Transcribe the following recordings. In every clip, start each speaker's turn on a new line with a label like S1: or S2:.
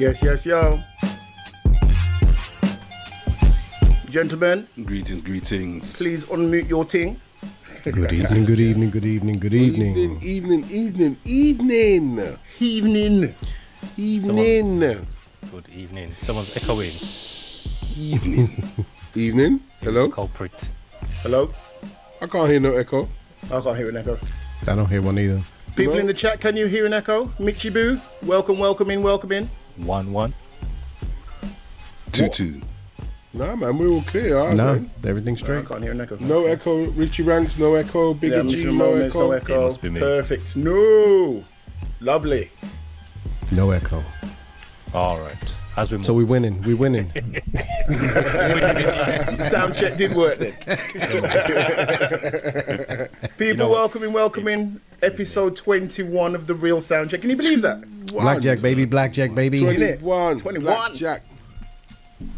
S1: Yes, yes, yo. Gentlemen,
S2: Greetings, greetings.
S1: please unmute your ting.
S3: Good evening, good evening, good evening, good evening.
S4: Evening, evening, evening,
S1: Evening.
S4: evening,
S5: Good evening. Someone's echoing.
S4: evening, evening. Hello?
S5: Culprit.
S1: Hello?
S4: I can't hear no echo.
S1: I can't hear an echo.
S3: I don't hear one either.
S1: People
S4: No.
S1: in the chat, can you hear an echo? Michi Boo, welcome, welcome in, welcome in.
S5: One one.
S2: Two two.
S4: Nah, man, we're all clear. all right,
S3: No,
S4: man.
S3: everything's
S1: I
S3: straight.
S1: can't hear an echo.
S4: No echo. Richie Ranks, no echo. Bigger
S1: Yeah,
S4: G, no
S1: Moments,
S4: echo.
S1: no
S5: It
S1: echo.
S5: must be me.
S1: Perfect. No. Lovely.
S3: No echo.
S5: All right. As we move.
S3: So we winning. We winning.
S1: Sound check did work then. People,
S5: know what?
S1: welcoming, welcoming. Episode 21 of the Real Sound Check. Can you believe that?
S3: Blackjack baby, blackjack baby.
S1: Twenty-
S4: 21.
S1: 21.
S4: Blackjack.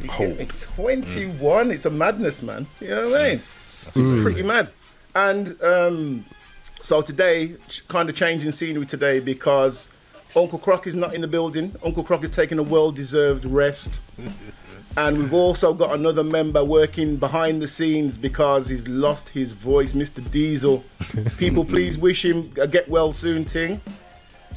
S1: It's 21. It's a madness, man. You know what I mean? It's pretty mad. And um, so today, kind of changing scenery today because Uncle Croc is not in the building. Uncle Croc is taking a well deserved rest. And we've also got another member working behind the scenes because he's lost his voice, Mr. Diesel. People, please wish him a get well soon ting.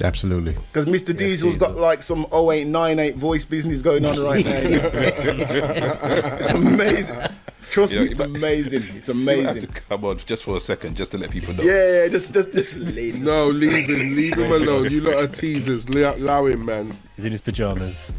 S3: Absolutely.
S1: Because Mr. Diesel's got like some 0898 voice business going on right now. it's amazing. Trust
S2: Yeah,
S1: me, it's
S2: but-
S1: amazing. It's
S2: You to
S1: amazing.
S2: come on just for a second, just to let people know.
S1: Yeah, yeah, just, just, just leave. Him.
S4: No, leave him. Leave him alone. You lot are teasers. Le- Allow him, man.
S5: He's in his pajamas.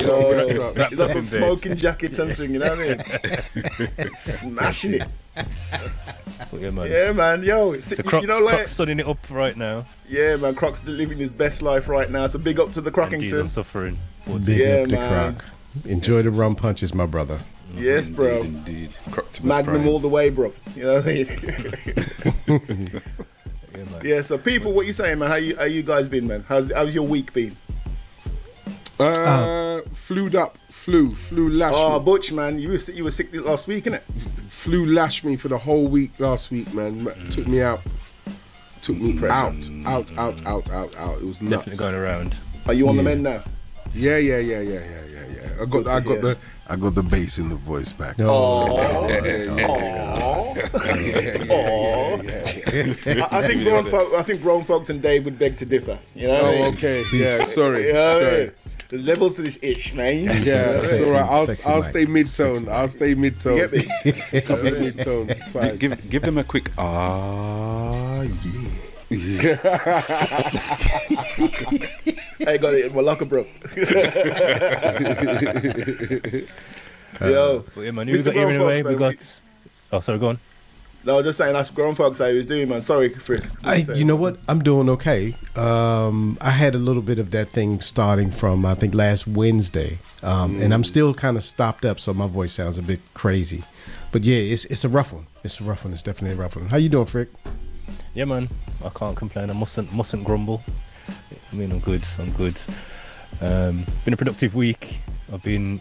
S1: Yo,
S4: Wrapped
S1: he's
S4: up.
S1: got
S5: in
S1: some smoking jackets and thing, you know what I mean? Smashing it.
S5: But yeah, man.
S1: Yeah, man. Yo, it's,
S5: So
S1: you,
S5: Croc's,
S1: you know, like,
S5: Croc's sunning it up right now.
S1: yeah, man. Croc's living his best life right now. So big up to the
S5: And Diesel suffering.
S3: Big
S1: Yeah,
S3: up to
S1: man.
S3: Croc. Enjoy the rum punches, my brother.
S1: Yes, bro.
S2: Indeed, indeed.
S1: Magnum
S2: Prime.
S1: all the way, bro. You know what I mean?
S5: yeah,
S1: yeah. So, people, what you saying, man? How you, how you guys been, man? How's, how's your week been?
S4: Uh, Flued up. Flew. Flu lash
S1: Oh,
S4: me.
S1: Butch, man, you were sick, you were sick last week, innit?
S4: Flu lash me for the whole week last week, man. Ma- Took me out. Took me out. Out, out, out, out, out. It was nuts.
S5: Definitely going around.
S1: Are you on the mend now?
S4: Yeah, yeah, yeah, yeah, yeah, yeah, yeah. I got, I got
S1: hear.
S4: the, I got the bass in the voice back.
S1: I, I think grown folk, I think grown folks and Dave would beg to differ. You know
S4: Oh, okay. Yeah, sorry.
S1: You know
S4: sorry.
S1: mean? There's levels to this ish, man.
S4: Yeah, it's all right. I'll,
S3: sexy
S4: I'll
S3: mic.
S4: stay mid tone. I'll stay mid tone.
S1: Get me?
S4: I'll be mid tone.
S2: Give, give them a quick ah yeah.
S1: I got it in my locker, bro. Yo,
S5: But yeah, man. We
S1: Mr.
S5: got here
S1: Grown
S5: anyway?
S1: Folks,
S5: We got. Oh, sorry, go on.
S1: no, just saying that's grown folks how he was doing, man. Sorry, Frick.
S3: I, you know what? I'm doing okay. Um, I had a little bit of that thing starting from I think last Wednesday, um, and I'm still kind of stopped up, so my voice sounds a bit crazy. But yeah, it's it's a rough one. It's a rough one. It's definitely a rough one. How you doing, Frick?
S5: Yeah, man. I can't complain. I mustn't mustn't grumble. I mean, I'm good. I'm good. Um, been a productive week. I've been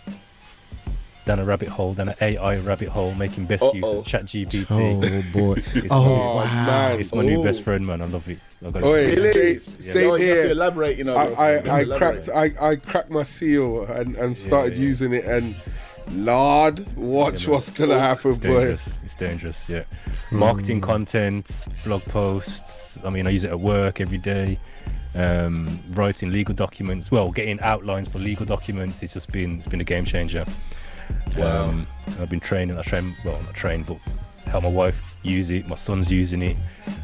S5: down a rabbit hole, down an AI rabbit hole, making best use
S1: Uh-oh.
S5: of ChatGPT.
S3: Oh boy!
S5: It's
S3: oh
S5: my,
S3: wow!
S4: man.
S5: It's my new
S1: Oh.
S5: best friend, man. I love it. I gotta it.
S1: Really?
S4: same,
S5: Yeah.
S4: same
S1: Yo, you have to
S4: here.
S1: elaborate, you know.
S4: I, I, I cracked I, I cracked my seal and, and started
S5: yeah.
S4: using it and Lord, watch
S5: Yeah,
S4: what's gonna happen,
S5: It's
S4: boy.
S5: It's dangerous. Yeah. Marketing content, blog posts. I mean, I use it at work every day. Um, writing legal documents. Well, getting outlines for legal documents. It's just been it's been a game changer. Um, I've been training. I train. Well, not trained, but help my wife use it. My son's using it.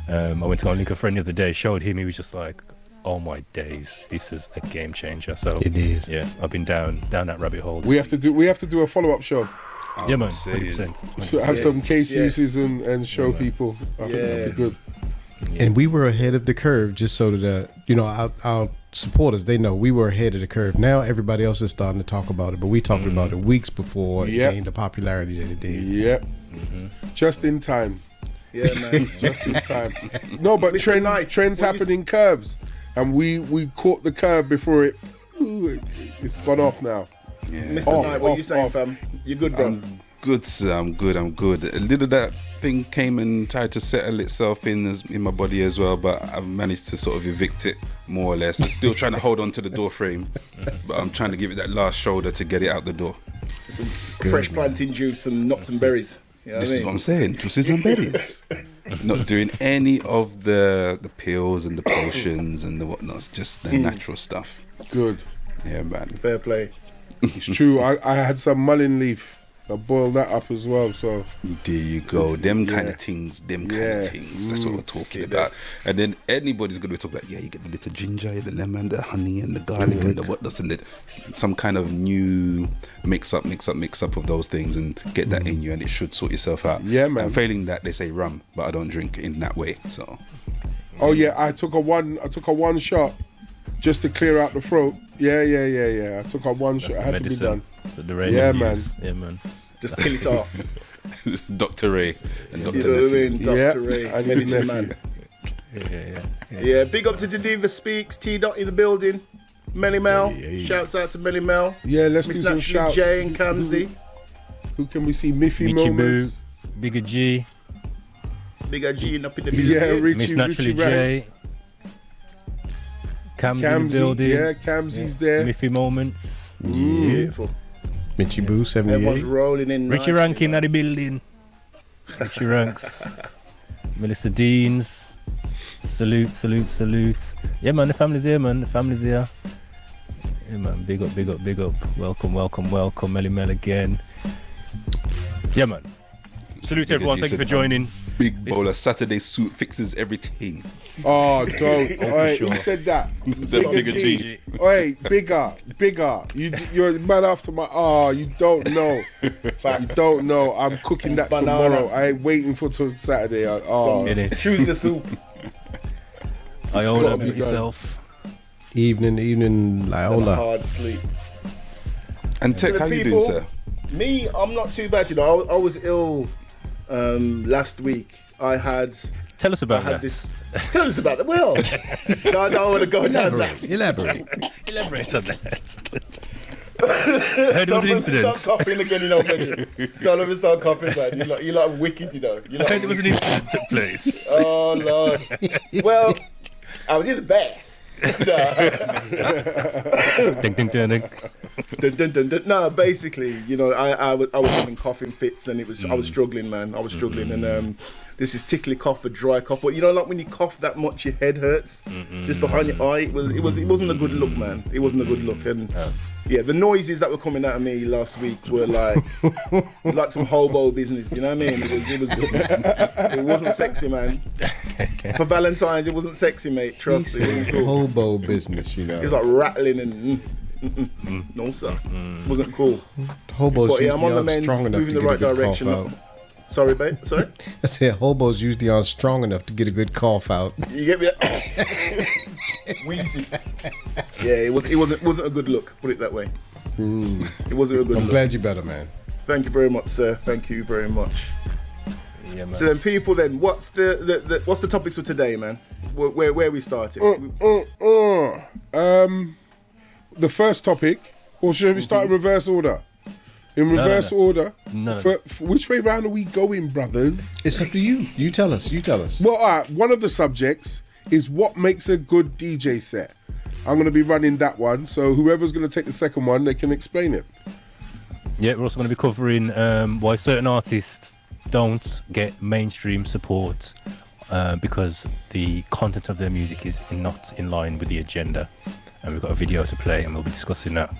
S5: Um, I went to go and link a friend the other day. Showed him. He was just like, "Oh my days, this is a game changer." So
S3: It is.
S5: Yeah, I've been down down that rabbit hole.
S4: We have to do we have to do a follow up show.
S5: Yeah, man,
S2: saying.
S5: hundred percent.
S4: So have
S1: Yes,
S4: some case
S1: yes.
S4: uses and, and show
S5: Yeah,
S4: people. I think that'd be good.
S3: And we were ahead of the curve, just so that uh, you know our, our supporters they know we were ahead of the curve. Now everybody else is starting to talk about it, but we talked about it weeks before
S4: Yep.
S3: it gained the popularity that it did.
S4: Yep. Just in time.
S1: Yeah, man.
S4: Just in time. No, but
S1: Mr.
S4: trends
S1: Knight,
S4: trends happen in curves. And we we caught the curve before it ooh, it- it's gone off now.
S2: Yeah.
S1: Mr.
S4: Off,
S1: Knight, what
S4: off,
S1: you saying,
S4: off.
S1: fam? You good, bro?
S2: I'm, good, sir. I'm good. I'm good. A little that thing came and tried to settle itself in as, in my body as well, but I've managed to sort of evict it more or less. Still trying to hold on to the door frame, but I'm trying to give it that last shoulder to get it out the door.
S1: Some Fresh plantain juice and nuts and berries. You know what
S2: This
S1: I
S2: is what I'm saying. Juices and berries. Not doing any of the the pills and the potions and the whatnots. Just the hmm. natural stuff.
S4: Good.
S2: Yeah, man.
S1: Fair play.
S4: It's true. I, I had some mullein leaf. I boiled that up as well. So
S2: There you go. Them kind of things. Them kind of things. That's what mm, we're
S1: See
S2: talking
S1: that.
S2: about. And then anybody's gonna be talking about, yeah, you get the little ginger, the lemon, the honey, and the garlic, and the what doesn't it? some kind of new mix up, mix up, mix up of those things, and get that in you, and it should sort yourself out.
S4: Yeah, man.
S2: And failing that, they say rum, but I don't drink in that way. So
S4: Oh yeah, I took a one. I took a one shot just to clear out the throat. Yeah, yeah, yeah, yeah. I took a one shot. It had to be done.
S5: That the rain
S4: Yeah,
S5: yeah,
S4: man.
S5: Yeah, man.
S1: Just kill it off.
S2: Dr. Ray and Dr.
S1: You know what I
S2: Nephew.
S1: mean? Dr.
S4: Yeah,
S1: Ray,
S4: and his
S1: medicine
S4: nephew.
S1: man.
S5: Yeah, yeah, yeah.
S1: Yeah, big up to the Speaks, T Dot in the building. Melly Mel. Shouts out to Melly Mel.
S4: Yeah, let's
S1: Miss
S4: do some shouts.
S1: J and Kamzi.
S4: Who can we see? Miffy
S5: Michi Boo,
S4: moments.
S5: Bigger G,
S1: Bigger G up in the building.
S4: Yeah, Richie,
S5: Miss Naturally
S4: Richie
S5: J,
S4: Ranks.
S5: Cam's in the
S4: Camsy,
S5: building.
S4: yeah, Camsy's there.
S5: Miffy Moments.
S1: Beautiful.
S3: Mitchy Boo,
S1: Everyone's
S3: 78.
S1: rolling in.
S5: Richie
S1: nicely,
S5: Rankin
S1: man.
S5: at the building. Richie Ranks. Melissa Deans. Salute, salute, salute. Yeah, man, the family's here, man. The family's here. Yeah, man. Big up, big up, big up. Welcome, welcome, welcome. Melly Mel again. Yeah, man. Salute everyone.
S2: G
S5: Thank you for
S2: said,
S5: joining.
S2: Big bowl of Saturday soup fixes everything.
S4: Oh, don't.
S5: Oh,
S4: Oi,
S5: sure.
S4: who said that?
S2: That's Bigger G.
S4: Oi, bigger, bigger. You, you're the man after my. Oh, you don't know. You don't know. I'm cooking that
S1: Banana.
S4: tomorrow. I ain't waiting for till Saturday. I- Oh,
S5: In it.
S1: Choose the soup.
S5: I own
S4: gotta
S5: up
S4: be
S5: yourself.
S3: Evening, evening,
S1: and a
S3: Liola.
S1: hard sleep.
S2: And Tech,
S1: the
S2: how you
S1: people-
S2: doing, sir?
S1: Me, I'm not too bad. You know, I, I was ill um, last week. I had,
S5: Tell us
S1: I
S5: about
S1: had
S5: that.
S1: this. Tell us about the well. I don't want to go down that.
S3: Elaborate.
S5: Elaborate on that. Heard it was an incident.
S1: start coughing again, you know, Benny. Don't ever start coughing, man. You like, you like wicked, you know. You
S5: I
S1: like
S5: heard it was an incident took place.
S1: Oh Lord. well, I was in the bath. dun, dun, dun, dun. No, basically, you know, I, I, was, I was having coughing fits and it was I was struggling, man. I was struggling, and um, this is tickly cough, a dry cough. But you know, like when you cough that much, your head hurts just behind your eye. It was it was it wasn't a good look, man. It wasn't a good look, and yeah, the noises that were coming out of me last week were like like some hobo business. You know what I mean? It was it was it wasn't sexy, man. For Valentine's, it wasn't sexy, mate. Trust me. Cool.
S3: Hobo business, you know.
S1: It was like rattling and. Mm, mm, mm. No, sir. Wasn't cool.
S3: Hobos
S1: But yeah, I'm on the mend,
S3: strong enough
S1: moving the right direction.
S3: Cough out.
S1: Sorry, babe. Sorry.
S3: I said hobos usually aren't strong enough to get a good cough out.
S1: You get me? Wheezy. Yeah, it was. It wasn't. Wasn't a good look. Put it that way. It wasn't a good
S3: I'm
S1: look.
S3: glad you're better, man.
S1: Thank you very much, sir. Thank you very much.
S5: Yeah, man.
S1: So then, people, then what's the, the, the what's the topics for today, man? Where where, where we started?
S4: Uh, uh, um, the first topic, or should we start in reverse order? In
S5: no,
S4: reverse
S5: no.
S4: order.
S5: No,
S4: For, for which way round are we going, brothers?
S3: It's up to you. You tell us. You tell us.
S4: Well, all right, one of the subjects is what makes a good DJ set. I'm going to be running that one, so whoever's going to take the second one, they can explain it.
S5: Yeah, we're also going to be covering um, why certain artists don't get mainstream support uh, because the content of their music is not in line with the agenda. And we've got a video to play, and we'll be discussing that.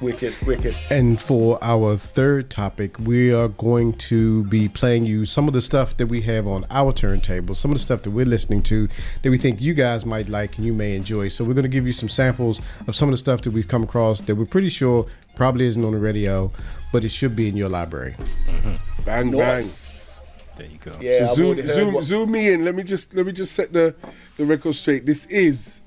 S1: Wicked, wicked.
S3: And for our third topic, we are going to be playing you some of the stuff that we have on our turntable, some of the stuff that we're listening to that we think you guys might like and you may enjoy. So we're going to give you some samples of some of the stuff that we've come across that we're pretty sure probably isn't on the radio, but it should be in your library. Mm-hmm.
S4: Bang
S1: Nice.
S5: There you go.
S1: Yeah,
S4: So zoom, zoom,
S1: what-
S4: zoom me in. Let me just let me just set the the record straight. This is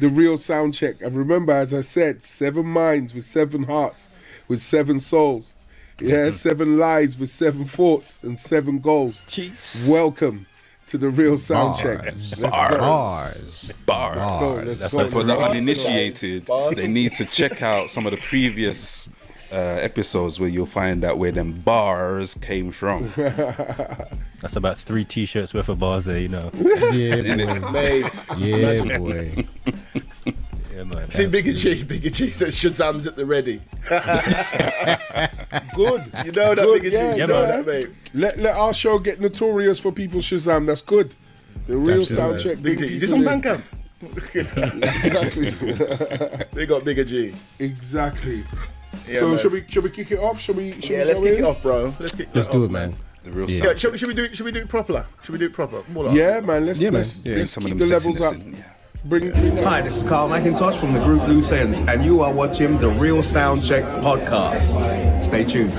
S4: the real sound check. And remember, as I said, seven minds with seven hearts, with seven souls. Yeah, mm-hmm. seven lives with seven thoughts and seven goals.
S5: Jeez.
S4: Welcome to the real sound check.
S3: Bars.
S4: Let's
S2: Bars.
S4: go.
S3: Bars.
S2: Bars.
S4: Go, let's
S5: That's
S4: go.
S5: like
S2: For the uninitiated,
S1: Bars.
S2: they need to check out some of the previous uh, episodes where you'll find out where them bars came from.
S5: That's about three t-shirts worth of bars there, you know.
S3: Yeah, boy.
S1: Mate.
S3: Yeah, boy.
S5: Yeah, man.
S1: See, Bigger G, Bigger G says Shazam's at the ready.
S4: Good.
S1: You know that,
S4: Good,
S1: Bigger G.
S4: yeah,
S1: you
S5: yeah,
S1: know
S5: man.
S1: that, mate.
S4: Let let our show get notorious for people Shazam. That's good. The real
S3: Absolutely.
S4: sound check.
S1: Bigger
S4: bring
S1: G. Is this
S4: people
S1: on. Bandcamp?
S4: Exactly.
S1: They got Bigger G.
S4: exactly.
S1: Yeah,
S4: so
S1: man.
S4: should we should we kick it off? Should we? Should
S1: Yeah,
S4: we
S1: let's kick
S4: in?
S1: it off, bro. Let's kick
S3: Let's
S1: it
S3: do
S1: off,
S3: it, man.
S2: The real
S3: Yeah.
S2: yeah.
S1: Yeah, should, we- should we do it? Should we do it proper? Should we do it proper? More like-
S4: Yeah, man. Let's
S3: Yeah, man.
S4: let's,
S3: Yeah.
S4: let's
S2: Some of
S4: keep
S2: them
S4: the levels up.
S2: sexiness yeah.
S4: Bring, bring.
S6: Hi, this is Carl McIntosh from the group Loose Ends, and you are watching the Real Soundcheck podcast. Stay tuned.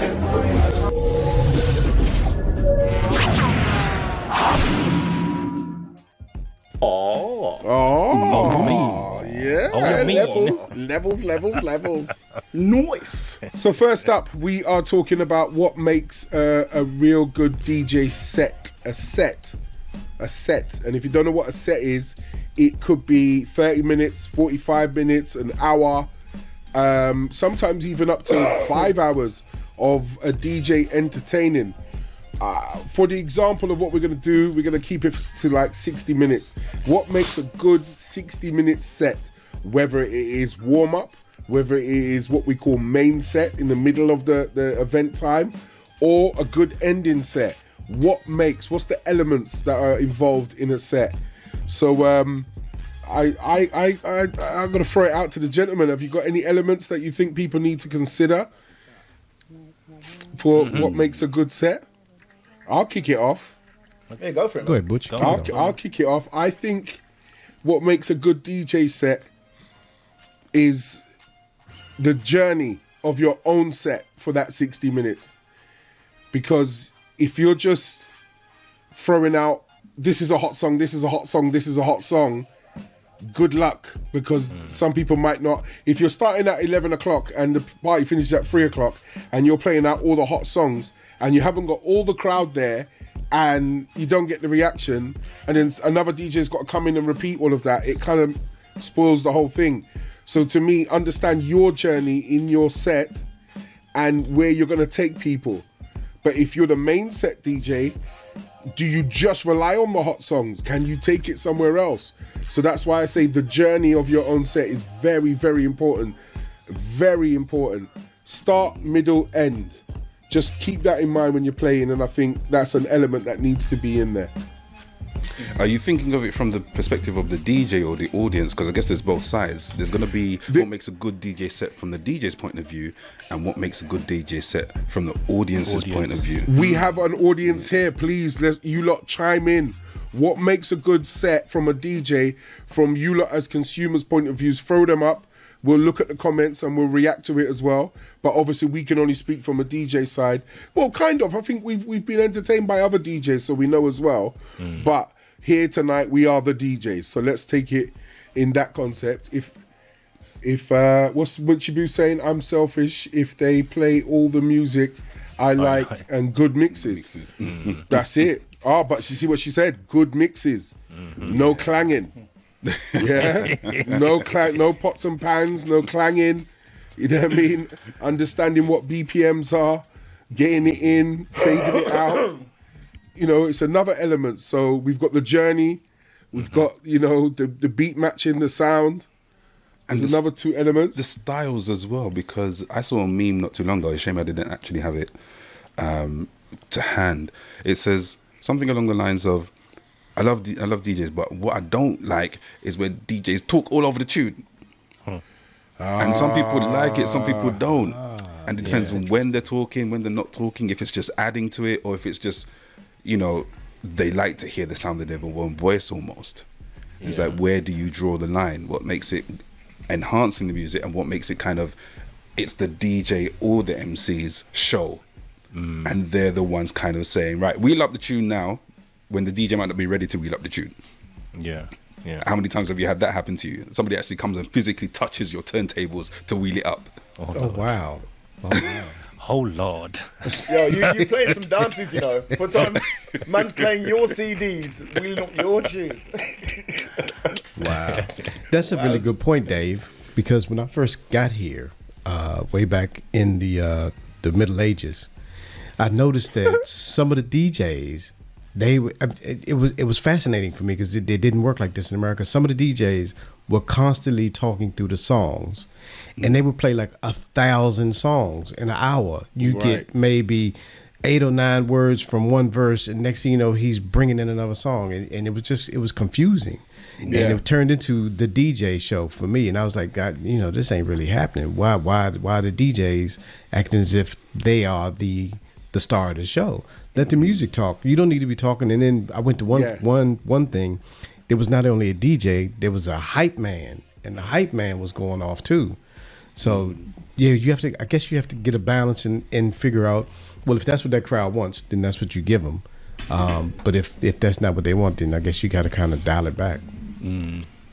S1: Oh,
S4: Oh, yeah.
S5: Oh,
S4: levels, levels, levels, levels.
S1: nice.
S4: So first up, we are talking about what makes uh, a real good DJ set a set, a set. And if you don't know what a set is, it could be 30 minutes, 45 minutes, an hour, um, sometimes even up to five hours of a DJ entertaining. Uh, for the example of what we're going to do, we're going to keep it to like 60 minutes. What makes a good 60 minute set? Whether it is warm up, whether it is what we call main set in the middle of the, the event time, or a good ending set. What makes, what's the elements that are involved in a set? So, um, I, I, I, I, I'm going to throw it out to the gentleman. Have you got any elements that you think people need to consider for what makes a good set? I'll kick it off.
S1: Yeah, go for it. Man.
S3: Go ahead, Butch.
S5: Go
S3: Kick
S5: on.
S3: it
S4: I'll,
S3: off.
S4: I'll kick it off. I think what makes a good DJ set is the journey of your own set for that 60 minutes. Because if you're just throwing out, this is a hot song, this is a hot song, this is a hot song, good luck because mm. some people might not. If you're starting at 11 o'clock and the party finishes at 3 o'clock and you're playing out all the hot songs and you haven't got all the crowd there and you don't get the reaction, and then another DJ's got to come in and repeat all of that, it kind of spoils the whole thing. So to me, understand your journey in your set and where you're going to take people. But if you're the main set DJ, do you just rely on the hot songs? Can you take it somewhere else? So that's why I say the journey of your own set is very, very important. Very important. Start, middle, end. Just keep that in mind when you're playing, and I think that's an element that needs to be in there.
S2: Are you thinking of it from the perspective of the DJ or the audience? Because I guess there's both sides. There's going to be
S4: The-
S2: what makes a good DJ set from the DJ's point of view, and what makes a good DJ set from the audience's point of view.
S4: We have an audience here. Please, let you lot chime in. What makes a good set from a DJ, from you lot as consumers' point of views? Throw them up. We'll look at the comments and we'll react to it as well. But obviously, we can only speak from a DJ side. Well, kind of. I think we've we've been entertained by other DJs, so we know as well. But here tonight, we are the DJs. So let's take it in that concept. If if uh what's Munchibu saying? I'm selfish. If they play all the music I like and good mixes, that's it. Ah, but you see what she said? Good mixes, no clanging. Yeah, no clang, no pots and pans, no clanging. You know what I mean? Understanding what BPMs are, getting it in, fading it out. You know, it's another element. So we've got the journey, we've got you know the the beat matching the sound.
S2: And
S4: There's another two elements.
S2: the styles as well because I saw a meme not too long ago. Shame I didn't actually have it um, to hand. It says something along the lines of, "I love D- I love DJs, but what I don't like is when DJs talk all over the tune." And some people like it, some people don't, ah. and it depends on when they're talking, when they're not talking. If it's just adding to it, or if it's just, you know, they like to hear the sound of their own voice almost. It's like where do you draw the line? What makes it enhancing the music, and what makes it kind of it's the DJ or the MC's show, mm. and they're the ones kind of saying, right, we love the tune now, when the DJ might not be ready to wheel up the tune.
S5: Yeah, yeah.
S2: How many times have you had that happen to you? Somebody actually comes and physically touches your turntables to wheel it up.
S3: Oh wow. Oh, wow.
S5: Oh Lord.
S1: Yo, you, you playing some dances, you know. For time, man's playing your CDs, wheeling up your tunes.
S3: Wow. That's a really good point, Dave, because when I first got here, uh, way back in the uh, the Middle Ages, I noticed that some of the DJs they it, was it was fascinating for me because it, it didn't work like this in America. Some of the DJs were constantly talking through the songs, and they would play like a thousand songs in an hour. You
S4: Right.
S3: get maybe eight or nine words from one verse, and next thing you know, he's bringing in another song, and, and it was just it was confusing,
S4: Yeah.
S3: and it turned into the DJ show for me, and I was like, God, you know, this ain't really happening. Why why why are the DJs acting as if they are the the star of the show? Let the music talk. You don't need to be talking. And then I went to one
S4: Yeah.
S3: one one thing. There was not only a DJ, there was a hype man, and the hype man was going off too. So yeah, you have to. I guess you have to get a balance and, and figure out. Well, if that's what that crowd wants, then that's what you give them. Um, but if if that's not what they want, then I guess you got to kind of dial it back.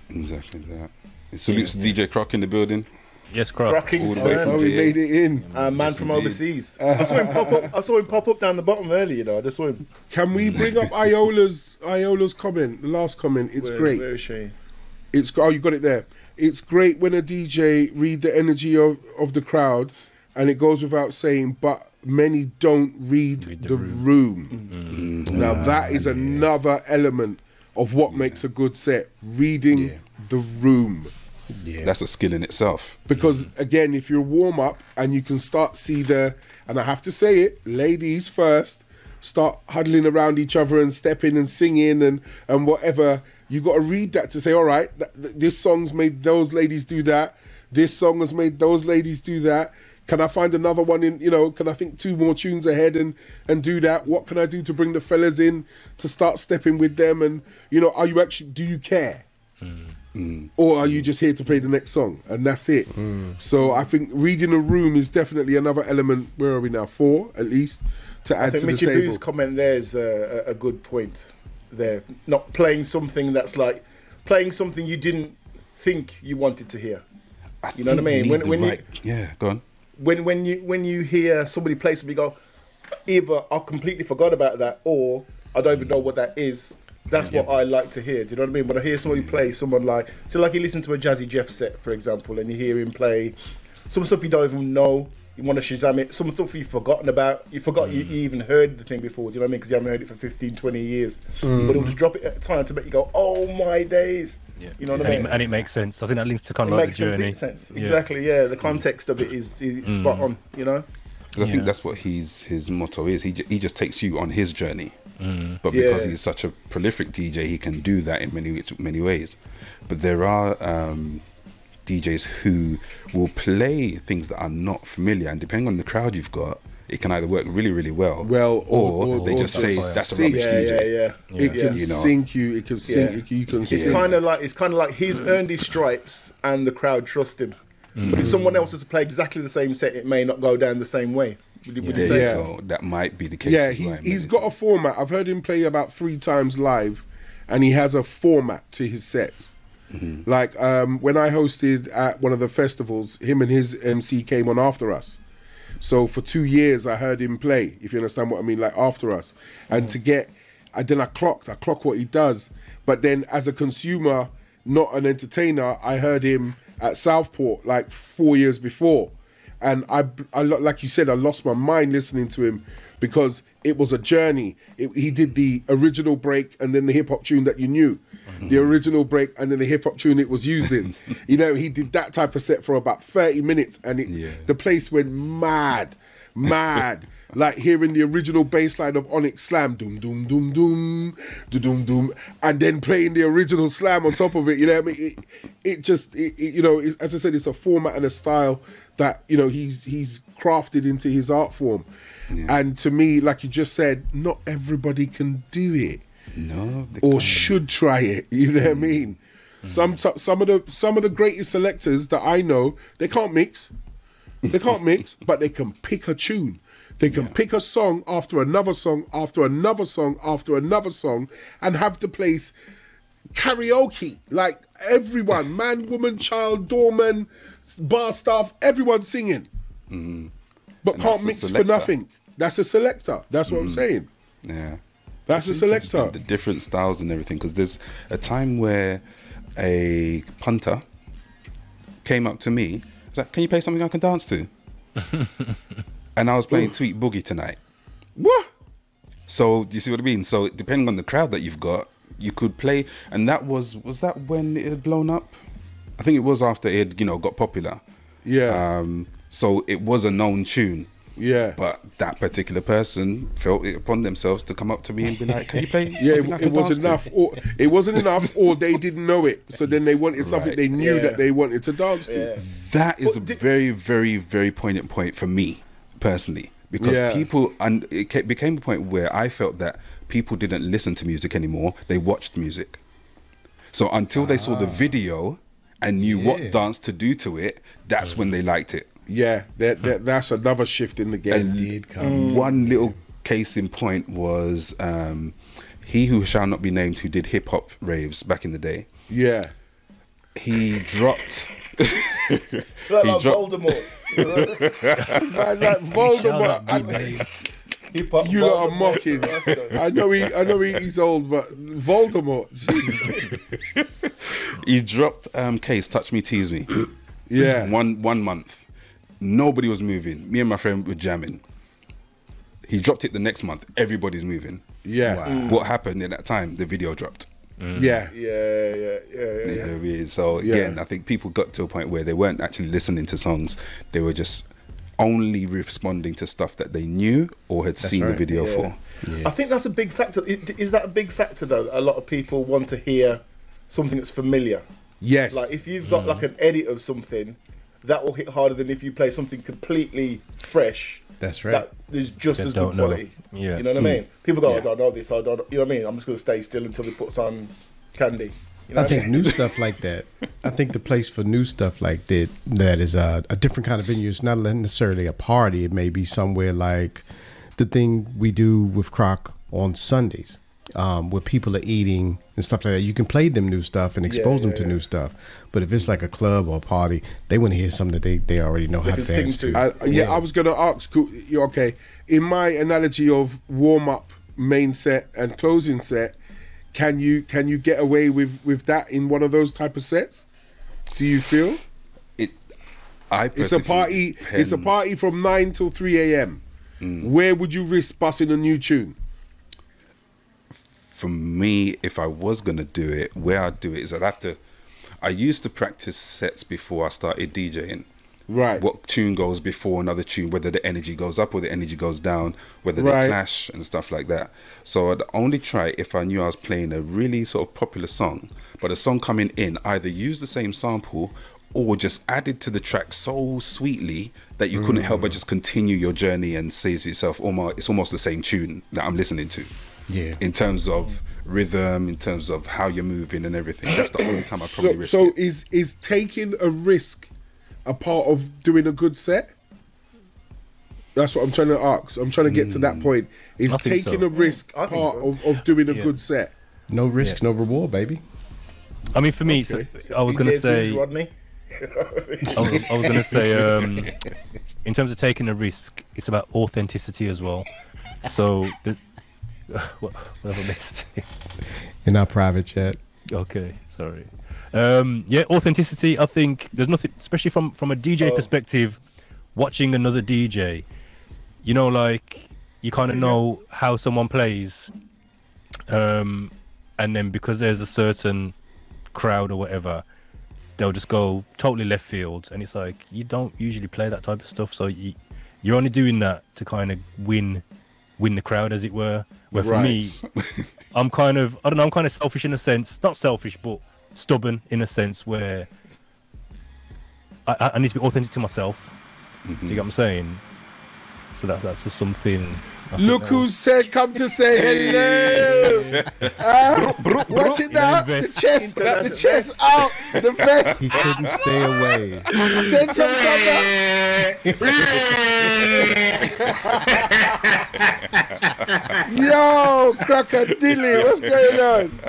S2: Exactly that. Salutes DJ Croc in the building.
S5: Yes, Croc.
S2: All the way
S4: Oh, we made it in.
S1: Mm, a man
S2: Yes,
S1: from
S2: indeed.
S1: overseas. I saw him pop up. I saw him pop up down the bottom earlier. You know, I just saw him.
S4: Can we bring up Iola's Iola's comment? The last comment. It's
S1: Where-
S4: great.
S1: Where is she?
S4: It's oh, you got it there. It's great when a DJ read the energy of, of the crowd, and it goes without saying. But many don't read, the, room. Mm-hmm. Now mm-hmm. that is another element of what makes a good set: reading the room.
S3: Yeah.
S2: That's a skill in itself.
S4: Because mm. again, if you're warm up and you can start see the, and I have to say it, ladies first, start huddling around each other and stepping and singing and and whatever. You got to read that to say, all right, th- th- this song's made those ladies do that. This song has made those ladies do that. Can I find another one in? You know, can I think two more tunes ahead and and do that? What can I do to bring the fellas in to start stepping with them? And you know, are you actually? Do you care? Mm. Mm. or are you just here to play the next song and that's it mm. so i think reading a room is definitely another element where are we now four at least to
S1: I
S4: add
S1: think
S4: to the
S1: Mitchy
S4: table
S1: Boo's comment there is a, a a good point. There, not playing something that's like playing something you didn't think you wanted to hear.
S2: I
S1: You know what I mean?
S2: need
S1: When-
S2: the
S1: when you-
S2: yeah, go on.
S1: when when you when you hear somebody play something, you go either I completely forgot about that or I don't even know what that is. That's what I like to hear. Do you know what I mean? When I hear somebody play someone like so, like you listen to a Jazzy Jeff set, for example, and you hear him play some stuff you don't even know. You want to Shazam it. Some stuff you've forgotten about. You forgot you, you even heard the thing before. Do you know what I mean? Because you haven't heard it for 15, 20 years. Mm. But it'll just drop it at a time to make you go, "Oh my days!" You know what I
S5: and,
S1: mean?
S5: it, and it makes sense. I think that links to kind
S1: it
S5: of like
S1: makes
S5: the journey.
S1: complete sense.
S5: Yeah.
S1: Exactly. Yeah. The mm. context of it is, is spot on. You know.
S2: I
S5: Yeah.
S2: think that's what his his motto is. He ju- he just takes you on his journey. But because
S1: Yeah.
S2: he's such a prolific DJ, he can do that in many many ways. But there are um, DJs who will play things that are not familiar, and depending on the crowd you've got, it can either work really really well,
S4: Well,
S2: or,
S4: or- or-
S2: they
S4: or
S2: just
S4: just
S2: say
S4: fire.
S2: that's a rubbish
S1: Yeah,
S2: DJ.
S1: yeah, yeah.
S4: it
S1: Yeah.
S4: can
S2: You know.
S4: sink you it can sink
S1: Yeah.
S4: you, you can
S1: It's kind of like it's kind of like he's earned his stripes and the crowd trust him. But if someone else has to play exactly the same set, it may not go down the same way. Would you, would you
S2: There
S1: say?
S2: you
S4: Yeah.
S2: go. That might be the case.
S4: yeah he's,
S2: well,
S4: he's
S2: maybe.
S4: got a format i've heard him play about three times live and he has a format to his sets
S2: Mm-hmm.
S4: like um, when i hosted at one of the festivals him and his mc came on after us so for two years i heard him play if you understand what i mean like after us and to get I, then i clocked i clock what he does but then as a consumer not an entertainer i heard him at southport like four years before and I, I like you said, I lost my mind listening to him because it was a journey. It, he did the original break and then the hip hop tune that you knew, the original break and then the hip hop tune it was used in. you know, he did that type of set for about thirty minutes, and it,
S2: Yeah.
S4: the place went mad, mad. like hearing the original bass line of Onyx Slam, doom doom doom doom, doom doom doom, and then playing the original slam on top of it. You know, what I mean, it, it just, it, it- you know, as I said, it's a format and a style that you know he's he's crafted into his art form. And to me, like you just said, not everybody can do it
S2: no,
S4: or
S2: can't.
S4: should try it. You know what I mm. mean? Some t- some of the some of the greatest selectors that I know, they can't mix. They can't mix, but they can pick a tune. They can pick a song after another song, after another song, after another song, and have the place karaoke. Like everyone, man, woman, child, doorman, bar staff, everyone singing. But
S2: Mm-hmm. And
S4: can't mix for nothing. That's a selector. That's what I'm saying.
S2: Yeah.
S4: That's a
S2: It's interesting,
S4: selector.
S2: The different styles and everything. Because there's a time where a punter came up to me He's like, "Can you play something I can dance to?" and I was playing Tweet Boogie tonight.
S4: What?
S2: So do you see what I mean? So depending on the crowd that you've got, you could play, and that was was that when it had blown up? I think it was after it had, you know got popular.
S4: Yeah.
S2: Um, so it was a known tune.
S4: Yeah.
S2: But that particular person felt it upon themselves to come up to me and be like, "Can you play?"
S4: Yeah, it,
S2: can
S4: it was
S2: dance to?"
S4: enough, or it wasn't enough, or they didn't know it. So then they wanted something
S2: Right.
S4: they knew
S1: Yeah.
S4: that they wanted to dance to.
S1: Yeah.
S2: That is a
S1: Well, di-
S2: very, very, very poignant point for me personally, because
S4: Yeah.
S2: people and it became a point where I felt that people didn't listen to music anymore; they watched music. So until they saw the video and knew
S3: Yeah.
S2: what dance to do to it, that's when they liked it.
S4: Yeah, that, that that's another shift in the game.
S3: did come.
S2: One little case in point was um, he who shall not be named, who did hip hop raves back in the day.
S4: Yeah,
S2: He dropped.
S1: Like,
S2: he
S1: like
S2: dropped.
S1: Voldemort.
S4: Man, like Voldemort.
S5: Shall not be
S4: I-
S5: named.
S1: Hip-hop
S4: you lot are mocking. I know he, I know he, he's old, but Voldemort.
S2: He dropped um, case touch me tease me.
S4: Yeah,
S2: one one month. Nobody was moving. Me and my friend were jamming. He dropped it the next month. Everybody's moving.
S4: yeah,
S2: What happened in that time? The video dropped. Mm.
S4: yeah,
S1: Yeah, yeah, yeah, yeah.
S2: You
S1: yeah.
S2: know what I mean? So
S4: Yeah.
S2: again, I think people got to a point where they weren't actually listening to songs. They were just only responding to stuff that they knew or had seen the video
S1: Yeah.
S2: for.
S1: I think that's a big factor. Is that a big factor though? A lot of people want to hear something that's familiar.
S4: yes.
S1: Like if you've got mm. like an edit of something, that will hit harder than if you play something completely fresh.
S3: That's right.
S1: That is just
S5: That
S1: as good
S5: don't know.
S1: quality.
S5: Yeah.
S1: You know what I mean? Hmm. People go,
S2: Yeah.
S1: I don't know this, I don't you know what I mean? I'm just gonna stay still until he put some candy. You know
S3: I think
S1: mean?
S3: new stuff like that. I think the place for new stuff like that that is a, a different kind of venue. It's not necessarily a party. It may be somewhere like the thing we do with Croc on Sundays, um, where people are eating and stuff like that. You can play them new stuff and expose them
S1: yeah,
S3: to
S1: yeah.
S3: new stuff. But if it's like a club or a party, they want to hear something that they, they already know how to
S1: can sing
S3: dance
S1: to.
S3: to.
S4: I, yeah, I was going to ask. Okay, in my analogy of warm up, main set, and closing set, can you can you get away with with that in one of those type of sets? Do you feel
S2: It. I
S4: it's a party?
S2: think
S4: It's a party from nine till three a.m. Where would you risk busting a new tune?
S2: For me, if I was gonna do it, where I'd do it is I'd have to. I used to practice sets before I started DJing.
S4: Right.
S2: What tune goes before another tune, whether the energy goes up or the energy goes down, whether
S4: Right.
S2: they clash and stuff like that. So I'd only try if I knew I was playing a really sort of popular song, but a song coming in either use the same sample or just added to the track so sweetly that you couldn't help but mm. just continue your journey and say to yourself, almost it's almost the same tune that I'm listening to
S3: Yeah.
S2: in terms of rhythm, in terms of how you're moving and everything. That's the only time I probably
S4: So,
S2: risk
S4: so
S2: it.
S4: is is taking a risk a part of doing a good set? That's what I'm trying to ask. I'm trying to get to
S2: Hmm.
S4: that point. Is taking
S5: so.
S4: a risk
S1: I
S4: part
S1: so.
S4: of, of doing a
S5: Yeah.
S4: good set?
S3: no risk,
S5: Yeah.
S3: no reward, baby.
S5: I mean, for me,
S4: Okay.
S5: so, I was going to say,
S1: Rodney.
S5: I was, I was going to say, um, in terms of taking a risk, it's about authenticity as well. So, the, what, what have I missed?
S3: In our private chat.
S5: okay, sorry. Um, yeah, authenticity. I think there's nothing, especially from from a DJ
S1: Oh.
S5: perspective, watching another DJ. You know, like you kind of
S1: See,
S5: know how someone plays, um, and then because there's a certain crowd or whatever, they'll just go totally left field, and it's like you don't usually play that type of stuff, so you you're only doing that to kind of win win the crowd, as it were. Where for me, I'm kind of I don't know I'm kind of selfish in a sense, not selfish, but stubborn in a sense where I, I- need to be authentic to myself. Do you get what I'm saying? So that's that's just something. I think
S4: Look who said come to say hello. Ah, watch it now. The
S5: invest.
S4: chest, the chest out, the vest.
S3: He couldn't stay away.
S4: Send some Yo, crocodile, what's going on?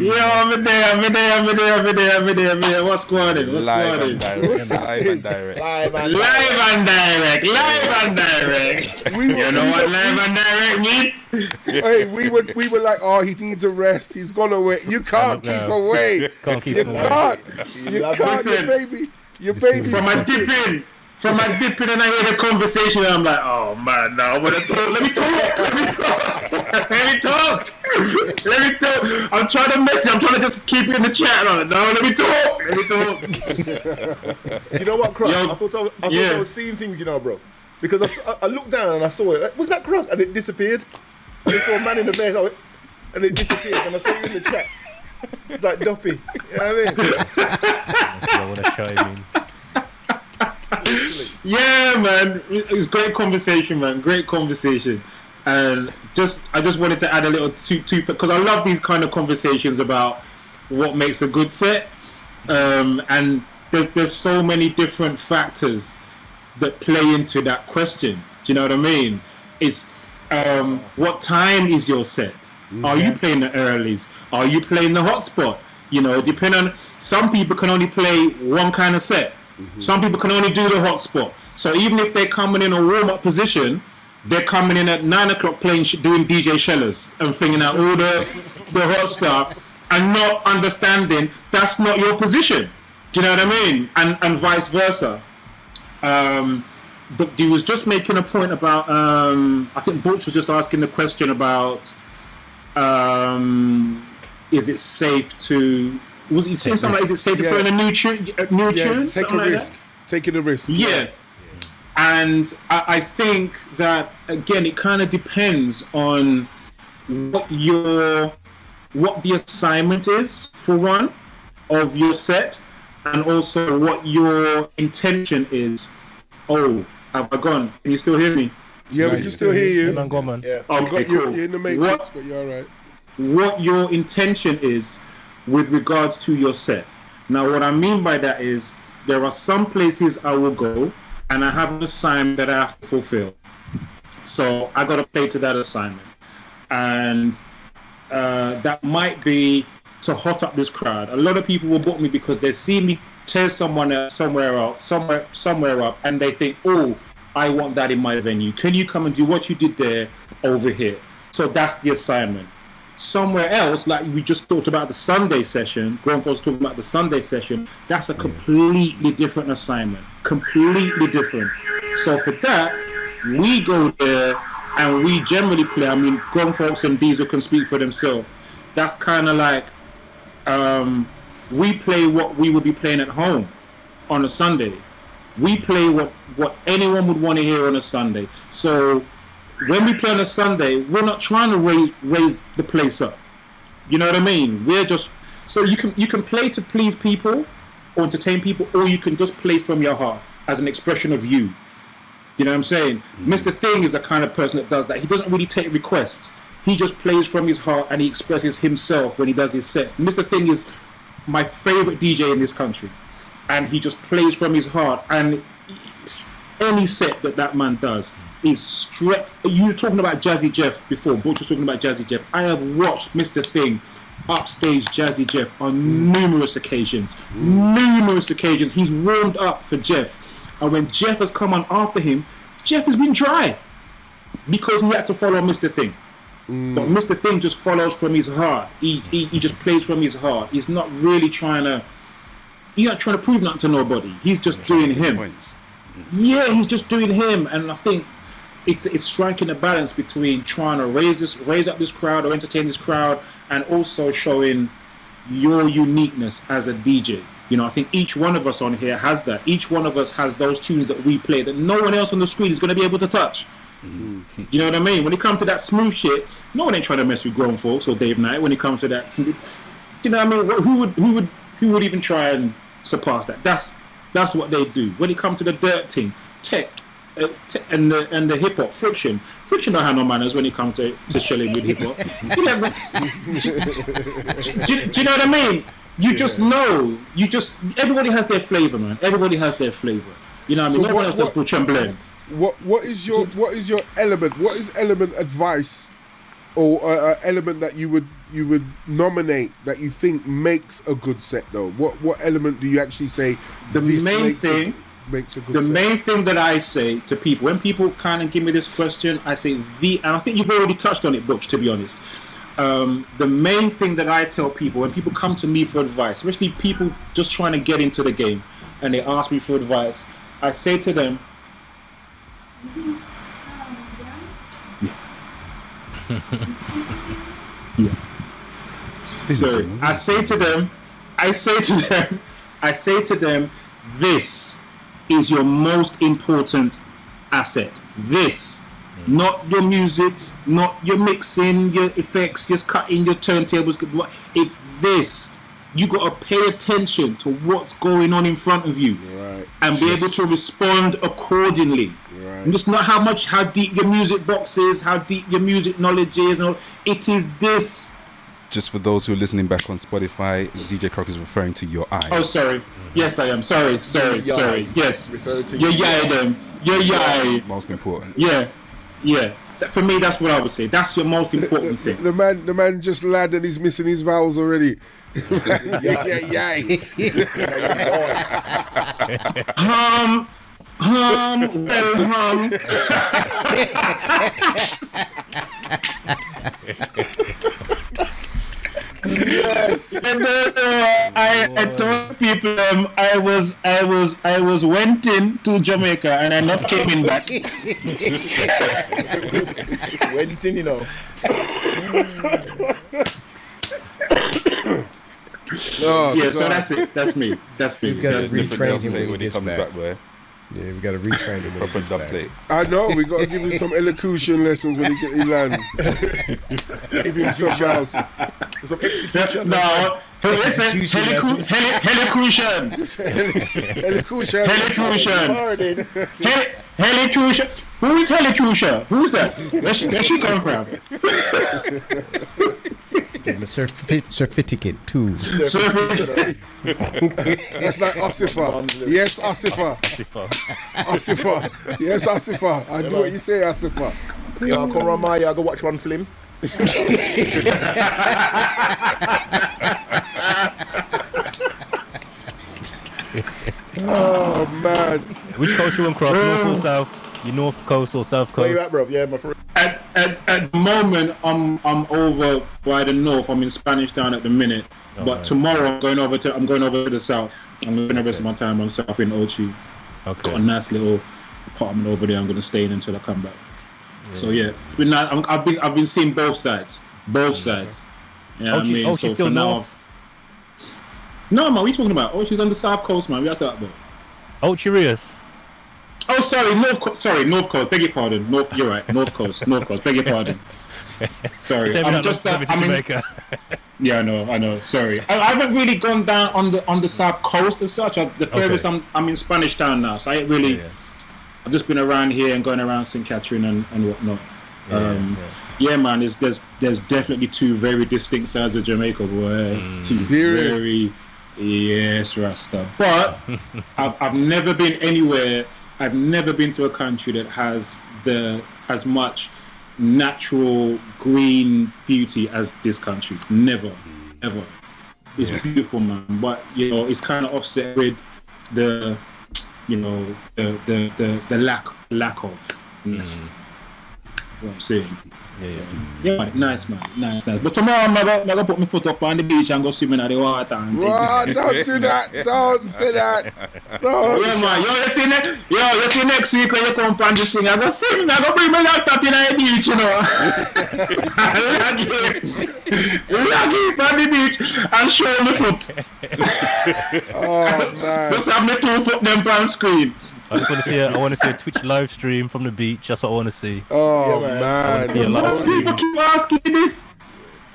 S7: Yo, I'm there, I'm there, I'm there, I'm there, I'm there, I'm there. What's going on? What's
S2: live
S7: going
S2: and
S7: on?
S2: live and direct.
S1: Live and
S7: Live and direct, live and direct.
S4: We
S7: You know what live and direct mean?
S4: Hey, we were we were like, oh, he needs a rest. He's gone away. You can't keep
S5: now.
S4: away.
S5: Can't keep
S4: You
S5: away.
S4: can't. You can't,
S7: Listen.
S4: baby. Your baby's
S7: From my
S4: cooking.
S7: dip in, from my dip in, and I hear the conversation, and I'm like, oh man, now I want to talk. Let me talk. Let me talk. Let me talk. Let me talk. I'm trying to message. I'm trying to just keep it in the chat. And like, no, let me talk. Let me talk.
S1: You know what, Crunk? I thought I, was- I thought
S7: yeah.
S1: I was seeing things, you know, bro. Because I looked down and I saw it. Was that Crunk? And it disappeared. I saw a man in the bed, I went- and it disappeared. And I saw you in the chat. It's like Duppy. You know what I mean?
S5: I want to.
S7: Yeah, man, it was great conversation, man. Great conversation, and just I just wanted to add a little two two because I love these kind of conversations about what makes a good set, um, and there's there's so many different factors that play into that question. Do you know what I mean? It's um, what time is your set? Are you playing the earlies? Are you playing the hotspot? You know, depending on some people can only play one kind of set. Some people can only do the hotspot. So even if they're coming in a warm up position, they're coming in at nine o'clock playing doing DJ Shellers and flinging out all the the hot stuff and not understanding that's not your position. Do you know what I mean? And and vice versa um, was just making a point about. Um, I think Butch was just asking the question about. Um, is it safe to? Was he saying something like, "Is it safe to
S4: Yeah.
S7: in a new tune?" A new
S4: Yeah,
S7: tune,
S4: take a
S7: like that?
S4: risk. Taking a risk.
S7: Yeah. And I, I think that again, it kind of depends on what your what the assignment is for one of your set, and also what your intention is. Oh, have I gone? Can you still hear me?
S4: Yeah, we can still hear you.
S5: Hey, man, go man.
S1: Yeah.
S4: You
S7: Okay,
S4: got, you're, you're in the matrix,
S7: What
S4: but you're all right.
S7: what your intention is with regards to your set. Now, what I mean by that is there are some places I will go and I have an assignment that I have to fulfill. So I got to play to that assignment. And uh, that might be to hot up this crowd. A lot of people will book me because they see me tear someone else somewhere else, somewhere, somewhere up, and they think, "Oh, I want that in my venue. Can you come and do what you did there over here?" So that's the assignment. Somewhere else, like we just talked about the Sunday session, Grown talking about the Sunday session. That's a completely different assignment, completely different. So for that, we go there and we generally play. I mean, grown folks and Diesel can speak for themselves. That's kind of like um, we play what we would be playing at home on a Sunday. We play what what anyone would want to hear on a Sunday. So when we play on a Sunday, we're not trying to raise raise the place up. You know what I mean? We're just so you can you can play to please people or entertain people, or you can just play from your heart as an expression of you. You know what I'm saying? Mr. Thing is the kind of person that does that. He doesn't really take requests. He just plays from his heart and he expresses himself when he does his sets. Mr. Thing is my favorite DJ in this country, and he just plays from his heart. And any set that that man does is straight. You were talking about Jazzy Jeff before. Butch was talking about Jazzy Jeff. I have watched Mr. Thing upstage Jazzy Jeff on numerous occasions. Numerous occasions. He's warmed up for Jeff, and when Jeff has come on after him, Jeff has been dry because he had to follow Mr. Thing. But Mr. Thing just follows from his heart. He, he he just plays from his heart. He's not really trying to. He's not trying to prove nothing to nobody. He's just doing him.
S2: Points.
S7: Yeah, he's just doing him, and I think it's it's striking a balance between trying to raise this, raise up this crowd or entertain this crowd, and also showing your uniqueness as a DJ. You know, I think each one of us on here has that. Each one of us has those tunes that we play that no one else on the screen is going to be able to touch. You know what I mean? When it comes to that smooth shit, no one ain't trying to mess with grown folks or Dave Knight. When it comes to that, smooth- you know what I mean? Who would who would who would even try and surpass that? That's that's what they do. When it comes to the dirt thing, tech, uh, te- and the and the hip hop friction, friction don't have no manners when it comes to, to shelling with hip hop. You know, do, you- do you know what I mean? You just know. You just everybody has their flavor, man. Everybody has their flavor. You know what I mean?
S4: So
S7: no one
S4: what-
S7: else does
S4: what-
S7: butcher and blends.
S4: What what is your what is your element? What is element advice, or uh, uh, element that you would you would nominate that you think makes a good set though? What what element do you actually say
S7: The main
S4: makes a-
S7: thing-
S4: makes a good
S7: The
S4: set?
S7: main thing that I say to people when people kind of give me this question, I say the, and I think you've already touched on it, Butch. To be honest, um, the main thing that I tell people when people come to me for advice, especially people just trying to get into the game, and they ask me for advice, I say to them, yeah. So I say to them, I say to them, I say to them, this is your most important asset. This, mm. not your music, not your mixing, your effects, just cutting your turntables. It's this. You got to pay attention to what's going on in front of you,
S4: Right.
S7: and be able to respond accordingly.
S4: Right.
S7: And It's not how much, how deep your music box is, how deep your music knowledge is. and all. It is this.
S2: Just for those who are listening back on Spotify, DJ Croc is referring to your eye.
S7: Oh, sorry. Yes, I am. Sorry, sorry,
S1: Your
S7: sorry.
S1: yai.
S7: Yes.
S1: Referring to
S7: Your
S1: your
S7: yai, then. Your yai.
S2: Most important.
S7: Yeah, yeah. For me, that's what I would say. That's your most important
S4: The,
S7: thing.
S4: the man, the man just landed. He's missing his vowels already. yeah, yeah, yeah.
S7: Hum, hum, well, hum.
S4: yes.
S7: And then, uh, I, I told people um, I was I was I was went in to Jamaica and I not came in back.
S1: Went in, you know.
S4: Oh,
S7: Yeah, so that's it. That's me. That's me.
S3: We've got
S7: That's me.
S3: Retrain him when he
S2: when he
S3: gets
S2: comes
S3: back.
S2: back, boy.
S3: Yeah, we got to retrain him when he
S2: Proper
S3: gets
S2: dub plate.
S4: I know. We got to give him some elocution lessons when he get he land. give him some vowels.
S1: Some execution.
S7: No, hey, listen,
S3: Execution
S7: helicu-
S3: lessons.
S7: heli- helicution,
S4: Elocution.
S7: helicution, helicution. Who is helicution? Who's that? Where she, where she come from?
S3: Give him a certificate too.
S7: Surface-
S4: That's like Asifa. Yes, Asifa. Asifa. Yes, Asifa. I do what you say, Asifa.
S1: Yeah, come around my yard, go watch one film.
S4: Oh man.
S5: Which coast you on, Croc? North or south? You North Coast or South
S1: Where
S5: Coast?
S1: you at, bro? Yeah, my friend.
S7: at, at, at the moment, I'm I'm over by the north. I'm in Spanish Town at the minute. Oh, but
S5: nice.
S7: tomorrow, I'm going over to I'm going over to the south. I'm going to spend rest of my time on south in Ochi. Got a nice little apartment over there. I'm going to stay in until I come back. So yeah, it's been nice. I'm, I've been I've been seeing both sides, both sides. You know
S5: Oh,
S7: I mean?
S5: oh, she's
S7: So
S5: still
S7: for now-
S5: north.
S7: No, man, what are you talking about? Oh, she's on the south coast, man. We are talking about.
S5: Oh, Chirius.
S7: Oh, sorry, North. Co- sorry, North Coast. Beg your pardon. North. You're right. North Coast. North Coast. Beg your pardon. Sorry, I'm just.
S5: not
S7: Uh, I'm in, yeah, I know. I know. Sorry, I, I haven't really gone down on the on the south coast as such. I, the furthest
S5: Okay.
S7: I'm I'm in Spanish Town now, so I ain't really.
S5: Yeah.
S7: I've just been around here and going around St. Catherine and, and whatnot. um, yeah. man, there's, there's there's definitely two very distinct sides of Jamaica, boy. Two
S4: Serious?
S7: very yes, Rasta. But I've, I've never been anywhere. I've never been to a country that has the as much natural green beauty as this country. Never, ever. It's beautiful, man. But you know, it's kind of offset with the, you know, the the the, the lack lack of. Yes. Mm. What I'm saying.
S5: Yeah, yeah.
S7: Yeah, man, nice man, nice, nice. But tomorrow I'm gonna, I'm gonna put my foot up on the beach and go swimming at the water. And things.
S4: Wow, don't do that. Don't say that. Don't.
S7: Yeah, man. Yo, you see next, yo, you see next week when you come on this thing, I go swim, I go bring my laptop in the beach, you know. Log it, log it on the beach and show my foot.
S4: Oh man.
S7: Just have my two foot them on screen.
S5: I just want to see. A, I want to see a Twitch live stream from the beach. That's what I want to see.
S4: Oh
S1: Yeah, man.
S4: man.
S5: see live.
S7: People keep asking me this.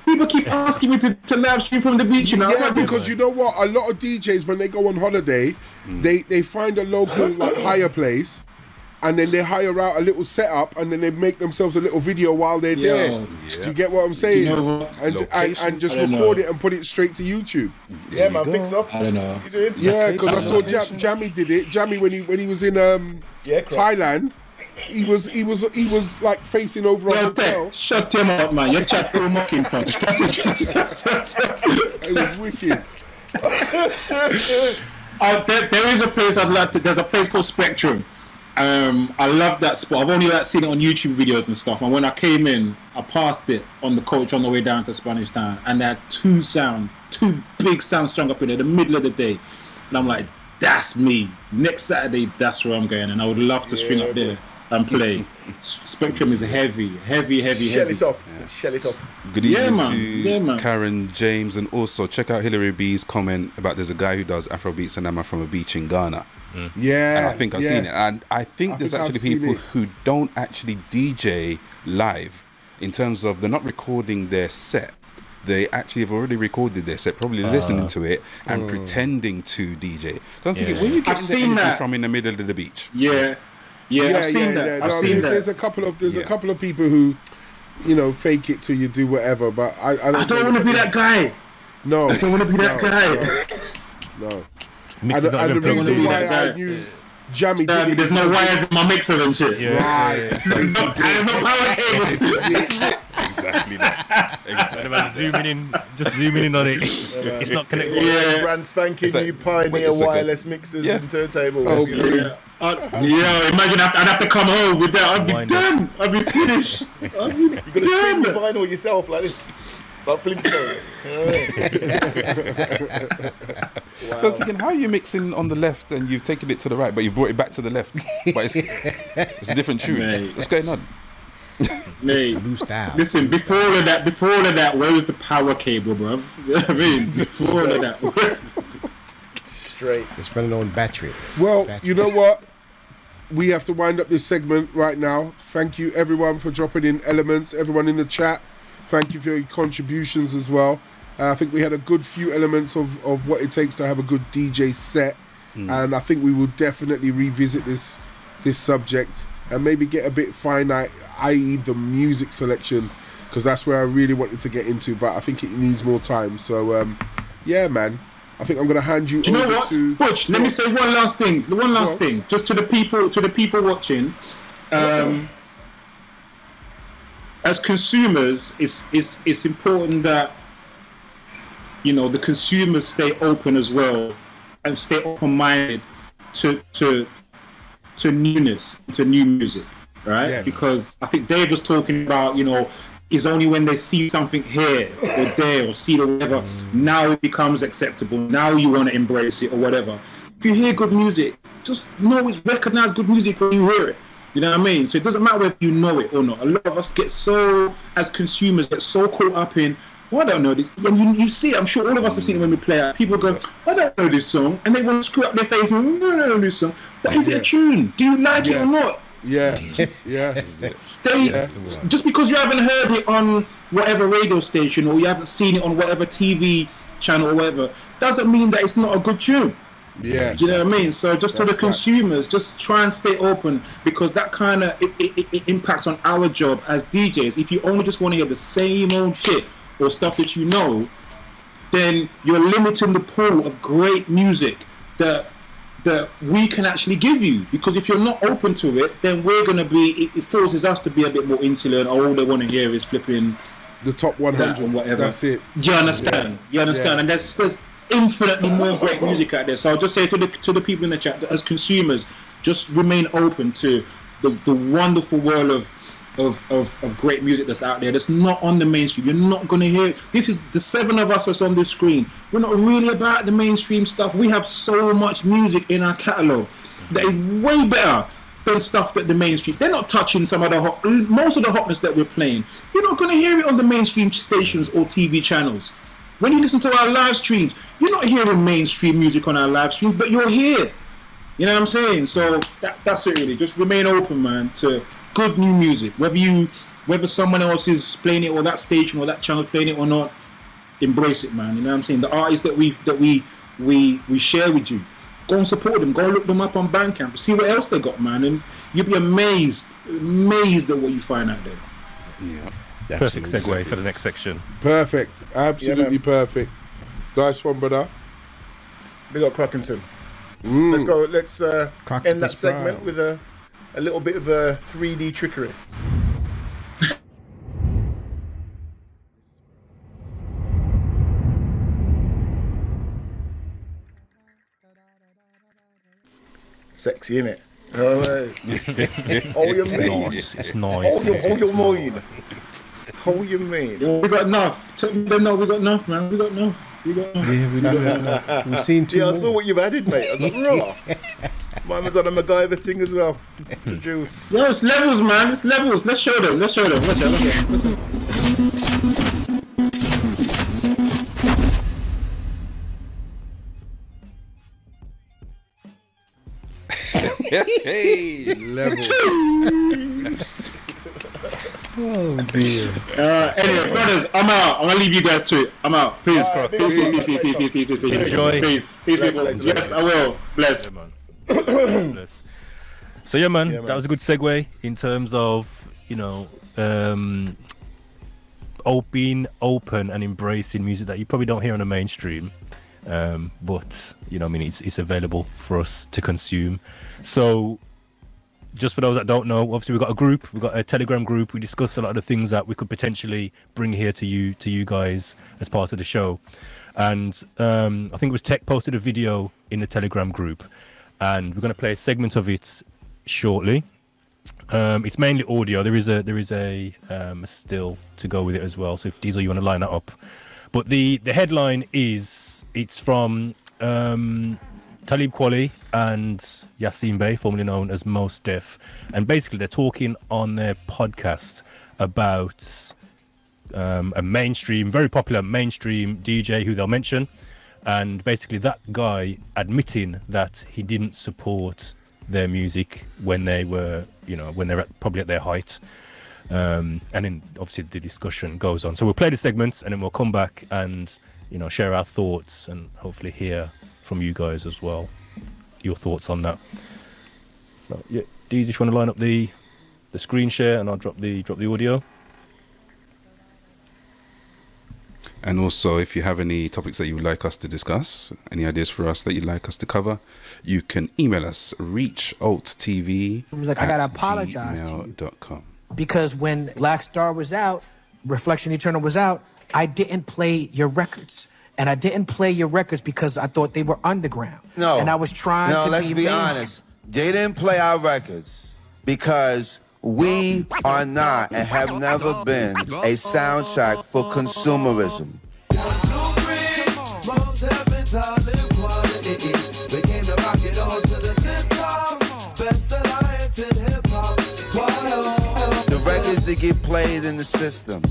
S7: People keep asking me to, to live stream from the beach, you know.
S4: Yeah, because you know what? A lot of DJs when they go on holiday, mm. they they find a local like hire place, and then they hire out a little setup, and then they make themselves a little video while they're
S7: Yo,
S4: there. Do you get what I'm saying?
S7: You know what?
S4: And, and and just record
S7: know.
S4: it and put it straight to YouTube.
S1: Yeah, man, fix up.
S7: I don't know.
S4: Yeah, because I saw Jam, Jammy did it. Jammy when he when he was in um
S1: Yeah.
S4: Thailand, he was he was he was like facing over a
S7: Yo,
S4: hotel.
S7: Tech, shut him up, man. You chat too much in front.
S4: It was wicked.
S7: Uh, there, there is a place I'd like to. There's a place called Spectrum, Um, I love that spot. I've only like seen it on YouTube videos and stuff. And when I came in, I passed it on the coach on the way down to Spanish Town, and they had two sounds, two big sounds strung up in there, the middle of the day. And I'm like, that's me. Next Saturday, that's where I'm going, and I would love to string up there and play. Spectrum is heavy, heavy, heavy, heavy.
S1: Shell
S7: heavy.
S1: it up. Shell it up.
S2: Good
S7: Yeah,
S2: evening
S7: man.
S2: to
S7: Yeah, man.
S2: Karen James, and also check out Hillary B's comment about there's a guy who does Afrobeats and Nama from a beach in Ghana.
S4: Yeah,
S2: and I think I've
S4: yeah.
S2: seen it. And I think
S4: I
S2: there's
S4: think I've
S2: actually people
S4: it.
S2: who don't actually DJ live in terms of they're not recording their set. They actually have already recorded their set, probably
S4: Ah.
S2: listening to it and
S4: Mm.
S2: pretending to DJ. 'Cause I'm thinking,
S5: Yeah.
S2: where you
S7: I've
S2: the
S7: seen
S2: energy
S7: that.
S2: from in the middle of the beach?
S7: Yeah, yeah, I've seen that.
S4: No,
S7: I've
S4: I
S7: seen
S4: mean,
S7: that.
S4: There's a couple of there's
S2: Yeah.
S4: a couple of people who, you know, fake it till you do whatever. But I, I don't,
S7: I don't want to be that guy.
S4: No,
S7: I don't want to be that guy.
S4: No. no.
S5: Mix
S4: And,
S5: is not
S4: and the reason
S7: be
S4: why
S7: that
S4: I
S7: guy.
S4: knew Jammy
S7: Yeah, there's no wires in my mixer and shit.
S5: Yeah,
S4: Right.
S5: yeah,
S7: There's no, there's no power cables.
S2: Exactly that.
S5: yeah. And about zooming in, just zooming in on it. it's not connected.
S7: Yeah.
S1: Brand spanking
S2: It's like-
S1: new Pioneer wireless mixers
S2: Yeah.
S1: and turntables.
S4: Oh, please.
S7: Uh, yeah, imagine I'd, I'd have to come home with that. I'd be
S5: Wind up.
S7: done. I'd be finished. I'd be
S1: You gotta spin the vinyl yourself like this. Like Flintstones. You know what I mean?
S2: Was thinking, how are you mixing on the left and you've taken it to the right, but you brought it back to the left? But it's, it's a different tune.
S7: Mate.
S2: What's going on?
S7: Mate,
S3: New style.
S7: listen, before all of that, before all of that, where was the power cable, bruv? You know what I mean, before all of that, where's-
S1: Straight.
S3: It's running on battery.
S4: Well,
S3: That's
S4: you know what? We have to wind up this segment right now. Thank you, everyone, for dropping in elements. Everyone in the chat, thank you for your contributions as well. Uh, I think we had a good few elements of, of what it takes to have a good DJ set, and I think we will definitely revisit this this subject and maybe get a bit finite, i.e., the music selection, because that's where I really wanted to get into. But I think it needs more time. So, um, yeah, man. I think I'm going to hand you
S7: Do you know what,
S4: to
S7: Butch? Let me say one last thing. One last thing, just to the people, to the people watching. Um, as consumers, it's it's it's important that you know the consumers stay open as well and stay open-minded to to to newness, to new music, right?
S4: Yes.
S7: Because I think Dave was talking about, you know, is only when they see something here or there or see it or whatever, mm. now it becomes acceptable. Now you want to embrace it or whatever. If you hear good music, just know it's recognized good music when you hear it. You know what I mean? So it doesn't matter whether you know it or not. A lot of us get so, as consumers, get so caught up in, well, I don't know this. And you, you see it, I'm sure all of us have seen it when we play it. People go, I don't know this song. And they want to screw up their face. No, no, no, this song. But is it a tune? Do you like it or not?
S4: Yeah, yeah.
S7: Stay just because you haven't heard it on whatever radio station or you haven't seen it on whatever TV channel or whatever doesn't mean that it's not a good tune.
S4: Yeah.
S7: Do you know what I mean? So just to the
S4: That's right.
S7: consumers, just try and stay open because that kind of it, it, it impacts on our job as DJs. If you only just want to hear the same old shit or stuff that you know, then you're limiting the pool of great music that that we can actually give you. Because if you're not open to it, then we're gonna be. It, it forces us to be a bit more insular, and oh, all they want to hear is flipping
S4: The top
S7: that
S4: 100.
S7: and whatever.
S4: That's it.
S7: Do you understand? You understand?
S4: Yeah.
S7: And there's, there's infinitely more great music out there. So I'll just say to the to the people in the chat that as consumers, just remain open to the, the wonderful world of, of of of great music that's out there. That's not on the mainstream. You're not gonna hear it. This is the seven of us that's on this screen. We're not really about the mainstream stuff. We have so much music in our catalogue that is way better than stuff that the mainstream. They're not touching some of the hot, most of the hotness that we're playing. You're not going to hear it on the mainstream stations or TV channels. When you listen to our live streams, you're not hearing mainstream music on our live streams, but you're here. You know what I'm saying? So that, that's it really. Just remain open, man, to good new music. Whether you, whether someone else is playing it or that station or that channel is playing it or not, embrace it, man. You know what I'm saying? The artists that we that we we we share with you, go and support them. Go and look them up on Bandcamp. See what else they got, man, and you'll be amazed, amazed at what you find out there.
S2: Yeah.
S5: Perfect segue for the next section.
S4: Perfect. Absolutely
S1: Yeah,
S4: perfect. Nice one, brother.
S1: We got Crockington. Let's go. Let's uh,
S3: Crockington
S1: end that segment with a, a little bit of a 3D trickery. Sexy, innit? Oh, All right. Hold your
S5: It's
S1: mean.
S5: nice. It's nice.
S1: Hold your,
S5: It's-
S1: hold your
S5: it's nice.
S1: mean. Hold your mean.
S7: We got enough. Tell them no, we got enough, man. We got enough. We got enough.
S3: Yeah, we do have. We've seen two
S1: Yeah, I saw what you've added, mate. I was like, raw. Mine was on a MacGyver thing as well. To juice.
S7: Yo, it's levels, man. It's levels. Let's show them. Let's show them. Watch out. Look at Let's go.
S2: hey,
S3: Oh dear.
S7: Uh, anyway, brothers, I'm out. I'm gonna leave you guys to it. I'm out. Peace.
S1: Alright,
S7: Peace,
S1: peace,
S7: peace, peace,
S1: peace,
S7: peace, peace, peace, peace, peace.
S5: Enjoy.
S7: Peace. Peace,
S1: Bless,
S7: people.
S1: bless,
S7: Yes,
S1: bless.
S7: I will. Bless.
S5: Yeah, man. Bless. so yeah, man,
S1: Yeah, man.
S5: that was a good segue in terms of you know um, op- being open and embracing music that you probably don't hear on the mainstream, um, but you know, I mean, it's it's available for us to consume. So. Just for those that don't know, obviously we've got a group, we've got a Telegram group. We discuss a lot of the things that we could potentially bring here to you, to you guys as part of the show. And um, I think it was Tech posted a video in the Telegram group, and we're going to play a segment of it shortly. Um, it's mainly audio. There is a there is a, um, a still to go with it as well. So if Diesel, you want to line that up, but the the headline is it's from um, Talib Kweli and Yasiin Bey, formerly known as Mos Def, and basically they're talking on their podcast about um, a mainstream, very popular mainstream DJ who they'll mention, and basically that guy admitting that he didn't support their music when they were, you know, when they're at, probably at their height. Um, and then obviously the discussion goes on. So we'll play the segments and then we'll come back and you know share our thoughts and hopefully hear from you guys as well your thoughts on that. So yeah, Deez, if you want to line up the the screen share and I'll drop the drop the audio.
S2: And also, if you have any topics that you would like us to discuss, any ideas for us that you'd like us to cover, you can email us reachalttv
S8: I was like, I gotta apologize to you. because when Black Star was out, Reflection Eternal was out, I didn't play your records. And I didn't play your records because I thought they were underground.
S9: No.
S8: And I was trying
S9: no,
S8: to
S9: let's
S8: be,
S9: be honest. They didn't play our records because we are not and have never been a soundtrack for consumerism. The get played in the system,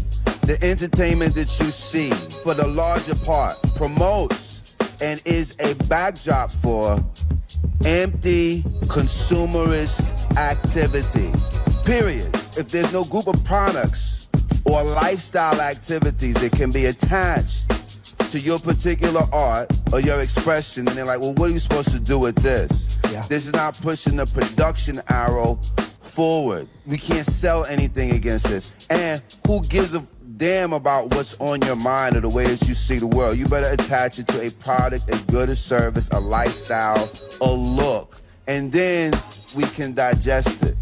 S9: the entertainment that you see, for the larger part, promotes and is a backdrop for empty consumerist activity. Period. If there's no group of products or lifestyle activities that can be attached to your particular art or your expression, and they're like, well, what are you supposed to do with this?
S8: Yeah.
S9: This is not pushing the production arrow forward. We can't sell anything against this. And who gives a damn about what's on your mind or the way that you see the world? You better attach it to a product, a good, a service, a lifestyle, a look. And then we can digest it.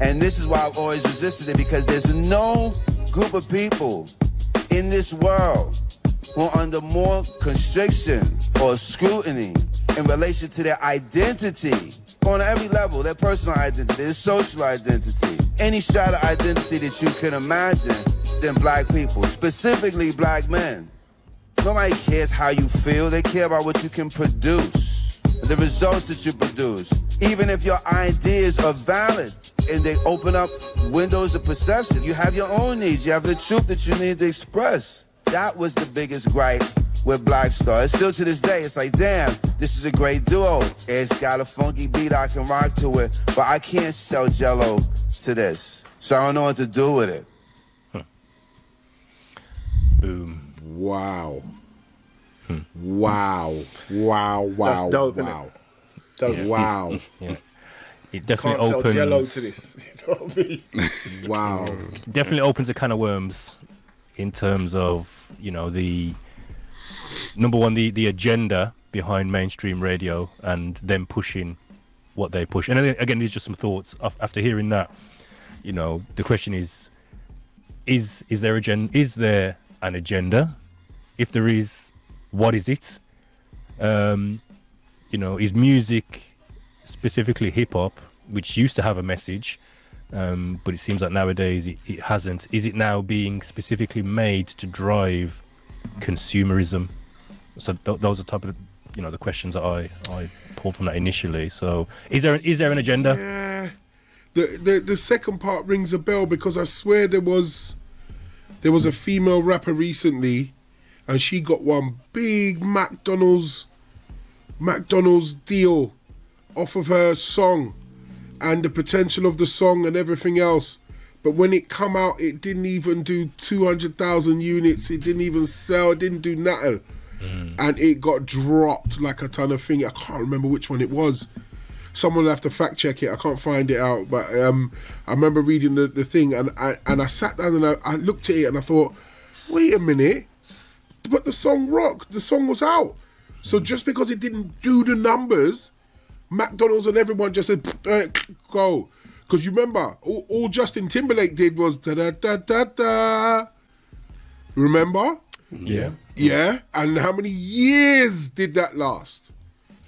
S9: And this is why I've always resisted it because there's no group of people in this world who are under more constriction or scrutiny in relation to their identity on every level, their personal identity, their social identity, any strata identity that you can imagine than black people, specifically black men. Nobody cares how you feel, they care about what you can produce, the results that you produce. Even if your ideas are valid and they open up windows of perception, you have your own needs, you have the truth that you need to express. That was the biggest gripe with Black Star. It's still to this day, it's like, damn, this is a great duo. It's got a funky beat, I can rock to it, but I can't sell jello to this. So I don't know what to do with it. Hmm.
S5: Boom.
S4: Wow. Hmm. Wow. Wow. Wow.
S1: That's dope,
S4: wow.
S1: Don't
S4: Wow.
S5: Yeah. It
S1: can't
S5: definitely
S1: sell
S5: opens
S1: jello to this. You know what I mean?
S4: Wow.
S5: definitely opens a can of worms in terms of you know the number one the the agenda behind mainstream radio and them pushing what they push. And again these are just some thoughts. After hearing that you know the question is is is there agenda is there an agenda? If there is what is it? Um you know is music specifically hip hop which used to have a message, um, but it seems like nowadays it, it hasn't. Is it now being specifically made to drive consumerism? So th- those are type of you know the questions that I I pulled from that initially. So is there is there an agenda?
S4: Yeah. The, the the second part rings a bell because I swear there was there was a female rapper recently and she got one big McDonald's McDonald's deal off of her song and the potential of the song and everything else. But when it come out, it didn't even do two hundred thousand units. It didn't even sell. It didn't do nothing, and it got dropped like a ton of thing. I can't remember which one it was. Someone will have to fact check it. I can't find it out, but um, I remember reading the, the thing, and I and I sat down and I, I looked at it and I thought, wait a minute, but the song rocked. The song was out. So just because it didn't do the numbers, McDonald's and everyone just said "Uh, go. Because you remember, all, all Justin Timberlake did was da da da da da. Remember?
S5: Yeah.
S4: Yeah. And how many years did that last?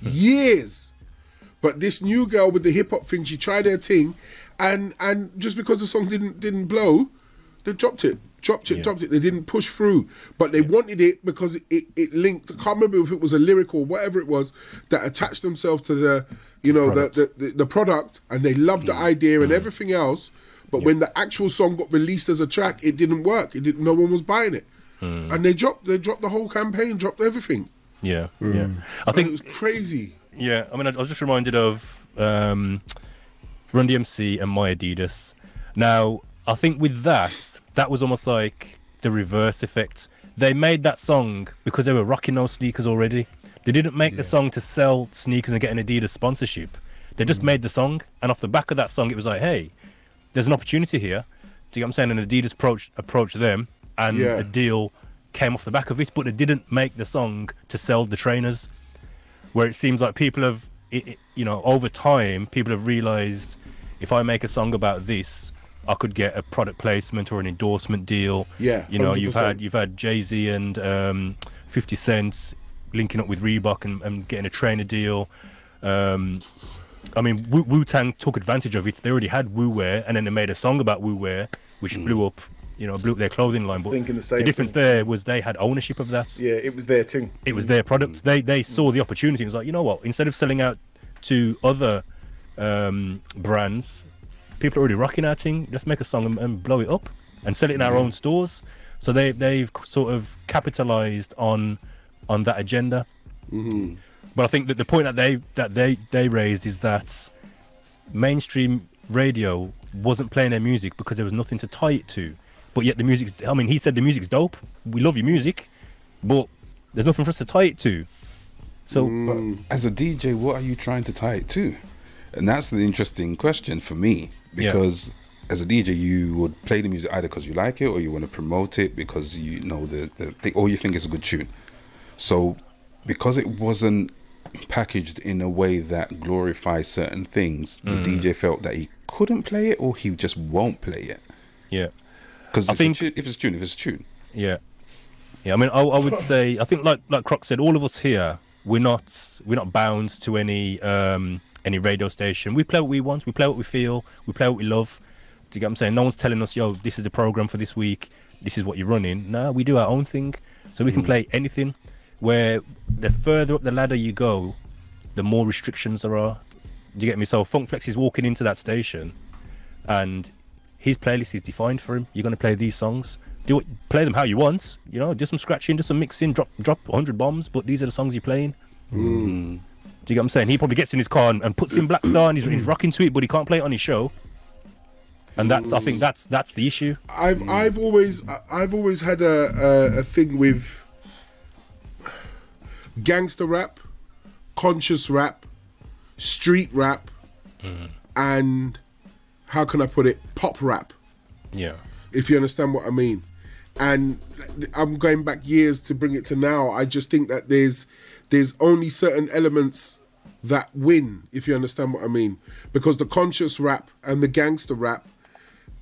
S4: Years. But this new girl with the hip hop thing, she tried her thing, and and just because the song didn't didn't blow, they dropped it, dropped it,
S5: Yeah.
S4: dropped it. They didn't push through, but they wanted it because it, it, it linked. I can't remember if it was a lyric or whatever it was that attached themselves to the you know
S5: Product.
S4: the, the, the the product, and they loved the idea and mm. everything else. But when the actual song got released as a track, it didn't work. It didn't. No one was buying it, mm. and they dropped they dropped the whole campaign, dropped everything.
S5: Yeah. Mm. Yeah. I
S4: And
S5: think
S4: it was crazy.
S5: Yeah, I mean, I I was just reminded of um, Run DMC and My Adidas. Now, I think with that, that was almost like the reverse effect. They made that song because they were rocking those sneakers already. They didn't make the song to sell sneakers and get an Adidas sponsorship. They just mm. made the song, and off the back of that song, it was like, hey, there's an opportunity here. Do you get what I'm saying? And Adidas approached approached them, and
S4: Yeah.
S5: a deal came off the back of it. But they didn't make the song to sell the trainers where it seems like people have it, it- you know over time people have realized if i make a song about this i could get a product placement or an endorsement deal
S4: Yeah,
S5: you know you've had you've had jay-z and um, 50 cents linking up with reebok and, and getting a trainer deal um, I mean, Wu- Tang took advantage of it. They already had Wu Wear, and then they made a song about Wu Wear, which blew up, you know, blew up their clothing line. But
S1: thinking the same
S5: difference
S1: thing.
S5: there was they had ownership of that
S1: Yeah, it was their thing.
S5: it was their product. They they saw the opportunity. It was like, you know what? Instead of selling out to other um, brands, people are already rocking our thing. Let's make a song and, and blow it up and sell it in our mm-hmm. own stores. So they they've sort of capitalized on on that agenda. Mm-hmm. But I think that the point that they that they they raised is that mainstream radio wasn't playing their music because there was nothing to tie it to. But yet the music's I mean, he said the music's dope. We love your music, but there's nothing for us to tie it to. So mm.
S2: But as a DJ, what are you trying to tie it to? And that's the interesting question for me
S5: Yeah.
S2: because as a DJ, you would play the music either because you like it or you want to promote it because you know the, the thing, or you think it's a good tune. So because it wasn't packaged in a way that glorifies certain things, the
S5: Mm.
S2: DJ felt that he couldn't play it or he just won't play it.
S5: yeah.
S2: Because
S5: I think-
S2: if it's tune, if it's a tune.
S5: Yeah, yeah. I mean, I, I would say I think like like Croc said, all of us here, we're not we're not bound to any um any radio station. We play what we want. We play what we feel. We play what we love. Do you get what I'm saying? No one's telling us, yo, this is the program for this week. This is what you're running. No, we do our own thing. So we can mm. play anything. Where the further up the ladder you go, the more restrictions there are. Do you get me? So Funk Flex is walking into that station, and his playlist is defined for him. You're going to play these songs. Do it, play them how you want. You know, do some scratching, do some mixing, drop drop 100 bombs. But these are the songs you're playing. Mm. Do you get what I'm saying? He probably gets in his car and, and puts in Black Star and he's, he's rocking to it, but he can't play it on his show. And that's, I think, that's that's the issue.
S4: I've I've always I- I've always had a, a a thing with gangster rap, conscious rap, street rap, mm. and how can I put it, pop rap.
S5: Yeah,
S4: if you understand what I mean. And I'm going back years to bring it to now. I just think that there's there's only certain elements that win, if you understand what I mean. Because the conscious rap and the gangster rap,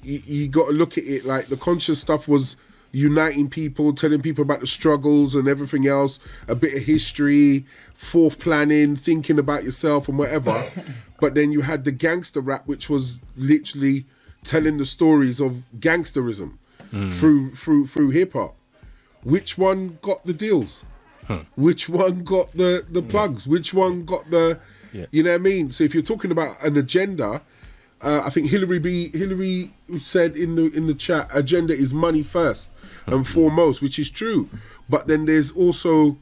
S4: you, you got to look at it like the conscious stuff was uniting people, telling people about the struggles and everything else, a bit of history, fourth planning, thinking about yourself and whatever. but then you had the gangster rap, which was literally telling the stories of gangsterism hmm. through through through hip hop. Which one got the deals? Hmm. Which one got the the hmm. plugs? Which one got the
S5: Yeah.
S4: you know what I mean? So if you're talking about an agenda, uh, I think Hillary B Hillary said in the in the chat, agenda is money first and hmm. foremost, which is true. But then there's also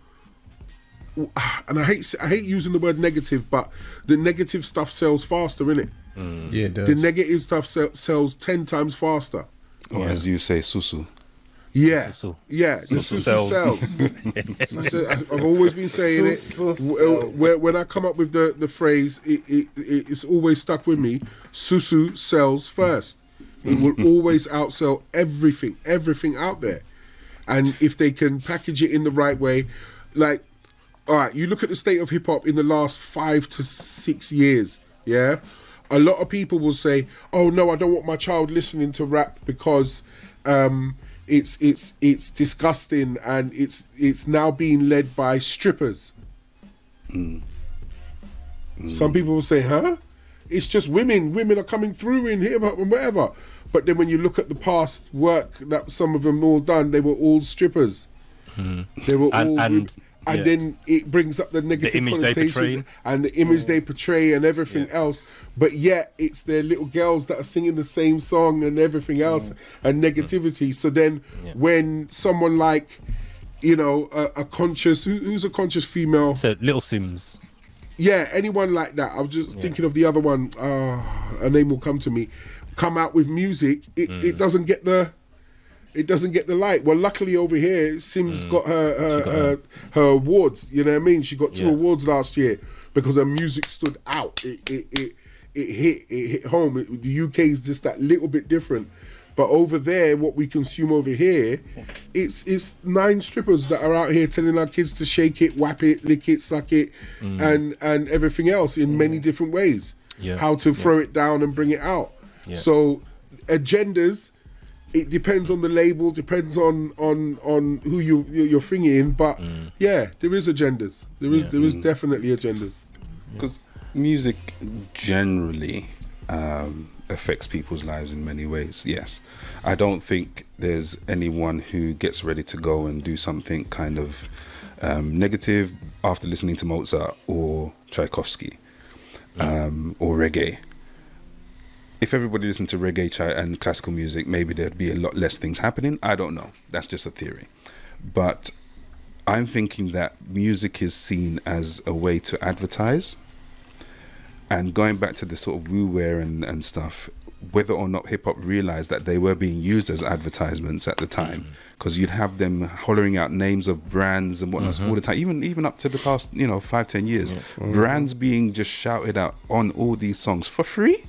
S4: and I hate I hate using the word negative, but the negative stuff sells faster, innit?
S3: Yeah, it does.
S4: The negative stuff sell, sells ten times faster.
S2: Oh, or as you say, susu.
S4: Yeah,
S5: Susu.
S4: yeah, the
S5: Susu
S4: susu
S5: sells.
S4: sells. I, I've always been saying it.
S1: Susu
S4: W- When, when I come up with the, the phrase, it, it, it, it's always stuck with me. Susu sells first. It will always outsell everything, everything out there. And if they can package it in the right way, like, all right, you look at the state of hip hop in the last five to six years, yeah? A lot of people will say, oh no, I don't want my child listening to rap because um, it's it's it's disgusting and it's it's now being led by strippers. Mm. Mm. Some people will say, huh? It's just women. Women are coming through in here, and whatever. But then when you look at the past work that some of them all done, they were all strippers. Mm. They were
S5: And-
S4: all,
S5: and,
S4: and
S5: yeah.
S4: then it brings up the negative
S5: image they
S4: connotations and the image they portray and everything else. But yet it's their little girls that are singing the same song and everything else and negativity. So then when someone like, you know, a, a conscious who, who's a conscious female
S5: So Little Simz.
S4: yeah, anyone like that. I was just thinking of the other one. Uh, a name will come to me. Come out with music. It,
S5: Mm.
S4: it doesn't get the. It doesn't get the light. Well, luckily over here, Simz mm. got her her, her her awards. You know what I mean? She got two
S5: Yeah.
S4: awards last year because her music stood out. It it it, it hit it hit home. It, the UK is just that little bit different. But over there, what we consume over here, it's it's nine strippers that are out here telling our kids to shake it, whap it, lick it, suck it, mm. and and everything else in many mm. different ways.
S5: Yeah.
S4: How to throw it down and bring it out.
S5: Yeah.
S4: So agendas, it depends on the label, depends on on on who you you're thinking. But yeah, there is agendas. There is there is definitely agendas.
S2: Because music generally um, affects people's lives in many ways. Yes, I don't think there's anyone who gets ready to go and do something kind of um, negative after listening to Mozart or Tchaikovsky um, or reggae. If everybody listened to reggae and classical music, maybe there'd be a lot less things happening. I don't know. That's just a theory. But I'm thinking that music is seen as a way to advertise. And going back to the sort of Wu Wear and, and stuff, whether or not hip hop realized that they were being used as advertisements at the time, mm. because you'd have them hollering out names of brands and whatnot all mm-hmm. the time, even even up to the past, you know, five ten years, brands being just shouted out on all these songs for free,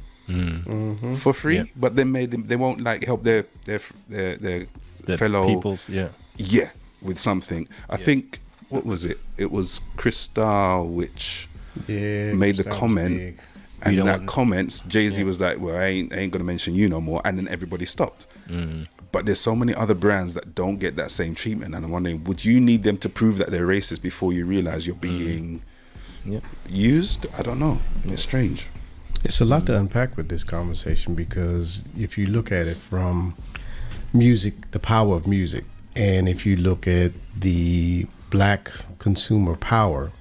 S2: for free,
S5: Yeah.
S2: but they made them they won't like help their their their, their
S5: The
S2: fellow
S5: people's, yeah.
S2: yeah, with something. I think what was it? It was Cristal which
S3: Yeah,
S2: made the
S3: Cristal was
S2: comment,
S3: big.
S2: and
S5: You
S2: in
S5: don't
S2: that
S5: want-
S2: comments, Jay Z was like, "Well, I ain't, I ain't gonna mention you no more," and then everybody stopped.
S5: Mm.
S2: But there's so many other brands that don't get that same treatment, and I'm wondering, would you need them to prove that they're racist before you realize you're being
S5: Yeah.
S2: used? I don't know. It's strange.
S3: It's a lot to unpack with this conversation because if you look at it from music, the power of music, and if you look at the black consumer power,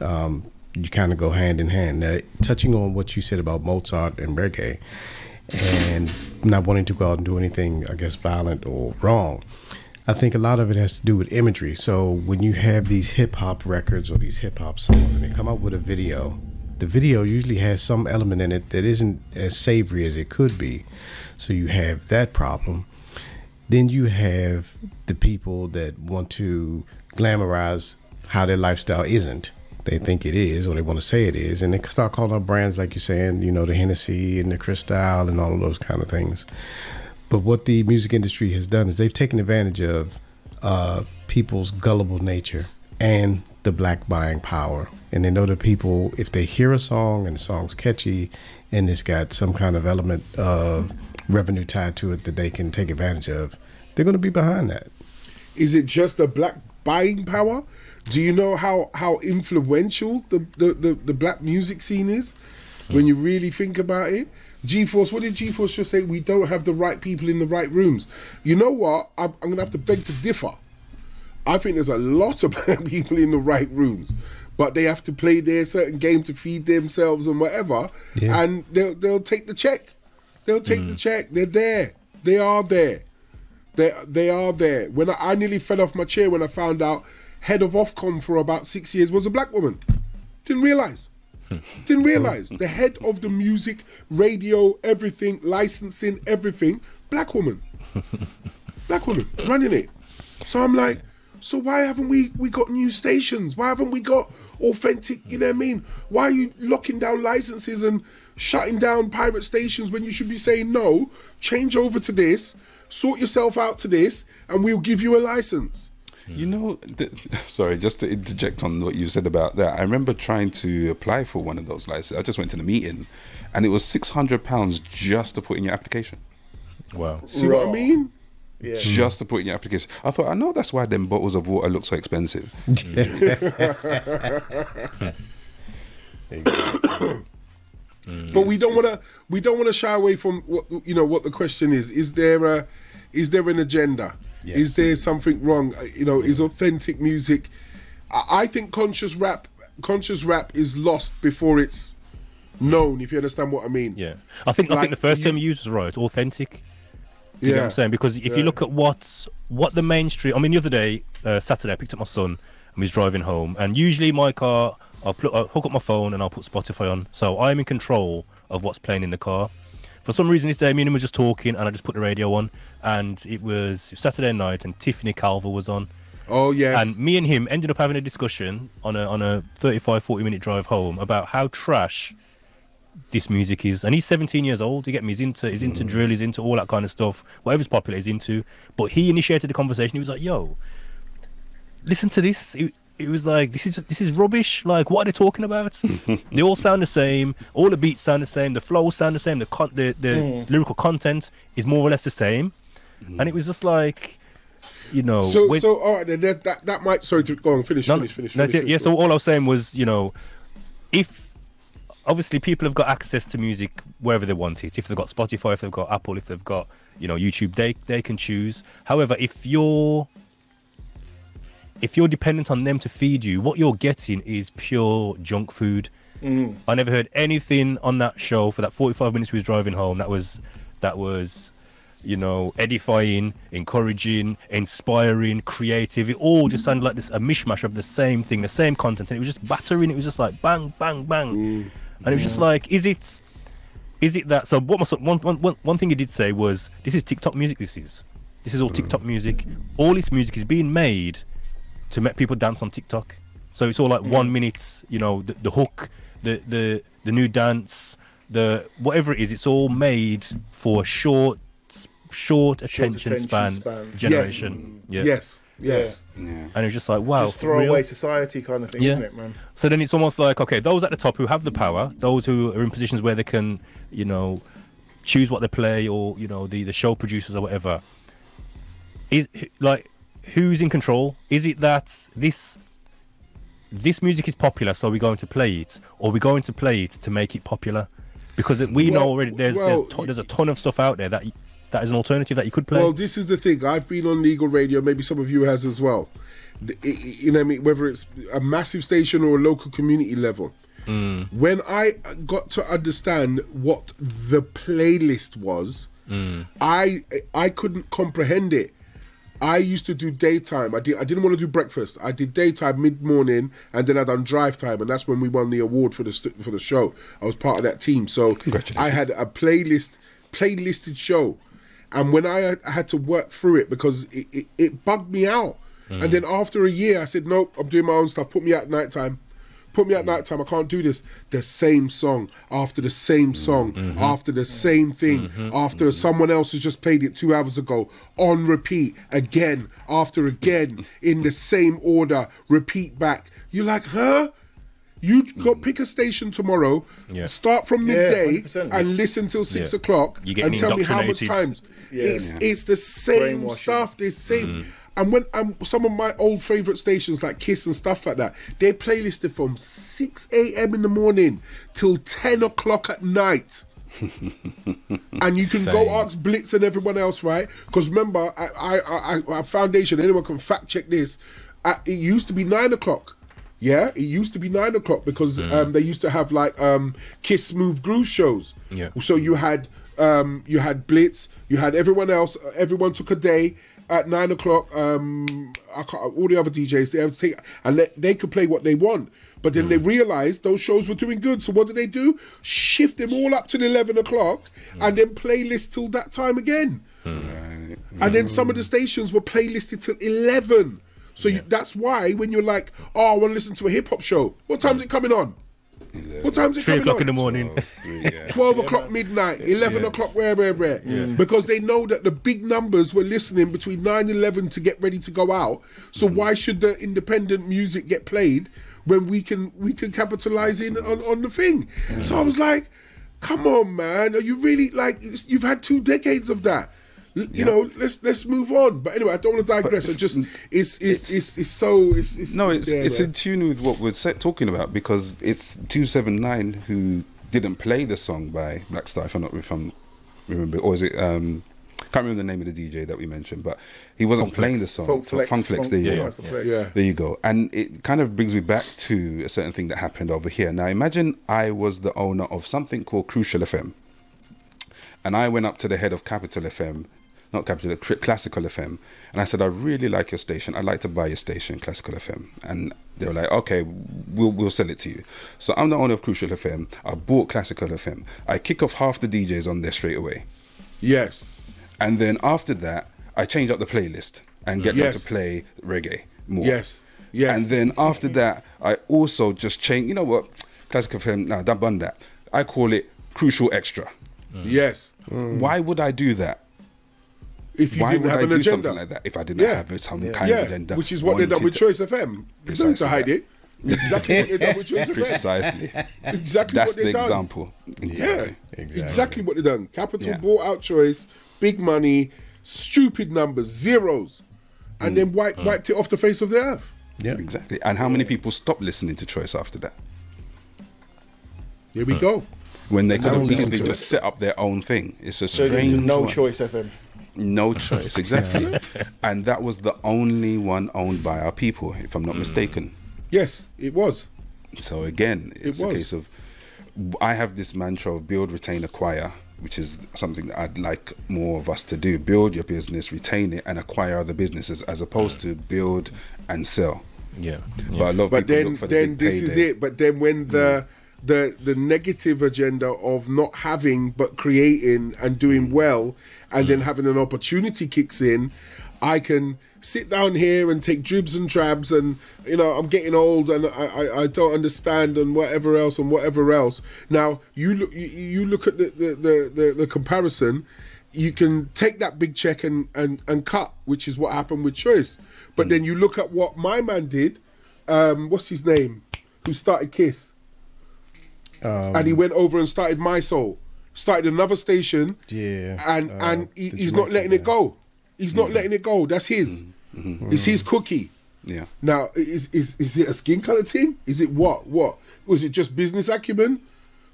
S3: um, you kind of go hand in hand. Now, touching on what you said about Mozart and reggae, and not wanting to go out and do anything, I guess, violent or wrong. I think a lot of it has to do with imagery. So when you have these hip hop records or these hip hop songs and they come out with a video, the video usually has some element in it that isn't as savory as it could be. So you have that problem. Then you have the people that want to glamorize how their lifestyle isn't. They think it is, or they want to say it is, and they start calling out brands like you're saying, you know, the Hennessy and the Cristal and all of those kind of things. But what the music industry has done is they've taken advantage of uh, people's gullible nature and the black buying power. And they know that people, if they hear a song and the song's catchy and it's got some kind of element of revenue tied to it that they can take advantage of, They're going to be behind that.
S4: Is it just a black buying power? Do you know how how influential the the, the, the black music scene is when you really think about it? G Force, what did G Force just say? We don't have the right people in the right rooms. You know what? I'm, I'm going to have to beg to differ. I think there's a lot of black people in the right rooms, but they have to play their certain game to feed themselves and whatever,
S3: Yeah.
S4: and they'll they'll take the check. They'll take the mm. check. They're there. They are there. They they are there. When I, I nearly fell off my chair when I found out head of Ofcom for about six years was a black woman. Didn't realize. Didn't realize the head of the music, radio, everything, licensing, everything, black woman, black woman running it. So I'm like, so why haven't we we got new stations? Why haven't we got authentic? You know what I mean? Why are you locking down licenses and shutting down pirate stations when you should be saying no? Change over to this, sort yourself out to this, and we'll give you a license.
S2: You know, th- sorry, just to interject on what you said about that. I remember trying to apply for one of those licenses. I just went to the meeting, and it was six hundred pounds just to put in your application.
S5: Wow.
S4: See what I mean?
S1: Yeah.
S2: Just to put in your application. I thought, I know that's why them bottles of water look so expensive.
S4: But we don't want to. We don't want to shy away from what you know. What the question is: Is there a, is there an agenda? Is there something wrong? Uh, You know, is authentic music? I, I think conscious rap, conscious rap is lost before it's known. If you understand what I mean.
S5: Yeah, I think I think the first
S4: you-
S5: term you used was right, authentic. Do you know what
S4: Yeah.
S5: I'm saying? Because if
S4: Yeah.
S5: you look at what's what the main street, I mean, the other day, uh, Saturday, I picked up my son and we was driving home, and usually my car, I'll, put, I'll hook up my phone and I'll put Spotify on, so I'm in control of what's playing in the car. For some reason, this day, me and him were just talking, and I just put the radio on, and it was Saturday night, and Tiffany Calver was on.
S4: Oh yes.
S5: And me and him ended up having a discussion on a on a 35 40 minute drive home about how trash this music is. And he's 17 years old. You get me? He's into he's into mm. drill. He's into all that kind of stuff. Whatever's popular, he's into. But he initiated the conversation. He was like, "Yo, listen to this." It, it was like this is this is rubbish. Like, what are they talking about? they all sound the same. All the beats sound the same. The flows sound the same. The con- the, the mm. lyrical content is more or less the same. Mm. And it was just like, you know,
S4: so
S5: when-
S4: so all right then that, that that might sorry to go on finish
S5: no,
S4: finish finish.
S5: That's
S4: finish,
S5: it. Yeah.
S4: finish.
S5: So all I was saying was, you know, if obviously people have got access to music wherever they want it. If they've got Spotify, if they've got Apple, if they've got you know YouTube, they they can choose. However, if you're if you're dependent on them to feed you, what you're getting is pure junk food. Mm. I never heard anything on that show for that 45 minutes we was driving home. That was that was you know edifying, encouraging, inspiring, creative. It all just sounded like this a mishmash of the same thing, the same content, and it was just battering. It was just like bang, bang, bang, mm. And it was just mm. like, is it? Is it that? So what? My, son- one, one, one, one thing he did say was, "This is TikTok music. This is, this is all mm. TikTok music. All this music is being made to make people dance on TikTok. So it's all like mm. one minute, you know, the, the hook, the, the the new dance, the whatever it is. It's all made for short, short attention,
S1: attention
S5: span
S1: spans.
S5: generation. Yeah.
S4: Yes.
S1: Yeah.
S4: Yes.
S5: And it's just like, wow,
S1: Just
S5: for
S1: throw
S5: real?
S1: away society kind of thing,
S5: Yeah.
S1: isn't it, man?
S5: So then it's almost like okay, those at the top who have the power, those who are in positions where they can, you know, choose what they play, or you know, the the show producers or whatever. Is like who's in control? Is it that this this music is popular, so we're going to play it, or we're going to play it to make it popular? Because we know already there's
S4: well,
S5: there's, to, there's a ton of stuff out there that that is an alternative that you could play.
S4: Well, this is the thing. I've been on legal radio. Maybe some of you has as well. The- i- i- You know, what I mean, whether it's a massive station or a local community level. Mm. When I got to understand what the playlist was, mm. I I couldn't comprehend it. I used to do daytime. I did. I didn't want to do breakfast. I did daytime, mid morning, and then I done drive time, and that's when we won the award for the for the show. I was part of that team, so I had a playlist playlisted show, and when I had, I had to work through it because it, it, it bugged me out. And mm. then after a year, I said, "Nope, I'm doing my own stuff. Put me at night time." Put me at mm. night time. I can't do this. The same song after the same mm, song mm-hmm. after the same thing mm-hmm, after mm-hmm. someone else has just played it two hours ago on repeat again after again in the same order. Repeat back. You're like, huh? You go pick a station tomorrow.
S5: Yeah.
S4: Start from midday
S1: 100%.
S4: and listen till six
S5: Yeah.
S4: o'clock,
S5: You're getting
S4: and tell me how much times.
S1: Yeah.
S4: It's it's the same stuff. The same.
S5: Mm.
S4: And when um, some of my old favorite stations like Kiss and stuff like that, they playlisted from six a.m. in the morning till ten o'clock at night. and you can go
S5: Same.
S4: ask Blitz and everyone else, right? Because remember, I, I, I, I, foundation. Anyone can fact check this. Uh, it used to be nine o'clock. Yeah, it used to be nine o'clock because um, they used to have like um, Kiss Smooth Groove shows.
S5: Yeah.
S4: So you had um, you had Blitz, you had everyone else. Everyone took a day at nine o'clock. Um, all the other DJs they have to take and let, they could play what they want. But then they realized those shows were doing good. So what did they do? Shift them all up to the eleven o'clock and then playlist till that time again. And then some of the stations were playlisted till 11. So you, that's why when you're like, oh, I want to listen to a hip hop show, what time's it coming on? What time's it
S5: Three o'clock
S4: on?
S5: in the morning.
S2: Three, yeah.
S4: 12 o'clock midnight, 11 o'clock, where, where, where. Mm. Because they know that the big numbers were listening between 9 and 11 to get ready to go out. So mm. why should the independent music get played when we can we can capitalize in on, on the thing? So I was like, come on, man. Are you really like, you've had two decades of that. L- You know, let's let's move on. But anyway, I don't want to digress. I just it's it's it's, it's, so it's, it's
S2: No, it's
S4: there,
S2: it's in tune with what we're talking about because it's two seven nine who didn't play the song by Black Star. If I'm not if I'm remember, or is it? Um, can't remember the name of the DJ that we mentioned, but he wasn't playing the song.
S1: Funk Flex.
S2: There you go.
S4: Yeah.
S2: There you go. And it kind of brings me back to a certain thing that happened over here. Now, imagine I was the owner of something called Crucial FM. And I went up to the head of Capital FM, not Capital, Classical FM. And I said, I really like your station. I'd like to buy your station, Classical FM. And they were like, okay, we'll, we'll sell it to you. So I'm the owner of Crucial FM. I bought Classical FM. I kick off half the DJs on there straight away.
S4: yes.
S2: And then after that, I change up the playlist and get
S4: Yes.
S2: them to play reggae more.
S4: Yes. Yes.
S2: And then after that, I also just change. You know what? Classical FM. Now, don't done that. I call it Crucial Extra.
S4: Yes. Mm.
S2: Why would I do that?
S4: If you
S2: Why
S4: didn't
S2: would
S4: have
S2: I
S4: an
S2: do
S4: agenda.
S2: something like that if I didn't
S4: Yeah.
S2: have some kind
S4: yeah,
S2: of agenda?
S4: which is what they've done
S2: wanted
S4: with
S2: to-
S4: Choice FM. Don't
S2: Precisely
S4: to hide
S2: that.
S4: it. Exactly what they've done with Choice FM.
S2: Precisely.
S4: Exactly
S2: That's
S4: what they've
S2: the
S4: done.
S2: example.
S4: Yeah,
S2: Exactly.
S4: exactly. what they've done. Capital
S2: Yeah.
S4: bought out Choice, big money, stupid numbers, zeros, and then mm. wiped, mm. wiped it off the face of the earth.
S3: Yeah.
S2: Exactly. And how many people stopped listening to Choice after that?
S4: Here we mm. go.
S2: When they could have
S1: don't
S2: easily just set up their own thing. It's a
S1: So you
S2: strange
S1: need to no
S2: one.
S1: choice FM.
S2: No choice, exactly. and that was the only one owned by our people, if I'm not hmm. mistaken.
S4: Yes, it was.
S2: So again, it's a
S4: was.
S2: case of I have this mantra of build, retain, acquire, which is something that I'd like more of us to do. Build your business, retain it, and acquire other businesses, as opposed to build and sell.
S5: yeah.
S2: But a lot of
S4: But
S2: people
S4: then,
S2: look for the
S4: then
S2: big
S4: this is it. But then when the hmm. The the negative agenda of not having but creating and doing mm. well, and then mm. having an opportunity kicks in, I can sit down here and take dribs and drabs and you know I'm getting old and I, I, I don't understand and whatever else and whatever else. Now you look you, look at the the, the, the the comparison. You can take that big check and, and, and cut, which is what happened with Choice. But mm. then you look at what my man did. Um, what's his name? Who started Kiss? Um, and he went over and started Mi-Soul. Started another station.
S3: Yeah,
S4: And
S3: uh,
S4: and he, he's not letting it
S3: guy.
S4: go. He's not mm-hmm. letting it go. That's his. Mm-hmm. Mm-hmm. It's his cookie.
S2: Yeah.
S4: Now, is, is is it a skin color thing? Is it what? What was it? Just business acumen?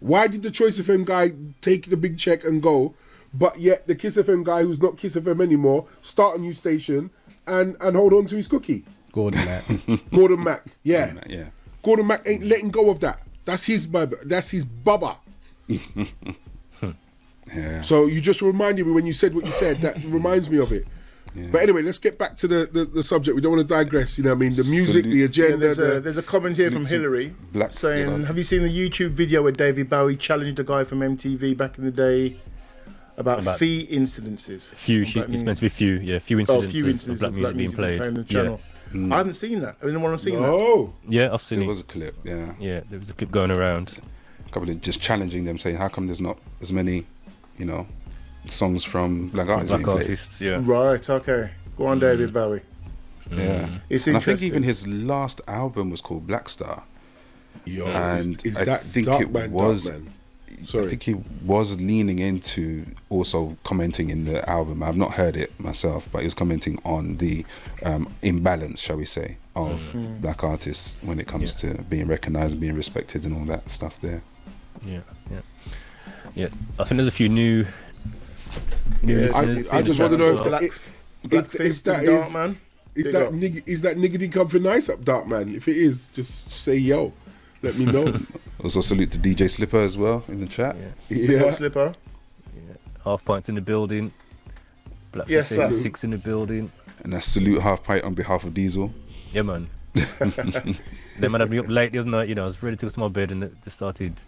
S4: Why did the Choice FM guy take the big check and go, but yet the Kiss FM guy, who's not Kiss FM anymore, start a new station and and hold on to his cookie?
S3: Gordon Mac.
S4: Gordon Mac, yeah,
S2: Yeah.
S4: Gordon Mac ain't letting go of that. That's his bub. That's his baba.
S2: Yeah.
S4: So you just reminded me when you said what you said. That reminds me of it. Yeah. But anyway, let's get back to the, the, the subject. We don't want to digress. You know, what I mean, the music,
S2: Salute.
S4: the
S1: Yeah,
S4: agenda.
S1: there's, a, there's a comment here from Hillary
S2: Black-
S1: saying,
S2: yeah.
S1: "Have you seen the YouTube video where David Bowie challenged a guy from MTV back in the day about,
S5: About-
S1: fee incidences?"
S5: Few. She, it's meant to be few. Yeah. Few
S1: Oh,
S5: incidents,
S1: few
S5: of
S1: instances
S5: black music being played.
S1: on the
S5: yeah.
S1: Channel. I haven't seen that. Anyone have seen that?
S4: oh,
S5: Yeah, I've seen it.
S2: There
S5: it.
S2: was a clip, yeah.
S5: Yeah, there was a clip going around.
S2: A couple of just challenging them, saying, how come there's not as many, you know, songs from black artists
S5: Black
S2: being played?
S5: artists. Yeah.
S1: Right. Okay. Go on, mm. David Bowie.
S2: Yeah. Mm.
S1: It's
S2: and I think
S1: interesting.
S2: even his last album was called Black Star.
S4: Yo,
S2: and
S4: is, is
S2: I
S4: that
S2: think
S4: dark
S2: it
S4: man,
S2: was.
S4: dark man?
S2: I think he was leaning into also commenting in the album. I've not heard it myself, but he was commenting on the um, imbalance, shall we say, of
S5: Mm.
S2: black artists when it comes to being recognised and being respected and all that stuff there.
S5: Yeah, yeah, yeah. I think there's a few new. new
S1: Yeah,
S5: listeners
S4: I just want to know
S5: as
S4: if,
S5: well.
S1: Black-
S4: if,
S1: Black
S4: if, if
S1: Fist
S4: that
S1: and Dark
S4: is
S1: Man.
S4: is that
S1: up.
S4: nig- is that niggity comfy nice up, dark man? If it is, just say yo. Let me know.
S2: Also, salute to DJ Slipper as well in the chat.
S5: Yeah.
S1: Big up
S4: yeah.
S1: Slipper.
S5: Half pints in the building. Black
S1: Yes,
S5: yes,
S1: sir.
S5: six in the building.
S2: And I salute Half Pint on behalf of Diesel.
S5: Yeah, man. they man had me up late the other night. You know, I was ready to go to my bed, and they they started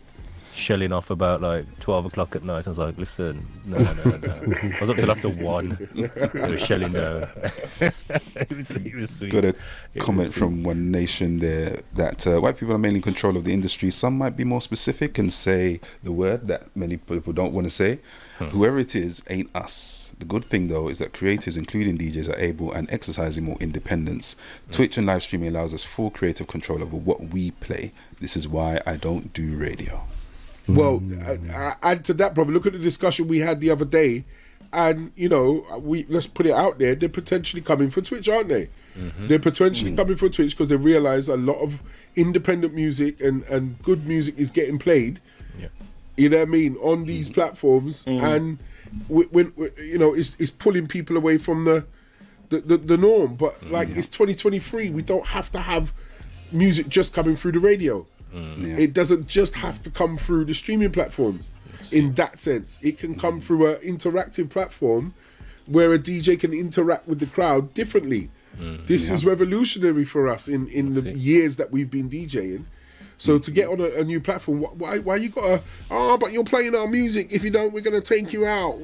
S5: shelling off about like twelve o'clock at night. I was like, listen, no, no, no, no. I was up till after one. They were shelling down. it was, it was sweet.
S2: Got a
S5: It
S2: comment from One Nation there that uh, white people are mainly in control of the industry. Some might be more specific and say the word that many people don't want to say. Whoever it is ain't us. The good thing though is that creatives, including DJs, are able and exercising more independence. Twitch and live streaming allows us full creative control over what we play. This is why I don't do radio.
S4: Well, uh, uh, add to that, brother. Look at the discussion we had the other day, and you know, we let's put it out there. They're potentially coming for Twitch, aren't they? They're potentially coming for Twitch because they realize a lot of independent music and and good music is getting played.
S5: Yeah.
S4: You know what I mean on these platforms, and when, when you know, it's it's pulling people away from the the, the, the norm. But like it's 2023, we don't have to have music just coming through the radio.
S2: Yeah.
S4: It doesn't just have to come through the streaming platforms. In that sense, it can come through an interactive platform where a DJ can interact with the crowd differently. Mm. This is revolutionary for us in in the
S5: it.
S4: years that we've been DJing. So to get on a, a new platform, wh- why why you gotta? Oh, but you're playing our music. If you don't, we're gonna take you out.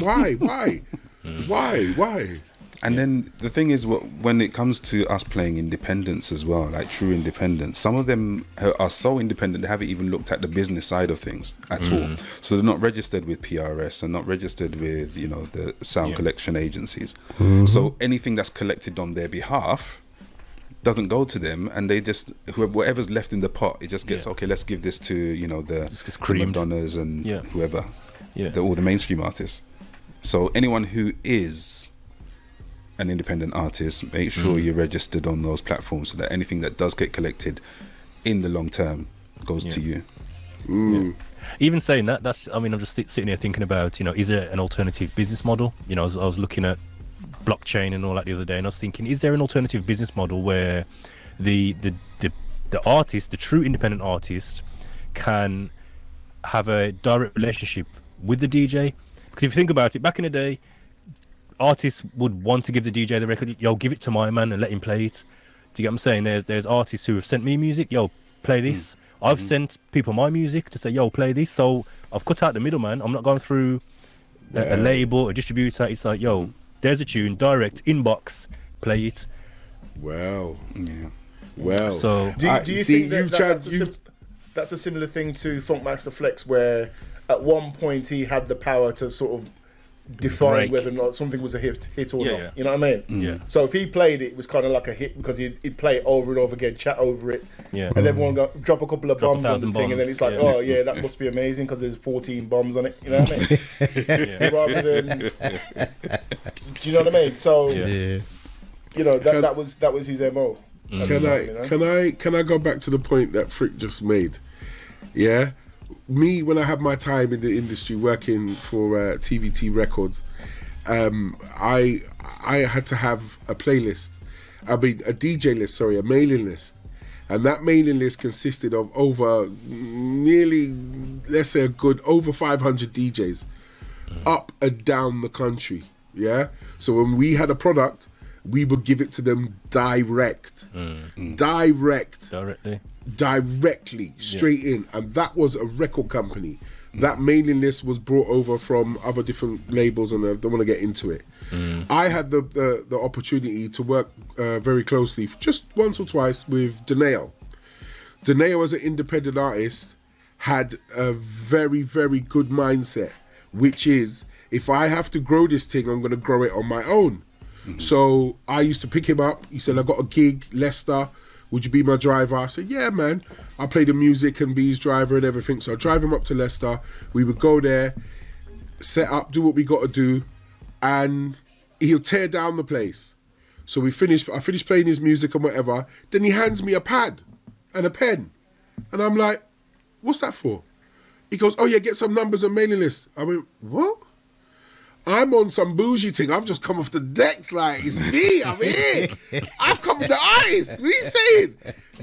S4: Why? Why? Mm. Why? Why?
S2: And then the thing is, what when it comes to us playing independence as well, like true independence, some of them are so independent they haven't even looked at the business side of things at mm. all. So they're not registered with PRS and not registered with you know the sound
S5: Yeah.
S2: collection agencies. Mm-hmm. So anything that's collected on their behalf doesn't go to them, and they just whatever's left in the pot, it just gets
S5: Yeah.
S2: okay. Let's give this to you know the,
S5: Just gets
S2: the. Madonnas and
S5: Yeah.
S2: whoever,
S5: Yeah.
S2: the, all the mainstream artists. So anyone who is an independent artist, make sure
S5: Mm.
S2: you're registered on those platforms so that anything that does get collected in the long term goes to
S5: Yeah.
S2: you.
S5: Even saying that, that's. I mean, I'm just sitting here thinking about, you know, is there an alternative business model? You know, I was, I was looking at blockchain and all that the other day, and I was thinking, is there an alternative business model where the the the, the artist, the true independent artist, can have a direct relationship with the DJ? Because if you think about it, back in the day, artists would want to give the DJ the record. Yo, give it to my man and let him play it. Do you get what I'm saying? There's there's artists who have sent me music. Yo, play this. Mm. I've mm-hmm. sent people my music to say, yo, play this. So I've cut out the middleman. I'm not going through a, a label, a distributor. It's like, yo, mm. there's a tune, direct inbox, play it.
S4: Well,
S2: Yeah.
S4: well.
S5: So
S1: Do you,
S4: I-
S1: do you
S4: see,
S1: think that,
S4: you've
S1: that-
S4: tried-
S1: that's, a
S4: you've-
S1: sim- that's a similar thing to Funkmaster Flex, where at one point he had the power to sort of define
S5: Break.
S1: whether or not something was a hit, hit or
S5: Yeah,
S1: not.
S5: yeah.
S1: You know what I mean?
S5: Yeah.
S1: So if he played it, it was kind of like a hit because he'd, he'd play it over and over again, chat over it,
S5: Yeah.
S1: and everyone go, drop a couple of
S5: Drop
S1: bombs on the
S5: thousand
S1: thing, and then it's like,
S5: yeah.
S1: oh yeah, that must be amazing because there's 14 bombs on it. You know what I mean? Rather than, do you know what I mean? So
S5: Yeah.
S3: Yeah.
S1: you know that
S4: Can-
S1: that was that was his mo. at the
S4: can I
S1: time, you know?
S4: can I can I go back to the point that Frick just made? Yeah, me when I had my time in the industry working for uh, TVT Records, um, I I had to have a playlist. I mean a DJ list, sorry, a mailing list, and that mailing list consisted of over nearly, let's say, a good over 500 DJs up and down the country. Yeah. So when we had a product, we would give it to them direct, direct,
S5: directly.
S4: Directly, straight in, and that was a record company. That mailing list was brought over from other different labels, and I don't want to get into it. I had the, the the opportunity to work uh, very closely, just once or twice, with Deneo. Deneo, as an independent artist, had a very, very good mindset, which is if I have to grow this thing, I'm going to grow it on my own. So I used to pick him up. He said, I got a gig, Leicester. Would you be my driver? I said, Yeah, man. I play the music and be his driver and everything. So I drive him up to Leicester. We would go there, set up, do what we got to do, and he'll tear down the place. So we finished. I finished playing his music and whatever. Then he hands me a pad and a pen, and I'm like, "What's that for?" He goes, "Oh yeah, get some numbers and mailing list." I went, "What?" I'm on some bougie thing. I've just come off the decks like it's me. I'm here. I've come with the ice. What are you saying?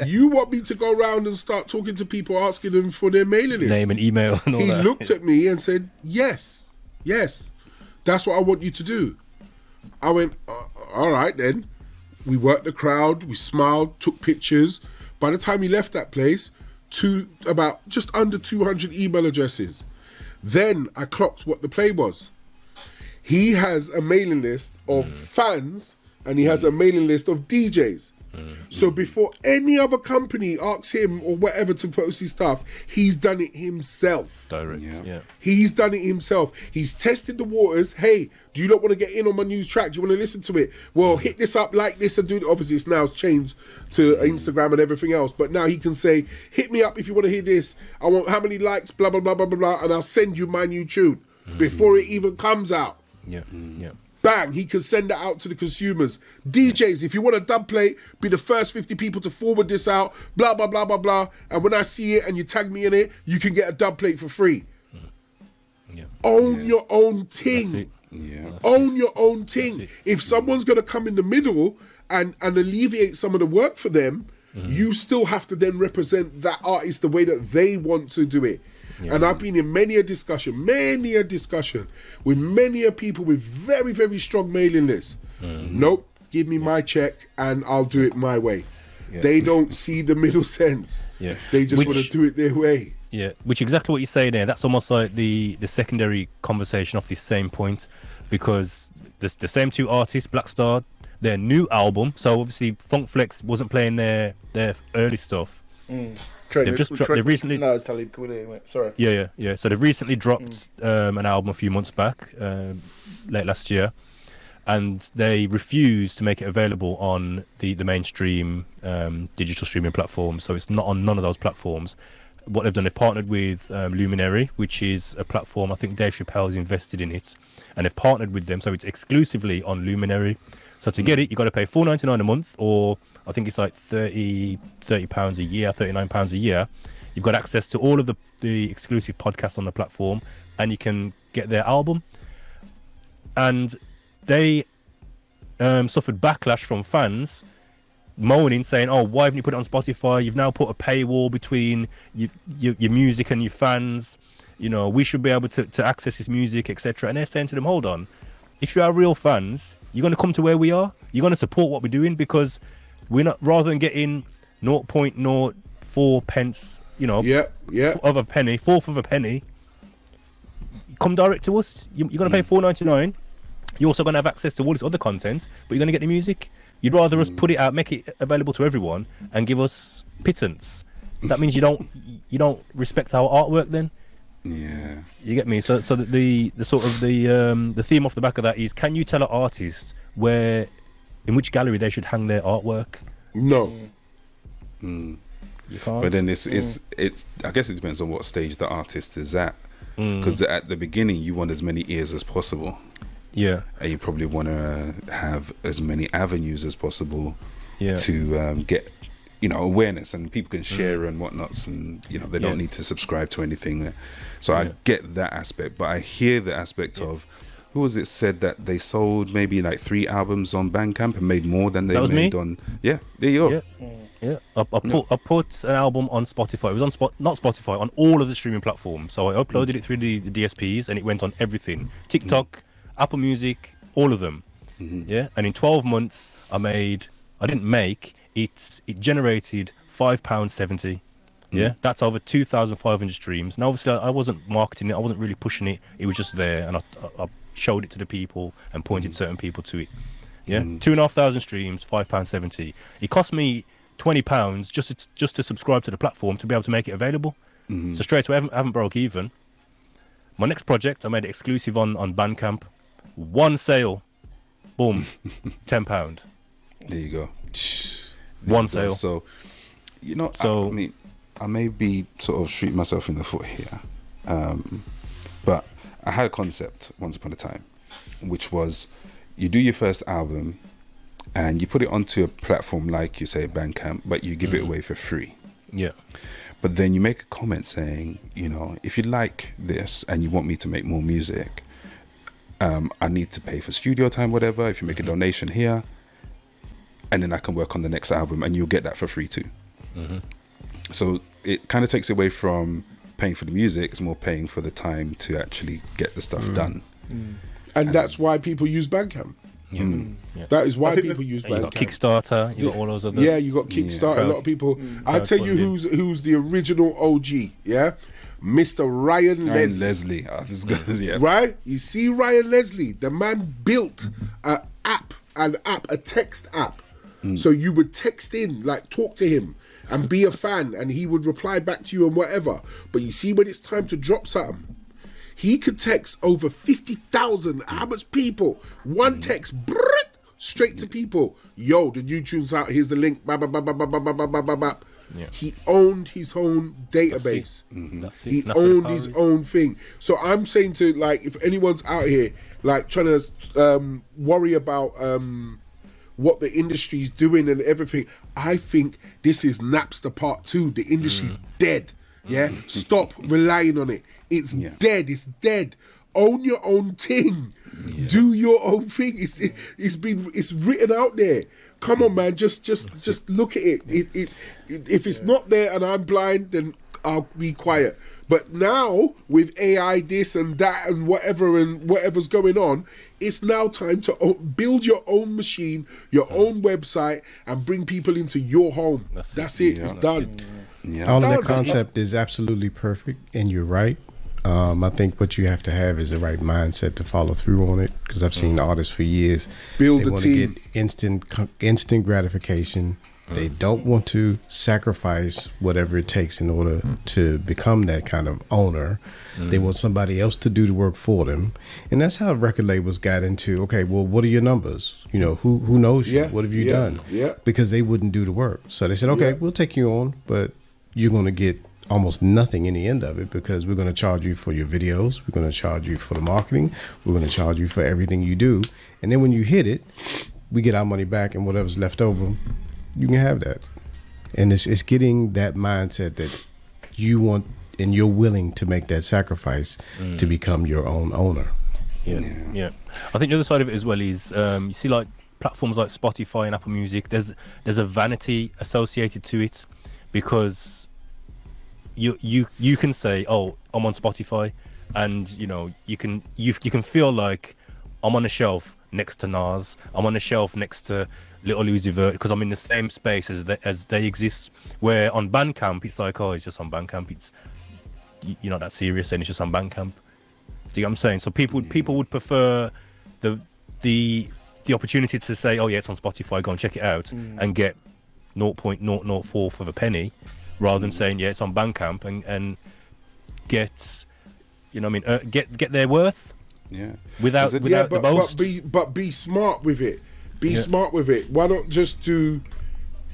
S4: You want me to go around and start talking to people, asking them for their mailing list?
S5: Name and email and all
S4: he
S5: that.
S4: looked at me and said, "Yes, yes, that's what I want you to do." I went, "Uh, "All right then." We worked the crowd. We smiled, took pictures. By the time he left that place, two about just under two hundred email addresses. Then I clocked what the play was. He has a mailing list of mm. fans and he has mm. a mailing list of DJs. Mm. So before any other company asks him or whatever to post his stuff, he's done it himself.
S5: Direct. Yeah.
S4: He's done it himself. He's tested the waters. Hey, do you not want to get in on my news track? Do you want to listen to it? Well, hit this up like this and do it. Obviously, it's now changed to Instagram and everything else. But now he can say, hit me up if you want to hear this. I want how many likes, blah, blah, blah, blah, blah, blah, and I'll send you my new tune before it even comes out.
S5: Yeah. Mm. Yeah.
S4: Bang, he can send that out to the consumers. DJs, if you want a dub plate, be the first 50 people to forward this out, blah, blah, blah, blah, blah. And when I see it and you tag me in it, you can get a dub plate for free.
S5: Yeah.
S4: Own your own ting.
S5: That's it.
S2: Yeah.
S4: Own your own
S5: thing.
S4: If someone's going to come in the middle and, and alleviate some of the work for them,
S5: Mm-hmm.
S4: you still have to then represent that artist the way that they want to do it. And I've been in many a discussion, many a discussion with many a people with very, very strong mailing lists.
S5: Mm-hmm.
S4: Nope, give me my check and I'll do it my way. They don't see the middle sense.
S5: Yeah.
S4: They just
S5: Which-
S4: want to do it their way.
S5: Yeah, which exactly what you say there. That's almost like the the secondary conversation off this same point, because the the same two artists, Black Star, their new album. So obviously, Funk Flex wasn't playing their their early stuff. They've just they've recently-
S1: No, it's Talib Kweli, mate. Sorry.
S5: Yeah, yeah, yeah. So they've recently dropped um, an album a few months back, um late last year, and they refused to make it available on the the mainstream um, digital streaming platforms. So it's not on none of those platforms. What they've done, they've partnered with um, Luminary, which is a platform. I think Dave Chappelle's invested in it, and they've partnered with them, so it's exclusively on Luminary. So to get it, you've got to pay four ninety nine a month, or I think it's like 30 pounds a year, thirty nine pounds a year. You've got access to all of the the exclusive podcasts on the platform, and you can get their album. And they um, suffered backlash from fans moaning, saying, "Oh, why haven't you put it on Spotify? You've now put a paywall between your, your, your music and your fans. You know, we should be able to, to access this music, etc." And they're saying to them, "Hold on, if you are real fans, you're going to come to where we are. You're going to support what we're doing because we're not rather than getting 0.04 pence, you know,
S4: Yeah, yeah.
S5: of a penny, fourth of a penny. Come direct to us. You- You're going to pay four ninety nine. You're also going to have access to all this other content, but you're going to get the music. You'd rather us put it out, make it available to everyone, and give us pittance. That means you don't you don't respect our artwork. Then
S2: Yeah.
S5: you get me. So so the the, the sort of the um, the theme off the back of that is: Can you tell an artist where, in which gallery they should hang their artwork?
S4: No. Hmm.
S5: You can't.
S2: But then it's hmm. it's it's. I guess it depends on what stage the artist is at. Hmm. Because at the beginning, you want as many ears as possible,
S5: yeah,
S2: and you probably want to have as many avenues as possible
S5: yeah,
S2: to um, get you know awareness, and people can share and whatnots, and you know they don't
S5: Yeah.
S2: need to subscribe to anything. So I
S5: Yeah.
S2: get that aspect, but I hear the aspect of. Who was it said that they sold maybe like three albums on Bandcamp and made more than they
S5: That was me.
S2: made on? Yeah, there you go.
S5: Yeah, yeah. I, I put I put an album on Spotify. It was on spot, not Spotify, on all of the streaming platforms. So I uploaded it through the, the DSPs, and it went on everything: TikTok, mm-hmm. Apple Music, all of them. Mm-hmm. Yeah, and in 12 months, I made. I didn't make it. It generated five pounds seventy. Mm-hmm. Yeah, that's over 2,500 streams. Now, obviously, I I wasn't marketing it. I wasn't really pushing it. It was just there, and I, I, I showed it to the people and pointed mm. certain people to it. Yeah, mm. two and a half thousand streams, five pounds seventy. It cost me twenty pounds just to, just to subscribe to the platform to be able to make it available. Mm. So straight away, I haven't, I haven't broke even. My next project, I made it exclusive on on Bandcamp. One sale, boom, ten pound.
S2: There you go.
S5: One
S2: as
S5: sale.
S2: So, you know,
S5: So-
S2: I, I mean, I may be sort of shooting myself in the foot here, um, but I had a concept once upon a time, which was you do your first album and you put it onto a platform like you say Bandcamp, but you give it mm. away for free.
S5: Yeah.
S2: But then you make a comment saying, you know, if you like this and you want me to make more music, um, I need to pay for studio time, whatever. If you make a mm-hmm. donation here, and then I can work on the next album, and you'll get that for free too. Mm-hmm. So it kind of takes away from paying for the music; it's more paying for the time to actually get the stuff mm. done. Mm.
S4: and that's why people use Bandcamp.
S5: Yeah. Mm. yeah.
S4: That is why
S1: I think
S4: people use
S5: And you got Kickstarter, you got all those other.
S4: Yeah, you got Kickstarter. A lot of people. I tell you who's who's the original OG. Yeah, Mr. Ryan
S2: And
S4: Leslie.
S2: Leslie, oh, this goes, yeah,
S4: Right? You see Ryan Leslie, the man built an app, an app, a text app. So you would text in, like talk to him and be a fan, and he would reply back to you and whatever. But you see when it's time to drop something, he could text over 50,000, how much people? One text, brrrt, straight to people. Yo, the new tune's out, here's the link. Bap, bap, bap, bap, bap, bap, bap, bap, bap, bap.
S5: Yeah.
S4: He owned his own database.
S5: It.
S4: He owned his own thing. So I'm saying to like, if anyone's out here like trying to um, worry about um, what the industry's doing and everything, I think this is Napster Part Two. The industry's
S5: Mm.
S4: dead. Yeah, stop relying on it. It's
S2: Yeah.
S4: dead. It's dead. Own your own thing. Do your own thing. It's it, it's been it's written out there. Come on, man. Just just just look at it. It, it, it if it's not there and I'm blind, then I'll be quiet. But now with AI, this and that and whatever and whatever's going on, it's now time to o- build your own machine, your own website, and bring people into your home. That's,
S5: That's
S4: it.
S5: it.
S4: It's
S5: Yeah.
S4: done.
S2: yeah.
S3: All of
S4: No,
S3: that concept is absolutely perfect, and you're right. Um, I think what you have to have is the right mindset to follow through on it. Because I've seen artists for years
S4: Build
S3: they
S4: a
S3: want
S4: team.
S3: to get instant instant gratification. They don't want to sacrifice whatever it takes in order mm. to become that kind of owner. They mm. want somebody else to do the work for them, and that's how record labels got into. Okay, well, what are your numbers? You know, who who knows you?
S4: Yeah,
S3: What have you
S4: yeah,
S3: done?
S4: yeah.
S3: because they wouldn't do the work. So they said, okay,
S4: Yeah.
S3: we'll take you on, but you're going to get almost nothing in the end of it because we're going to charge you for your videos, we're going to charge you for the marketing, we're going to charge you for everything you do, and then when you hit it, we get our money back and whatever's left over, you can have that. And it's it's getting that mindset that you want and you're willing to make that sacrifice to become your own owner.
S5: Yeah, yeah. I think the other side of it as well is um, you see like platforms like Spotify and Apple Music. There's there's a vanity associated to it because you you you can say, oh, I'm on Spotify, and you know you can you you can feel like I'm on a shelf next to Nas. I'm on a shelf next to Lil Uzi Vert because I'm in the same space as they, as they exist. Where on Bandcamp, it's like, oh, it's just on Bandcamp. It's you're not that serious, and it's just on Bandcamp. Do you know what I'm saying? So people would people would prefer the the the opportunity to say, oh yeah, it's on Spotify, go and check it out, and get 0.004 of a penny, rather than saying yeah, it's on Bandcamp and and get you know I mean uh, get get their worth
S2: yeah.
S5: without
S2: it-
S5: without
S4: yeah, but,
S5: the boast.
S4: but be but be smart with it. Be
S5: Yeah.
S4: smart with it. Why not just do,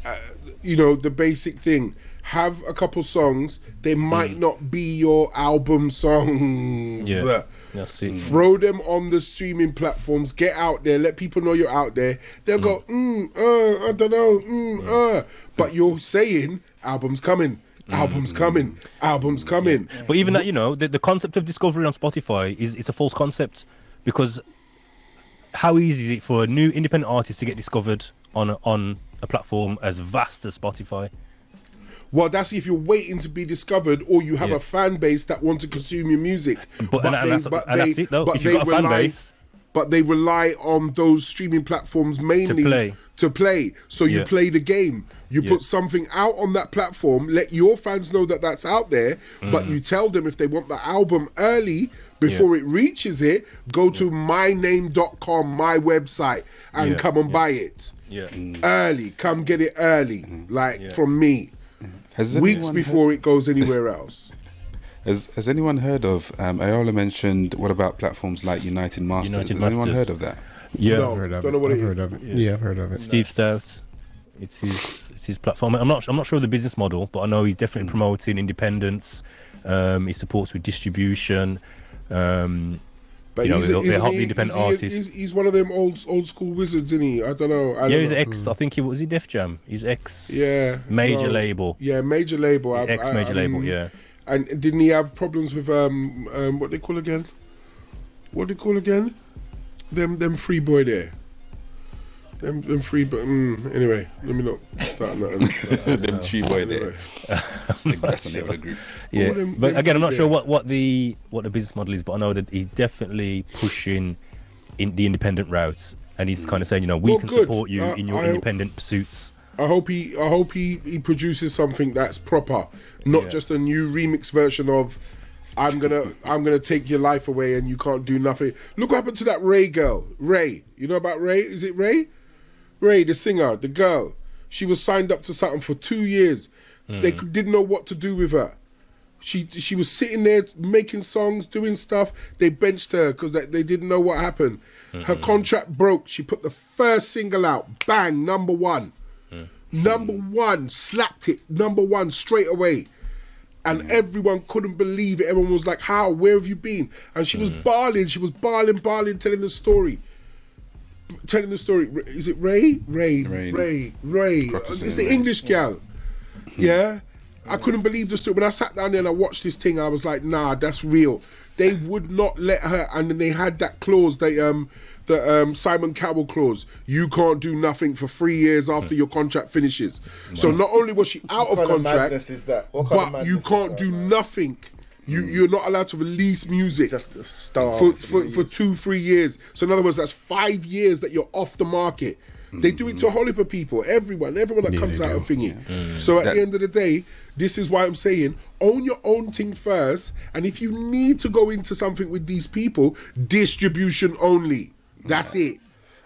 S4: uh, you know, the basic thing? Have a couple songs. They might not be your album songs.
S5: Mm. Yeah. That's it.
S4: Throw them on the streaming platforms. Get out there. Let people know you're out there. They'll go, mm, uh, I don't know, mm, uh. But you're saying albums coming, albums coming, albums coming.
S5: But even that, you know, the, the concept of discovery on Spotify is it's a false concept because how easy is it for a new independent artist to get discovered on a, on a platform as vast as Spotify?
S4: Well, that's if you're waiting to be discovered, or you have
S5: Yeah.
S4: a fan base that want to consume your music.
S5: But- and that's- and that's it,
S4: but they
S5: got a fan
S4: rely-
S5: base-
S4: but they rely on those streaming platforms mainly
S5: play.
S4: to play. So you
S5: Yeah.
S4: play the game. You
S5: Yeah.
S4: put something out on that platform. Let your fans know that that's out there. But
S5: Mm.
S4: you tell them if they want the album early before it reaches it, go to myname.com, my website, and
S5: Yeah.
S4: come and
S5: Yeah.
S4: buy it
S5: Yeah.
S4: early. Come get it early, like
S5: Yeah.
S4: from me.
S2: Has
S4: Weeks
S2: anyone
S4: before it goes anywhere else.
S2: Has Has anyone heard of? Um, Ayola mentioned. What about platforms like United Masters?
S5: United
S2: has anyone heard of that?
S5: Yeah.
S4: No.
S3: I've heard of
S4: Don't
S3: it.
S4: know what
S3: I've
S4: it
S3: heard
S4: is.
S3: of it. Yeah, I've heard of it.
S5: Steve Stoute. It's his it's his platform. I'm not I'm not sure of the business model, but I know he's definitely promoting independence. Um, he supports with distribution. Um,
S4: But
S5: you know,
S4: he's,
S5: they, they
S4: isn't
S5: help the independent
S4: he-
S5: artists.
S4: He's, he's one of them old old school wizards, isn't he? I don't know. I
S5: yeah,
S4: don't
S5: he's
S4: know.
S5: ex. I think he was he Def Jam. He's ex.
S4: Yeah,
S5: Major
S4: no.
S5: label.
S4: Yeah, major label. I-
S5: Ex major label.
S4: mean,
S5: Yeah.
S4: And didn't he have problems with um, um what they call again? What they call again? Them them free boy there. Them them free but mm, anyway, let me not start nothing.
S2: Them three boy there. I think that's the name of the group.
S5: Yeah,
S4: them-
S5: but
S4: them
S5: again, I'm not
S4: people
S5: sure what, what the what the business model is, but I know that he's definitely pushing in the independent route, and he's kind of saying, you know, we
S4: Well,
S5: can
S4: good.
S5: support you
S4: Uh,
S5: in your
S4: I-
S5: independent pursuits.
S4: I hope he I hope he, he produces something that's proper, not
S5: Yeah.
S4: just a new remix version of I'm gonna I'm gonna take your life away and you can't do nothing. Look what happened to that Raye girl. Raye. You know about Raye? Is it Raye? Raye, the singer, the girl. She was signed up to something for two years. They hmm. didn't know what to do with her. She she was sitting there making songs, doing stuff. They benched her because they, they didn't know what happened. Her hmm. contract broke. She put the first single out, bang, number one, hmm. number one, slapped it, number one straight away, and everyone couldn't believe it. Everyone was like, "How? Where have you been?" And she was bawling. She was bawling, bawling, telling the story. Telling the story. Is it Raye? Raye.
S2: Raye.
S4: Raye. Raye.
S2: Crocus
S4: It's the
S2: Raye.
S4: English gal. Yeah. I couldn't believe the story. When I sat down there and I watched this thing, I was like, nah, that's real. They would not let her and then they had that clause, they um the um Simon Cowell clause. You can't do nothing for three years after your contract finishes. So not only was she out of
S1: of
S4: contract,
S1: madness is that? What kind of
S4: but you can't
S1: that,
S4: do
S1: man?
S4: nothing. You mm. you're not allowed to release music
S1: Just a star
S4: for,
S1: for
S4: for, two, three years. So in other words, that's five years that you're off the market. They do it to a whole heap of people, everyone, everyone that
S3: Yeah,
S4: comes
S3: they
S4: out
S3: do.
S4: of thingy. Mm. So at
S2: That-
S4: the end of the day, this is why I'm saying own your own thing first. And if you need to go into something with these people, distribution only. That's it.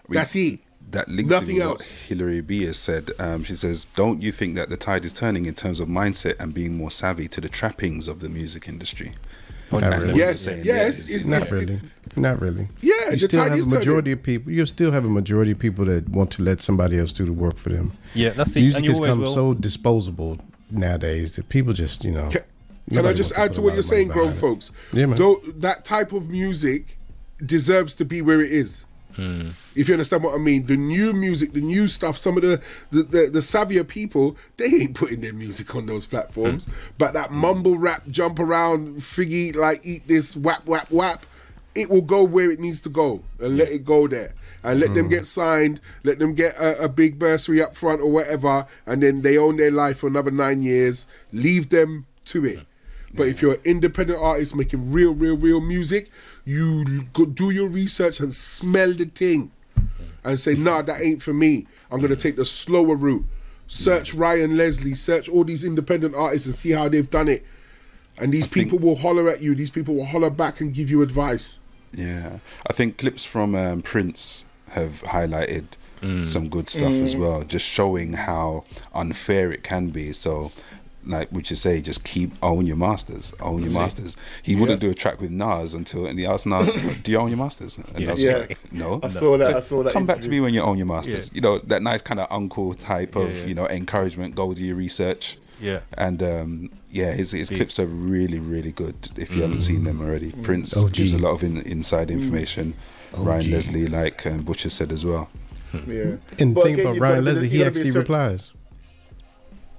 S4: That's it.
S2: That links
S4: Nothing
S2: in with
S4: else.
S2: what Hillary B has said. Um, she says, "Don't you think that the tide is turning in terms of mindset and being more savvy to the trappings of the music industry?"
S3: Not really.
S4: Yes, yes,
S2: there is-
S4: it's
S3: Not
S4: It's-
S3: really. Not really.
S4: Yeah,
S3: you
S4: the
S3: still
S4: tide
S3: have
S4: is
S3: a
S4: turning.
S3: majority of people. You still have a majority of people that want to let somebody else do the work for them.
S5: Yeah, that's it.
S3: Music has
S5: always
S3: become
S5: will.
S3: so disposable nowadays that people just, you know.
S4: Can, can I just add
S3: put
S4: to what you're saying, grown
S3: behind it.
S4: folks?
S3: Yeah, man.
S4: Though that type of music deserves to be where it is.
S3: Hmm.
S4: If you understand what I mean, the new music, the new stuff, some of the the, the the savvier people, they ain't putting their music on those platforms.
S3: Hmm.
S4: But that mumble rap, jump around, figgy, like eat this, whap whap whap, it will go where it needs to go, and let it go there, and let
S3: Hmm.
S4: them get signed, let them get a, a big bursary up front or whatever, and then they own their life for another nine years. Leave them to it. But if you're an independent artist making real, real, real music, you go do your research and smell the thing and say, nah, that ain't for me. I'm going to take the slower route. Search Ryan Leslie, search all these independent artists and see how they've done it. And these people will holler at you, these people will holler back and give you advice.
S2: Yeah, I think clips from um, Prince have highlighted
S4: Mm.
S2: some good stuff as well, just showing how unfair it can be. So, like we should say, just keep own your masters, own your masters. He wouldn't do a track with Nas until, and he asked Nas, "Do you own your masters?" And Nas was
S1: Yeah.
S2: like, "No."
S1: I saw that-
S2: So
S1: I saw that
S2: Come back to me when you own your masters. You know that nice kind of uncle type of
S5: yeah.
S2: you know encouragement. Go do your research.
S5: Yeah.
S2: And um, yeah, his, his clips are really, really good. If you haven't seen them already,
S1: Mm.
S2: Prince
S3: OG.
S2: gives a lot of in, inside information. Ryan Leslie, like um, Butcher said as well.
S1: Yeah.
S3: And the
S1: But
S3: thing
S1: again,
S3: about Ryan Leslie, he
S1: gotta be a
S3: actually
S1: certain-
S3: replies.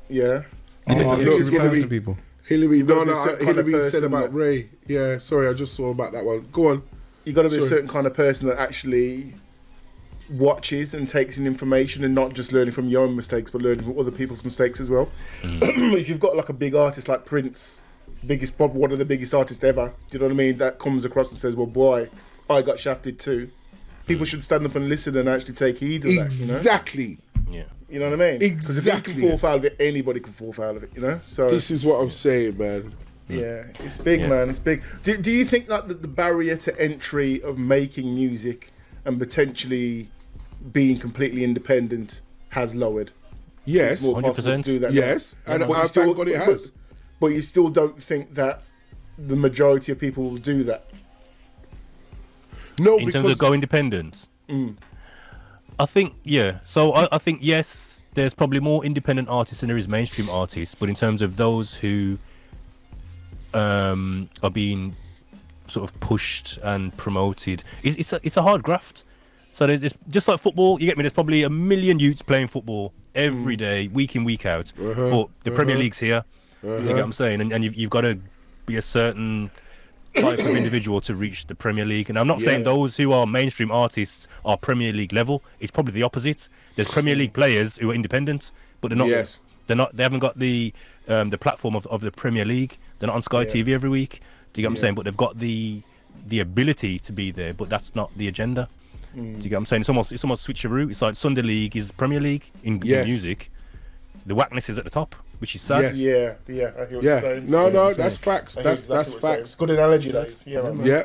S1: Yeah.
S3: He
S4: Oh,
S3: actually
S4: look,
S3: replies
S4: Hillary-
S3: to people.
S4: Hillary,
S1: You've gotta
S4: no,
S1: be a
S4: no,
S1: certain kind of
S4: Hillary said
S1: person
S4: about
S1: that-
S4: Raye. Yeah, sorry, I just saw about that one. Go on.
S1: You got to be a certain kind of person that actually watches and takes in information and not just learning from your own mistakes, but learning from other people's mistakes as well. Mm. if you've got like a big artist like Prince, biggest, probably one of the biggest artists ever, do you know what I mean? That comes across and says, "Well, boy, I got shafted too." People should stand up and listen and actually take heed of that. You know,
S4: Exactly.
S5: Yeah.
S1: you know what I mean? Exactly. Because if
S4: you
S1: can fall foul of it, anybody can fall foul of it. You know, so
S4: This is what I'm saying, man.
S1: yeah, it's big,
S5: Yeah.
S1: man. It's big. Do, do you think that the, the barrier to entry of making music and potentially being completely independent has lowered?
S4: Yes.
S1: It's more possible to
S5: 100%.
S1: do that. now.
S4: Yes, and
S1: But you
S4: I
S1: still-
S4: thank God it
S1: but-
S4: has.
S1: But you still don't think that the majority of people will do that.
S4: No,
S5: in
S4: because
S5: terms of go independent. Mm. I think yeah. So I, I think yes, there's probably more independent artists than there is mainstream artists. But in terms of those who um, are being sort of pushed and promoted, it's it's a, it's a hard graft. So there's, there's just like football. You get me? There's probably a million youths playing football every mm. day, week in week out. Uh-huh. But the Premier uh-huh. League's here. Do you get uh-huh. what I'm saying? And, and you've, you've got to be a certain type of individual to reach the Premier League. And I'm not saying those who are mainstream artists are Premier League level. It's probably the opposite. There's Premier League players who are independent, but they're not.
S4: Yes.
S5: They're not. They haven't got the um, the platform of, of the Premier League. They're not on Sky TV every week. Do you get what I'm saying? But they've got the the ability to be there, but that's not the agenda. Do you get what I'm saying? It's almost it's almost switcheroo. It's like Sunday League is Premier League in, in music. The whackness is at the top, which is sad.
S4: Yes.
S1: Yeah, yeah, I hear what
S4: Yeah.
S1: you're saying.
S4: No,
S1: I
S4: no,
S1: what
S4: that's facts.
S1: I
S4: That's
S1: exactly
S4: that's
S1: what you're saying.
S4: facts.
S1: Good analogy, that is. Yeah, man.
S4: Yeah.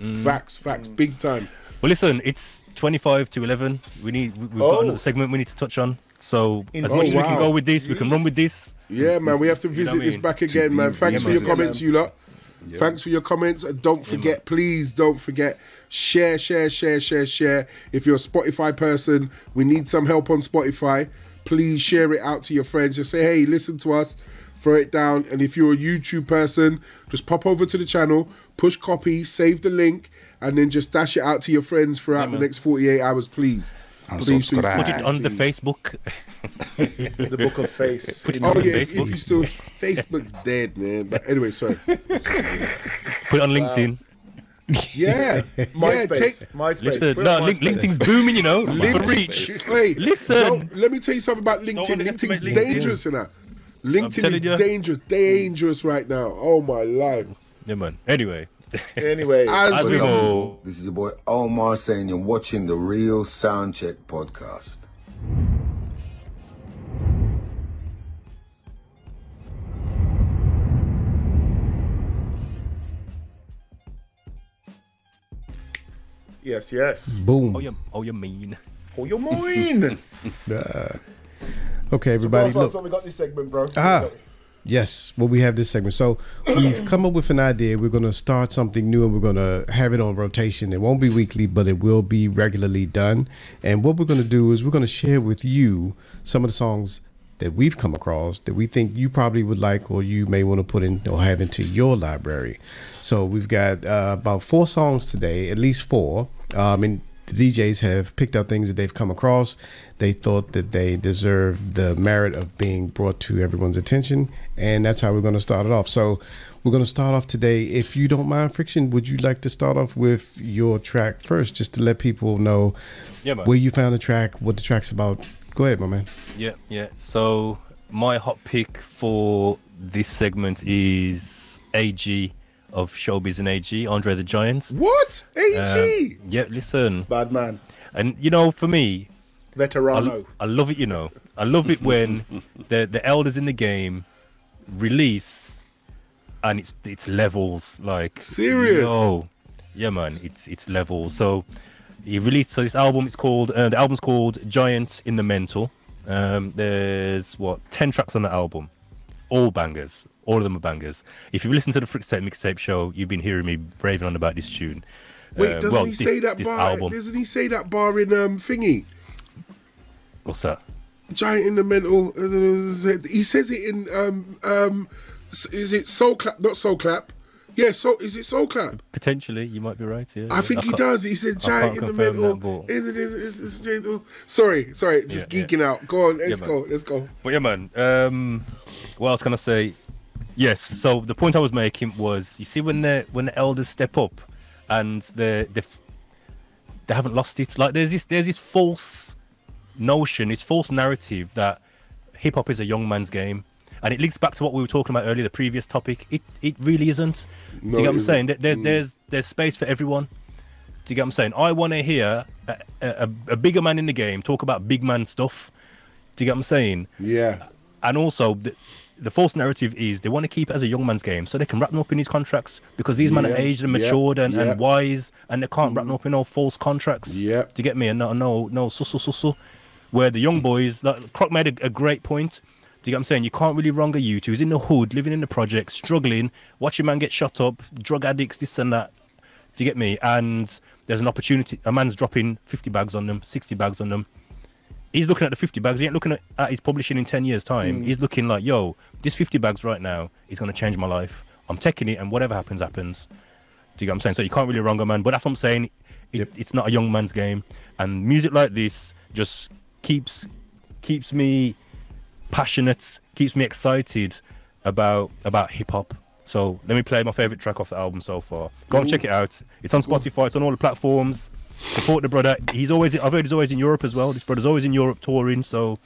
S5: Mm.
S4: Facts, facts, big time.
S5: Well, listen, it's 25 to 11. We need we- we've got
S1: Oh.
S5: another segment we need to touch on. So as
S1: Oh,
S5: much as we can go with this, we can run with this.
S4: Yeah, man, we have to visit
S5: what I
S4: this
S5: mean?
S4: back again, man. Thanks
S5: yeah,
S4: for your comments, you lot. Thanks for your comments. And don't forget, please don't forget, share, share, share, share, share. If you're a Spotify person, we need some help on Spotify. Please share it out to your friends. Just say, hey, listen to us. Throw it down. And if you're a YouTube person, just pop over to the channel, push copy, save the link, and then just dash it out to your friends throughout the next 48 hours, please.
S2: And
S4: Please, please.
S5: Put it on the Facebook.
S1: The book of face.
S5: Put it
S4: Oh
S5: on
S4: yeah, if, if you still Facebook's dead, man. But anyway, sorry.
S5: Put it on LinkedIn.
S4: Yeah,
S1: MySpace.
S4: Yeah, take,
S1: MySpace.
S5: Listen,
S1: Put it
S5: no,
S1: MySpace.
S5: LinkedIn's booming, you know. For reach.
S4: LinkedIn. Wait,
S5: Listen.
S4: don't- let me tell you something about LinkedIn.
S5: underestimate
S4: LinkedIn's
S5: LinkedIn.
S4: dangerous in that. LinkedIn is
S5: you.
S4: dangerous, dangerous right now. Oh my life.
S5: Yeah, man. Anyway,
S1: Anyway,
S4: As,
S5: as we go.
S6: This is your boy Omar saying you're watching the Real Soundcheck podcast.
S1: Yes, yes.
S3: Boom.
S5: Oh, you, oh, you mean.
S1: Oh, you mean. mine.
S3: Okay, everybody,
S1: That's
S3: look.
S1: what we got this segment, bro.
S3: Ah, yes. Well, we have this segment. So we've come up with an idea. We're going to start something new, and we're going to have it on rotation. It won't be weekly, but it will be regularly done. And what we're going to do is we're going to share with you some of the songs that we've come across that we think you probably would like, or you may want to put in or have into your library. So we've got uh, about four songs today, at least four. Um, and the DJs have picked out things that they've come across. They thought that they deserved the merit of being brought to everyone's attention, and that's how we're going to start it off. So, we're going to start off today. If you don't mind, Friction, would you like to start off with your track first, just to let people know
S5: Yeah, man.
S3: where you found the track, what the track's about? Go ahead, my man.
S5: Yeah, yeah. So my hot pick for this segment is AG of Showbiz and AG, Andre the Giant.
S4: what? AG.
S5: Um, yeah, listen,
S1: Bad man.
S5: and you know, for me,
S1: Veterano.
S5: I love it. You know, I love it when the the elders in the game release, and it's it's levels like
S4: Serious?
S5: oh yeah, man, it's it's levels. So he released so this album. It's called uh, the album's called Giant in the Mental. Um, there's what ten tracks on the album, all bangers. All of them are bangers. If you listen to the Frick Tape mixtape show, you've been hearing me raving on about this tune.
S4: Wait,
S5: Uh,
S4: doesn't
S5: well,
S4: he
S5: this-
S4: say that bar?
S5: album?
S4: Doesn't he say that bar in um thingy?
S5: What's that?
S4: Giant in the mental. uh, He says it in um um. Is it soul clap? Not soul clap. Yeah, so is it soul clap?
S5: Potentially, you might be right. Yeah,
S4: I think he does. He said
S5: I
S4: giant in the
S5: confirm
S4: mental.
S5: that, but-
S4: Is it- is it- is it- is it? Sorry, sorry, just
S5: Yeah, yeah.
S4: geeking out. Go on, let's
S5: Yeah,
S4: go, let's go.
S5: But yeah, man. Um, what else can I say? Yes. So the point I was making was, you see, when the when the elders step up, and they they they haven't lost it. Like there's this there's this false notion, this false narrative that hip hop is a young man's game, and it links back to what we were talking about earlier, the previous topic. It it really isn't. Do you get what I'm saying? There, there, There's there's space for everyone. Do you get what I'm saying? I want to hear a, a, a bigger man in the game talk about big man stuff. Do you get what I'm saying?
S4: Yeah,
S5: and also the, the false narrative is they want to keep it as a young man's game so they can wrap them up in these contracts because these men are aged and
S4: yeah,
S5: matured and,
S4: yeah.
S5: and wise and they can't wrap mm. them up in all false contracts
S4: Yeah.
S5: do you get me and no no no sussle sussle where the young boys like Croc made a, a great point do you get what I'm saying? You can't really wrong a youth who's in the hood, living in the project, struggling, watching man get shot up, drug addicts, this and that. Do you get me? And there's an opportunity. A man's dropping 50 bags on them, 60 bags on them. He's looking at the 50 bags. He ain't looking at, at his publishing in 10 years' time. Mm. He's looking like, yo, this 50 bags right now is going to change my life. I'm taking it, and whatever happens, happens. Do you get what I'm saying? So you can't really wrong a man. But that's what I'm saying. It, It's not a young man's game. And music like this just keeps keeps me passionate, keeps me excited about about hip hop. So let me play my favorite track off the album so far. Go and check it out. It's on Spotify. It's on all the platforms. Support the brother. He's always. I've heard he's always in Europe as well. This brother's always in Europe touring. So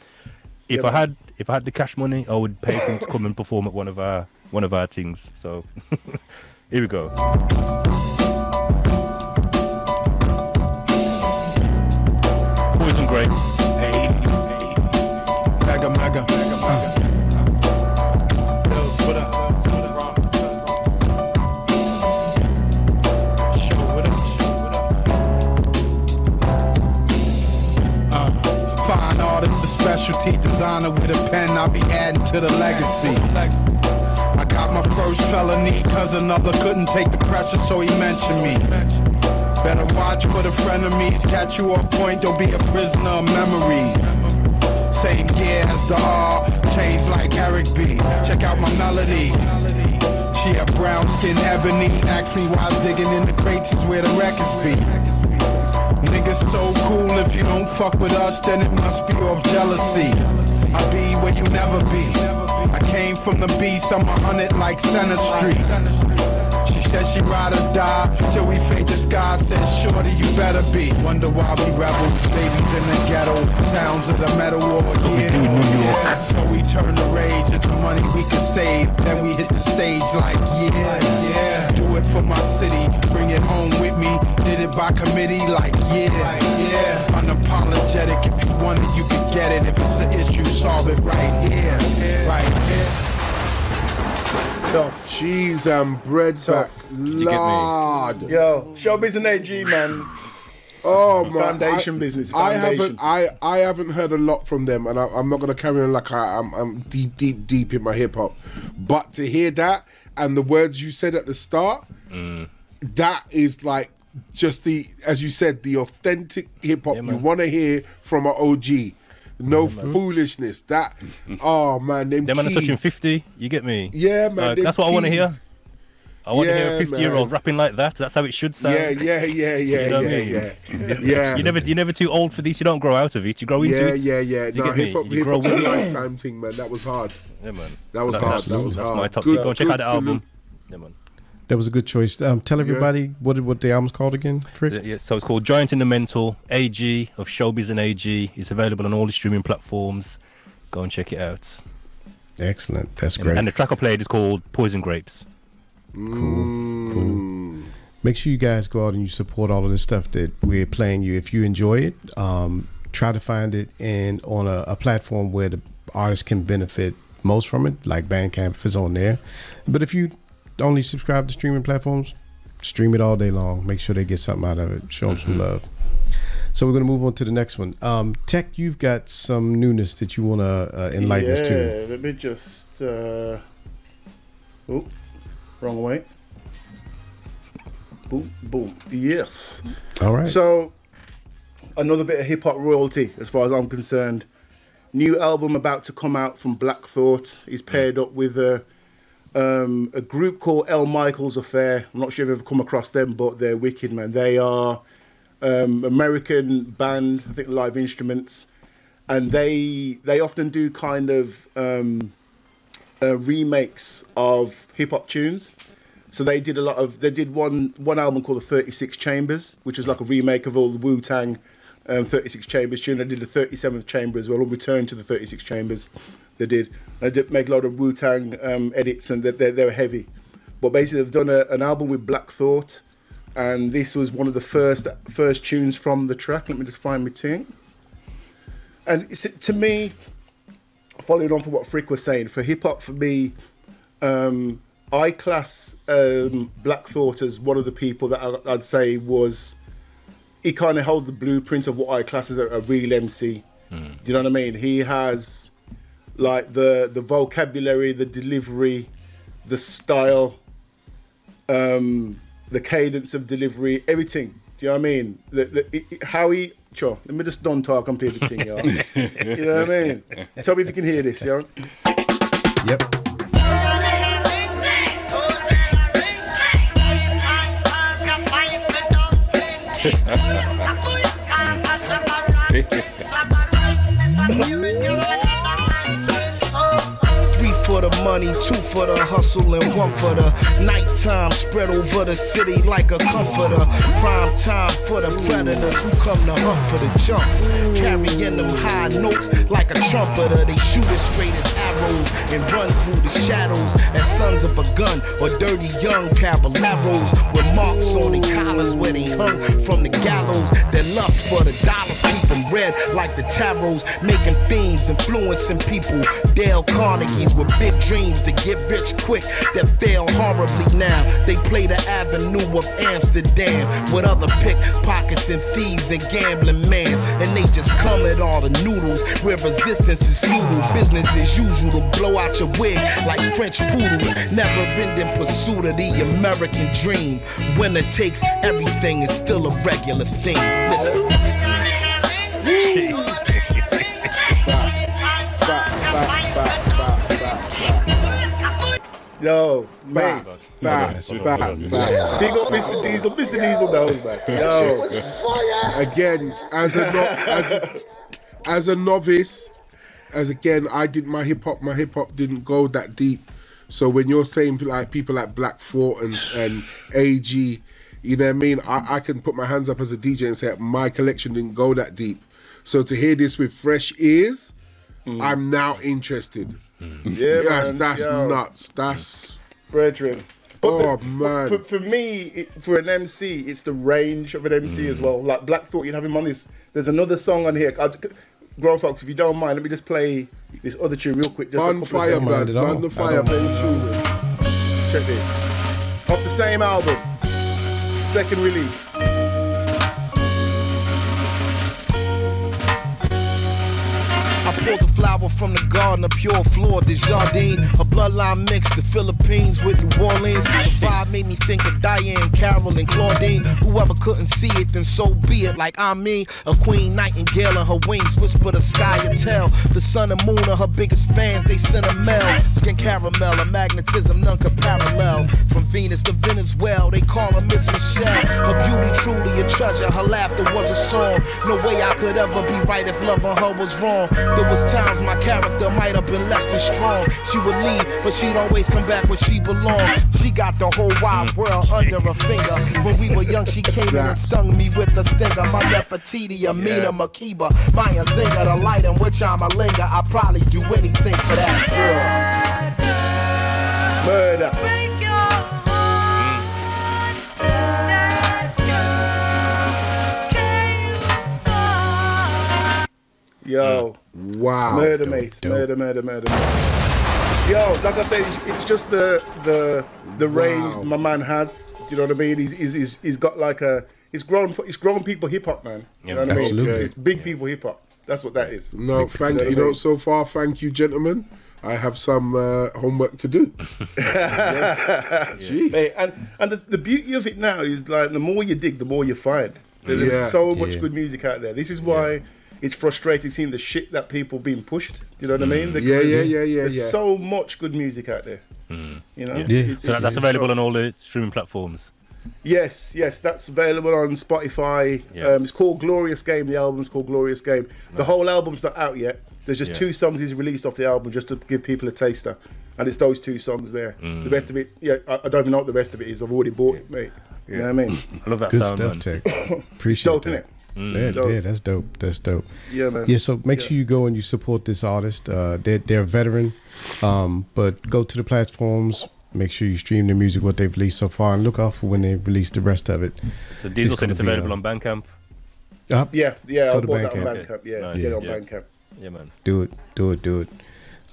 S5: if
S1: Yeah,
S5: I had if I had the cash money, I would pay for him to come and perform at one of our one of our things. So here we go. Poison grapes.
S10: Mega, mega, mega, mega. Specialty designer with a pen, I'll be adding to the legacy. I got my first felony, cause another couldn't take the pressure, so he mentioned me. Better watch for the frenemies, catch you off point, don't be a prisoner of memories. Same gear as the R, change like Eric B. Check out my melody. She a brown skin ebony. Ask me why I'm digging in the crates is where the records be. So cool, if you don't fuck with us, then it must be off jealousy. I be where you never be. I came from the beast, I'm a hundred like Center Street. She said she ride or die till we fade the sky. Said, Shorty, you better be. Wonder why we rebels, babies in the ghetto, sounds of the metal war. Yeah, yeah. So we turn the rage into money we can save. Then we hit the stage like, yeah, yeah. Do it for my city, bring it home with me. Did it by committee, like, yeah, yeah. Unapologetic, if you want it, you can get it. If it's an issue, solve it right here, right here.
S1: Tough.
S4: Cheese and bread back.
S5: you?
S4: Lord.
S1: Yo, showbiz and AG, man.
S4: Oh my
S1: Foundation
S4: I,
S1: business,
S4: I haven't I, I haven't heard a lot from them and I, I'm not gonna carry on like I, I'm I'm deep deep deep in my hip hop. But to hear that and the words you said at the start, that is like just the as you said, the authentic hip hop
S5: Yeah,
S4: you wanna hear from an OG. No foolishness. That oh man, them
S5: Them man are touching 50. You get me?
S4: Yeah, man.
S5: Like, that's what I want to hear. I want to hear a 50 year old rapping like that. That's how it should sound.
S4: Yeah, yeah, yeah, yeah,
S5: You know I
S4: yeah,
S5: mean?
S4: yeah. Yeah.
S5: You're never, you're never too old for this. You don't grow out of it. You grow into
S4: Yeah,
S5: it.
S4: yeah, yeah.
S5: You
S4: No, hip hop,
S5: You
S4: hip hop lifetime thing, man. That was hard.
S5: Yeah, man.
S4: That was hard. That was
S5: that's
S4: hard.
S5: my top.
S4: Good-
S5: Go and check out the album. Yeah, man.
S3: That was a good choice. Um, tell everybody what what the album's called again, Frick.
S5: Yeah, yeah, so it's called Giant in the Mental. AG of Showbiz and AG. It's available on all the streaming platforms. Go and check it out.
S3: Excellent. That's great.
S5: and the track I played is called Poison Grapes.
S4: Mm.
S3: Make sure you guys go out and you support all of the stuff that we're playing you. If you enjoy it, um, try to find it in on a, a platform where the artist can benefit most from it, like Bandcamp if it's on there. But if you only subscribe to streaming platforms, stream it all day long. Make sure they get something out of it. Show them some love. So we're going to move on to the next one. Um, Tech, you've got some newness that you want to uh, enlighten
S1: yeah,
S3: us to.
S1: let me just. Uh, oh, wrong way. Boom, boom. Yes.
S3: All right.
S1: So, another bit of hip hop royalty, as far as I'm concerned. New album about to come out from Black Thought. He's paired up with a um, a group called El Michels Affair. I'm not sure if you've ever come across them, but they're wicked, man. They are um, American band, I think live instruments, and they they often do kind of um, uh, remakes of hip hop tunes. So they did a lot of they did one one album called the 36 Chambers, which was like a remake of all the Wu Tang um, 36 Chambers tune. They did the 37th Chamber as well, or Return to the 36 Chambers. They did. They did make a lot of Wu Tang um, edits, and they, they, they were heavy. But basically, they've done a, an album with Black Thought, and this was one of the first first tunes from the track. Let me just find my thing. And to me, following on from what Frick was saying, for hip hop, for me, um, I class um, Black Thought as one of the people that I'd say was he kind of held the blueprint of what I class as a, a real MC. Do you know what I mean? He has like the the vocabulary, the delivery, the style. Um, the cadence of delivery, everything. Do you know what I mean? The, the, it, it- how he, sure, let me just don't talk and play the thing, y'all. you know what I mean? Tell me if you can hear this, yo.
S3: Yep.
S11: Money, two for the hustle, and one for the nighttime. Spread over the city like a comforter. Prime time for the predators who come to hunt for the chunks. Carrying them high notes like a trumpeter. They shoot as straight as arrows and run through the shadows as sons of a gun or dirty young caballeros with marks on their collars where they hung from the gallows. Their lust for the dollars keep them red like the tarots, making fiends, influencing people. Dale Carnegie's with big to get rich quick that fail horribly now. They play the avenue of Amsterdam with other pickpockets and thieves and gambling mans. And they just come at all the noodles where resistance is futile. Business as usual to blow out your wig like French poodles. Never ending pursuit of the American dream. Winner takes everything is still a regular thing. Listen.
S1: Yo, man.
S4: Back, back, back.
S1: Big up Mr. Diesel. Mr. Diesel knows, man. Yo.
S4: again as a no, as a, as a novice as again i did my hip-hop my hip-hop didn't go that deep so when you're saying like people like Black Thought and and ag you know what i mean I, I can put my hands up as a dj and say my collection didn't go that deep so to hear this with fresh ears i'm now interested
S1: Yeah,
S4: yes
S1: man.
S4: that's
S1: Yo.
S4: nuts that's
S1: brethren.
S4: oh
S1: the-
S4: man
S1: For, for me, it, for an MC, it's the range of an MC as well. Like Black Thought, you'd have him on this. There's another song on here. I, Grown folks, if you don't mind, let me just play this other tune real quick. Just a couple of
S4: bonfire
S1: seconds.
S4: blood
S3: at all.
S4: on the fire
S3: don't.
S1: Check this. Off the same album, second release.
S11: I pulled the flower from the garden, a pure floor, the jardine, a bloodline mix, the Philippines with New Orleans. The vibe made me think of Diane, Carol, and Claudine. Whoever couldn't see it, then so be it. Like I mean, a queen nightingale and her wings whisper the sky and tell. The sun and moon are her biggest fans, they send a mail. Skin caramel, a magnetism none can parallel. From Venus to Venezuela, they call her Miss Michelle. Her beauty truly a treasure, her laughter was a song. No way I could ever be right if love loving her was wrong. There was times my character might have been less than strong. She would leave, but she'd always come back where she belonged. She got the whole wide world under her finger. When we were young, she came in and stung me with a stinger. My Nefertiti, Amina, Makeba, Maya Zinga, the light in which I'm a linger. I'd probably do anything for that girl.
S1: Murder. Yo.
S4: wow
S1: Murder mates, murder, murder, murder. Yo, like I say, it's, just the the the range my man has. Do you know what I mean? He's he's, he's, he's got like a it's grown for it's grown people hip hop man. You know what I mean?
S3: Absolutely.
S1: It's big people hip hop. That's what that is.
S4: No, thank
S1: know
S4: you. know, so far, thank you, gentlemen. I have some uh, homework to do. Jeez.
S1: Hey, and and the, the beauty of it now is like the more you dig, the more you find. There's
S4: Yeah.
S1: so much
S3: Yeah.
S1: good music out there. This is why it's frustrating seeing the shit that people being pushed. Do you know what I mean?
S4: Yeah, yeah, yeah, yeah,
S1: There's
S4: yeah.
S1: so much good music out there. You know.
S3: Yeah.
S1: It's-
S5: So
S1: it's-
S5: that's
S1: it's
S5: available
S1: got-
S5: on all the streaming platforms.
S1: Yes, yes, that's available on Spotify.
S5: Yeah.
S1: Um, it's called Glorious Game. The album's called Glorious Game. The whole album's not out yet. There's just
S5: Yeah.
S1: two songs he's released off the album just to give people a taster, and it's those two songs there.
S5: Mm.
S1: The rest of it, yeah, I, I don't even know what the rest of it is. I've already bought it, mate. You know what I mean?
S5: I love that
S3: Good
S5: sound,
S3: stuff,
S5: man.
S3: Tech. Appreciate
S1: dope,
S3: that.
S1: innit?
S3: Yeah,
S1: Dope.
S3: yeah, that's dope. That's dope.
S1: Yeah, man.
S3: Yeah, so make
S1: Yeah.
S3: sure you go and you support this artist. Uh, they're they're a veteran, um, but go to the platforms. Make sure you stream their music, what they've released so far, and look out for when they release the rest of it.
S5: So Diesel said
S3: gonna
S5: it's available
S3: uh,
S5: on Bandcamp.
S3: Uh,
S1: Yeah, yeah,
S3: Go
S1: I
S3: to
S1: bought that on
S3: Bandcamp.
S1: Bandcamp. Yeah,
S5: Nice.
S1: get it on Bandcamp.
S5: Yeah, man.
S3: do it, do it, do it.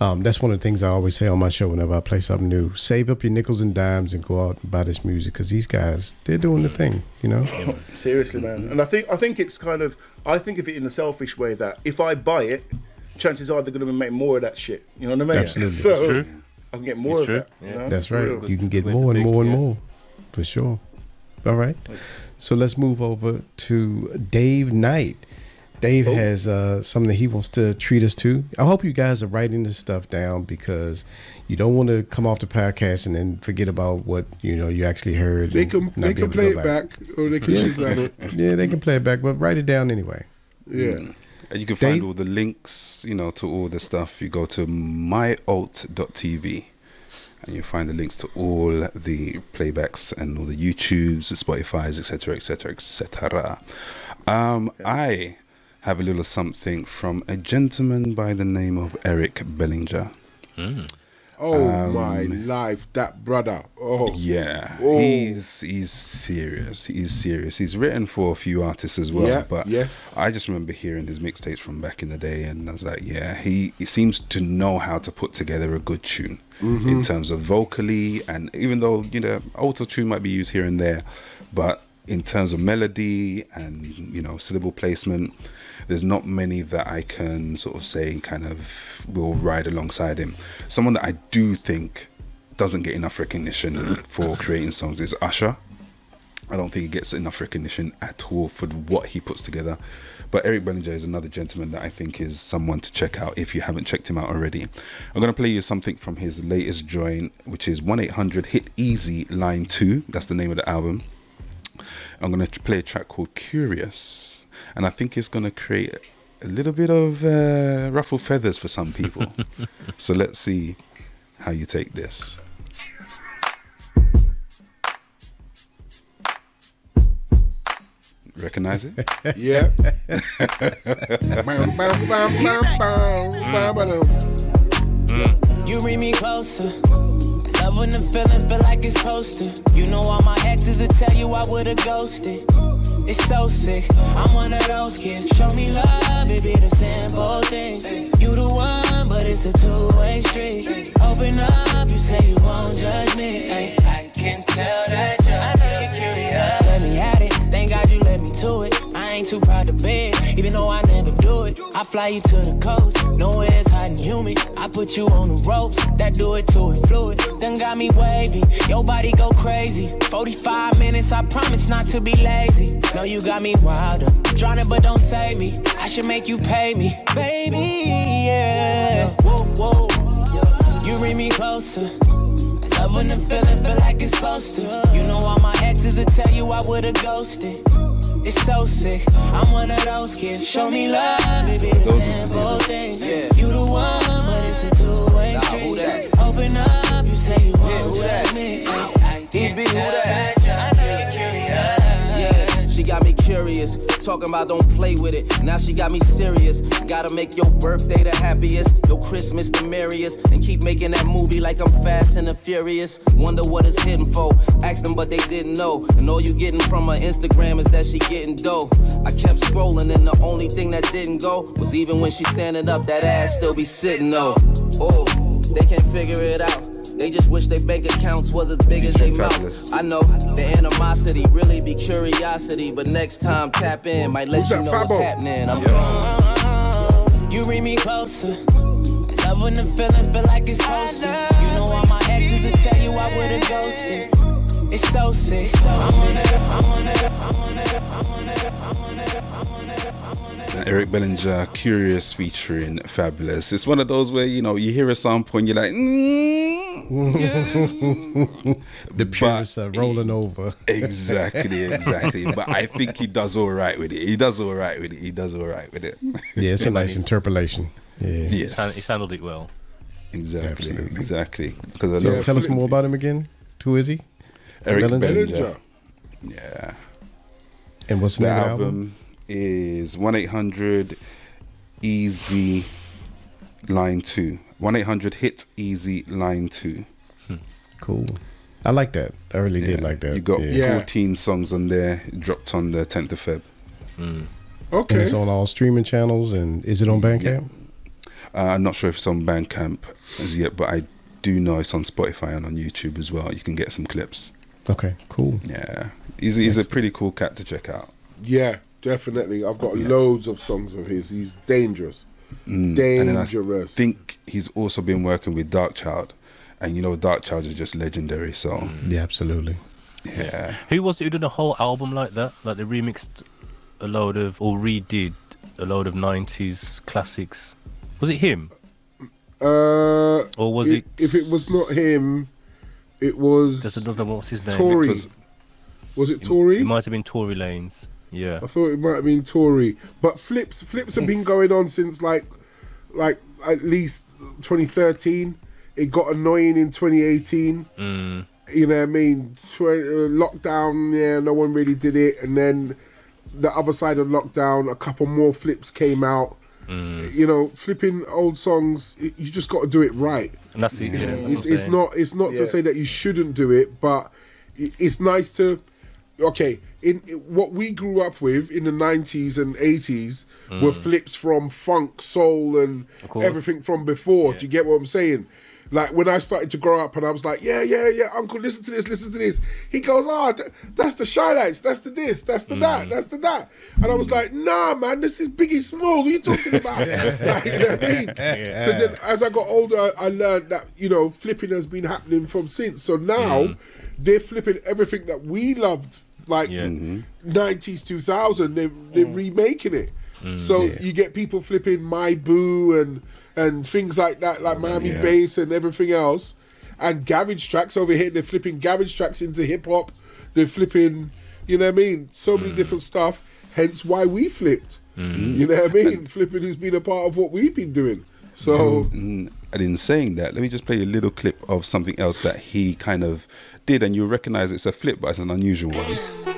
S3: Um, that's one of the things I always say on my show whenever I play something new. Save up your nickels and dimes and go out and buy this music because these guys, they're doing the thing, you know?
S1: Seriously, man. And I think I think it's kind of I think of it in a selfish way that if I buy it, chances are they're going to make more of that shit. You know what I mean?
S3: Absolutely.
S1: So
S5: true.
S1: I can get more
S5: It's
S1: of
S5: true.
S1: that. you know?
S3: That's right.
S1: real.
S3: You can get more and more and
S5: yeah.
S3: more, for sure. All right. So let's move over to Dave Knight. Dave
S1: Oh.
S3: has uh, something that he wants to treat us to. I hope you guys are writing this stuff down because you don't want to come off the podcast and then forget about what you know you actually heard.
S4: They can they can play it back or they can
S3: Yeah.
S4: shazam it.
S3: Yeah, they can play it back, but write it down anyway.
S4: Yeah.
S2: And you can find
S3: Dave?
S2: all the links, you know, to all the stuff. You go to myalt.tv and you find the links to all the playbacks and all the YouTubes, the Spotify's, etc., etc., etc. Um, I have a little something from a gentleman by the name of Eric Bellinger.
S4: Oh
S2: Um,
S4: my life, that brother. Oh
S2: Yeah,
S4: Oh.
S2: he's he's serious. He's serious. He's written for a few artists as well.
S4: Yeah,
S2: but
S4: yes.
S2: I just remember hearing his mixtapes from back in the day, and I was like, yeah, he, he seems to know how to put together a good tune
S4: Mm-hmm.
S2: in terms of vocally, and even though you know auto tune might be used here and there, but in terms of melody and you know syllable placement. There's not many that I can sort of say kind of will ride alongside him. Someone that I do think doesn't get enough recognition for creating songs is Usher. I don't think he gets enough recognition at all for what he puts together. But Eric Bellinger is another gentleman that I think is someone to check out if you haven't checked him out already. I'm going to play you something from his latest joint, which is 1 800 Hit Easy Line 2. That's the name of the album. I'm going to play a track called Curious. And I think it's going to create a little bit of uh, ruffle feathers for some people. so let's see how you take this. Recognize it?
S4: Yeah. Bam.
S12: You bring me closer. Love when the feeling feel like it's to. You know all my exes will tell you I would've ghosted. It's so sick. I'm one of those kids. Show me love, be the simple things. You the one, but it's a two-way street. Open up, you say you won't judge me. Ay, I can tell that you're curious. Let me at it. Thank God you let me to it. Ain't too proud to beg, even though I never do it. I fly you to the coast, nowhere it's hot and humid. I put you on the ropes, that do it to it fluid. Done got me wavy, your body go crazy. 45 minutes, I promise not to be lazy. No, you got me wilder. Drowning, but don't save me. I should make you pay me, baby. Yeah. Whoa, whoa. You bring me closer. When the feeling feel like it's supposed to. You know all my exes will tell you I would've ghosted. It's so sick. I'm one of those kids. Show me love, it be the simple things. You the one, but it's a two-way street. Open up, you say you won't judge me. I can't tell that curious.
S13: Talking about don't play with it. Now she got me serious. Gotta make your birthday the happiest, your Christmas the merriest, and keep making that movie like I'm fast and the furious. Wonder what it's hidden for. Ask them, but they didn't know. And all you getting from her Instagram is that she getting dough. I kept scrolling, and the only thing that didn't go was even when she standing up, that ass still be sitting though. Oh, they can't figure it out. They just wish their bank accounts was as big as they
S2: Fabolous.
S13: mouth. I know the animosity really be curiosity, but next time tap in might let
S4: Who's
S13: you
S4: that,
S13: know what's happening. I'm
S12: You bring me closer. Love when the feeling feel like it's hosted. You know all my exes will tell you I would've ghosted. It's so sick. I'm one of the, I'm one of the, I'm one of
S2: Eric Bellinger, Curious featuring Fabolous. It's one of those where you know you hear a sample and you're like, mm,
S3: The purists are rolling over.
S2: exactly, exactly. but I think he does all right with it. He does all right with it. He does all right with it.
S3: Yeah, it's a nice interpolation. Yeah.
S2: yes,
S5: Han- He's handled it well.
S2: exactly,
S3: Absolutely.
S2: exactly. Because I
S3: So
S2: know
S3: tell us more about him again. Who is he?
S2: Eric
S3: Bellinger?
S2: Bellinger.
S4: Bellinger.
S2: Yeah.
S3: And what's the
S2: The
S3: name of the
S2: album,
S3: album?
S2: Is 1 800 Easy Line 2. 1 800 Hit Easy Line 2.
S3: Cool. I like that. I really did like that.
S2: You got
S3: yeah.
S4: Yeah.
S2: 14 songs on there, dropped on the 10th of Feb.
S3: And
S4: Okay.
S3: it's on all streaming channels. And is it on Bandcamp?
S2: Uh, I'm not sure if it's on Bandcamp as yet, but I do know it's on Spotify and on YouTube as well. You can get some clips.
S3: Okay, cool.
S2: Yeah. He's, he's a pretty cool cat to check out.
S4: Yeah, definitely. I've got
S2: Yeah.
S4: loads of songs of his. He's dangerous.
S2: Mm. And I think he's also been working with Darkchild. And you know, Darkchild is just legendary. So
S3: Yeah, absolutely.
S14: Yeah.
S5: Who was it who did a whole album like that? Like they remixed a load of or redid a load of nineties classics. Was it him?
S4: Uh,
S5: Or was
S4: i-
S5: it-
S4: If it was not him, it was.
S5: There's another one. What's his name?
S4: Tory.
S5: Because-
S4: Was it Tory?
S5: It might have been Tory Lanez. Yeah.
S4: I thought it might have been Tory, but flips flips have been going on since like like at least 2013. It got annoying in 2018.
S5: Mm.
S4: You know what I mean? Tw- uh, lockdown, yeah, no one really did it, and then the other side of lockdown, a couple more flips came out.
S5: Mm.
S4: You know, flipping old songs, you just got to do it right.
S5: And that's it. Yeah, that's
S4: it's,
S5: what
S4: it's not it's not
S1: Yeah.
S4: to say that you shouldn't do it, but it's nice to okay. In, in what we grew up with in the nineties and eighties were
S5: Mm.
S4: flips from funk, soul, and everything from before. Do you get what I'm saying? Like when I started to grow up, and I was like, "Yeah, yeah, yeah, Uncle, listen to this, listen to this." He goes, "Ah, th- that's the Chi-Lites, that's the this, that's the that, that's the that," and I was like, "Nah, man, this is Biggie Smalls. What are you talking about?" like, you know what I mean? So then, as I got older, I, I learned that you know flipping has been happening from since. So now they're flipping everything that we loved, like mm-hmm. nineties, two thousand. They they're mm. remaking it. Mm. So you get people flipping My Boo and and things like that, like Miami
S14: Yeah.
S4: Bass and everything else, and garage tracks over here. They're flipping garage tracks into hip hop. They're flipping, you know what I mean? So many mm. different stuff. Hence why we flipped. You know what I mean? Flipping has been a part of what we've been doing. So
S14: Mm, and in saying that, let me just play a little clip of something else that he kind of did, and you'll recognize it's a flip, but it's an unusual one.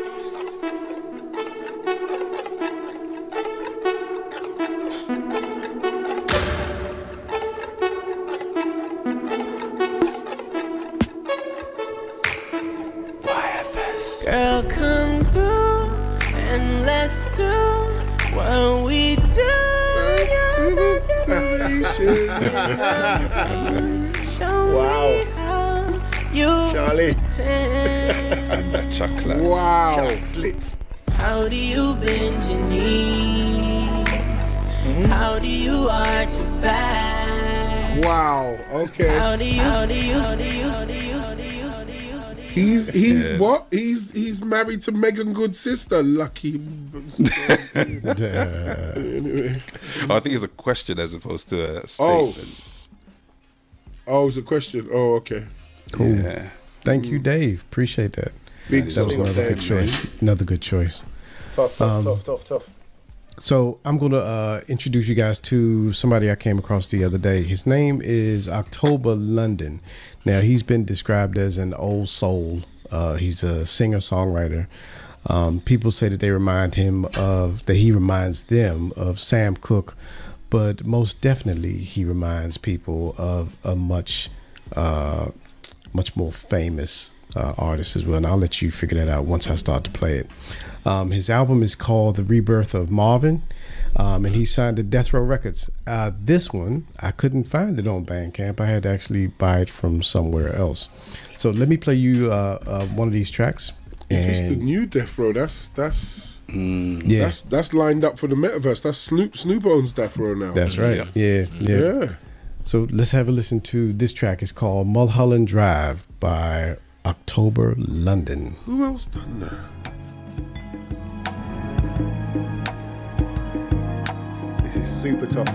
S4: Married to Meagan Good's sister. Lucky. anyway.
S14: I think it's a question as opposed to a
S4: Oh.
S14: statement.
S4: Oh, oh it's a question. Oh, okay.
S3: Cool.
S14: Yeah.
S3: Thank you, Dave. Appreciate that.
S4: Big
S3: That was another
S1: Dave,
S3: good choice. Another good choice.
S1: Tough, tough,
S3: Um,
S1: tough, tough, tough.
S3: So I'm going to uh, introduce you guys to somebody I came across the other day. His name is October London. Now he's been described as an old soul. Uh, he's a singer songwriter. Um, people say that they remind him of that he reminds them of Sam Cooke, but most definitely he reminds people of a much, uh, much more famous uh, artist as well. And I'll let you figure that out once I start to play it. Um, his album is called The Rebirth of Marvin, um, and he signed to Death Row Records. Uh, this one, I couldn't find it on Bandcamp. I had to actually buy it from somewhere else. So let me play you uh, uh, one of these tracks.
S4: If it's the new Death Row, that's that's
S3: yeah,
S4: that's that's lined up for the metaverse. That's Snoop Snoop owns Death Row now.
S3: that's right. Yeah, yeah.
S4: yeah.
S3: So let's have a listen to this track. It's called Mulholland Drive by October London.
S4: Who else done that?
S1: This is super tough.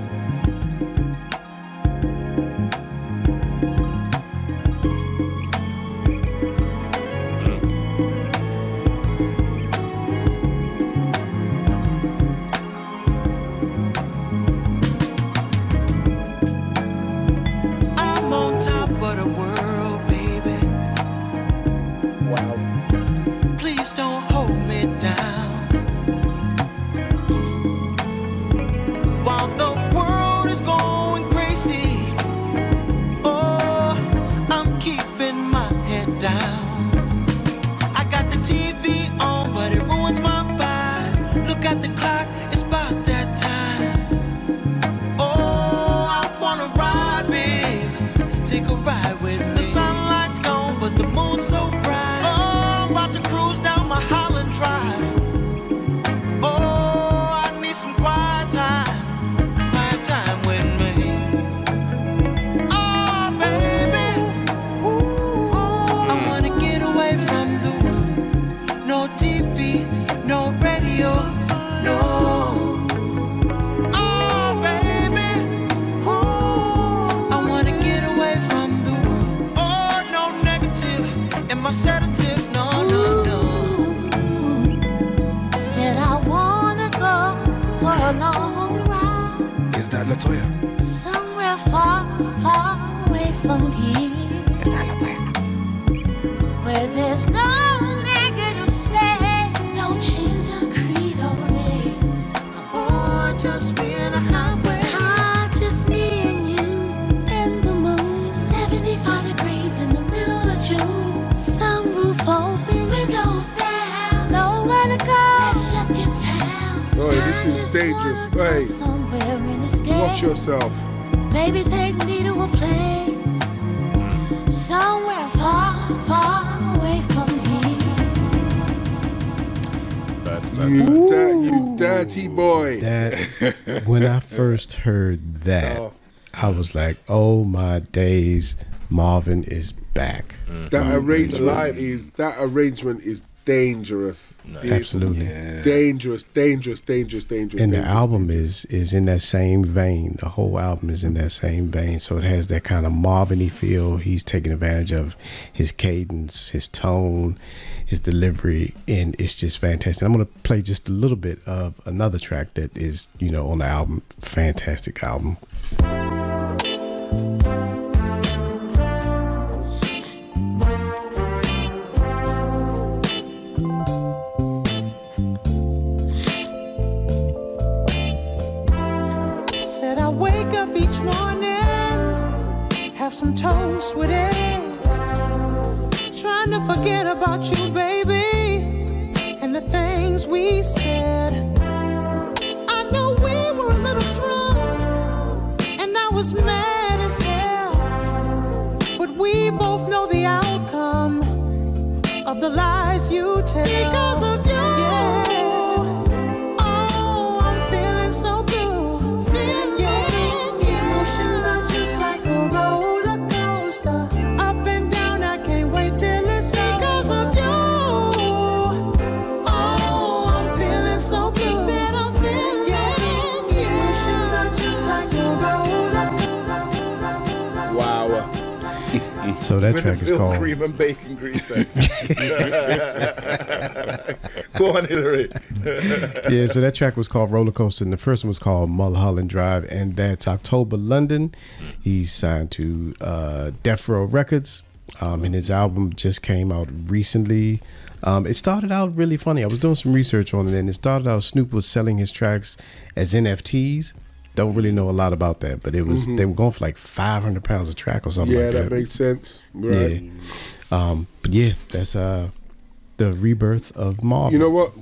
S15: Top of the world, baby.
S1: Wow.
S15: Please don't hold so
S4: is dangerous. Hey,
S16: somewhere in escape.
S4: watch yourself.
S16: Maybe take me to a place somewhere far, far away from here.
S4: You, da- you dirty boy.
S3: That when I first heard that,
S4: Stop.
S3: I was like, "Oh my days, Marvin is back."
S4: That
S3: Mm.
S4: arrangement is that arrangement is dangerous. It's
S3: Absolutely.
S4: dangerous, dangerous, dangerous, dangerous.
S3: And the
S4: dangerous.
S3: album is is in that same vein. The whole album is in that same vein. So it has that kind of Marvin-y feel. He's taking advantage of his cadence, his tone, his delivery, and it's just fantastic. I'm gonna play just a little bit of another track that is, you know, on the album. Fantastic album.
S17: Have some toast with eggs. Trying to forget about you, baby, and the things we said. I know we were a little drunk, and I was mad as hell. But we both know the outcome of the lies you tell. Because of So that
S1: With
S3: track is called
S1: cream and bacon grease. Go on, Hillary.
S3: yeah, so that track was called Roller Coaster, and the first one was called Mulholland Drive, and that's October London. He's signed to uh, Death Row Records, um, and his album just came out recently. Um, it started out really funny. I was doing some research on it, and it started out Snoop was selling his tracks as NFTs. Don't really know a lot about that, but it was
S4: Mhm.
S3: they were going for like five hundred pounds a track or something
S4: yeah,
S3: like
S4: that
S3: that.
S4: makes sense. Right.
S3: Yeah. Um, but yeah, that's uh, the rebirth of Marvel.
S4: You know what?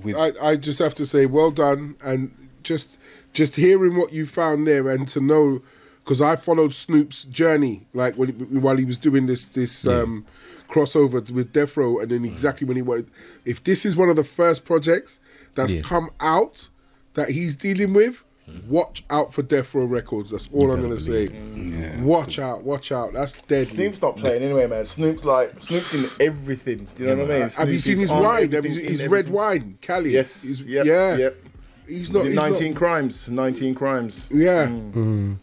S4: I, I just have to say, well done, and just just hearing what you found there, and to know, because I followed Snoop's journey, like when while he was doing this this um, crossover with Death Row, and then exactly when he wanted. If this is one of the first projects that's
S3: Yeah.
S4: come out that he's dealing with. Watch out for Death Row Records. That's all I'm gonna say. Watch out, watch out. That's dead.
S1: Snoop's not playing anyway, man. Snoop's like Snoop's in everything. Do you know what I mean?
S4: Have you seen his wine? Have you
S1: everything,
S4: seen
S1: in
S4: his red
S1: everything.
S4: wine, Cali?
S1: Yes.
S4: He's-
S1: yep,
S4: yeah.
S1: Yep.
S4: He's not.
S1: Is it
S4: he's not-
S1: 19 crimes. 19 crimes.
S4: Yeah.
S3: Mm.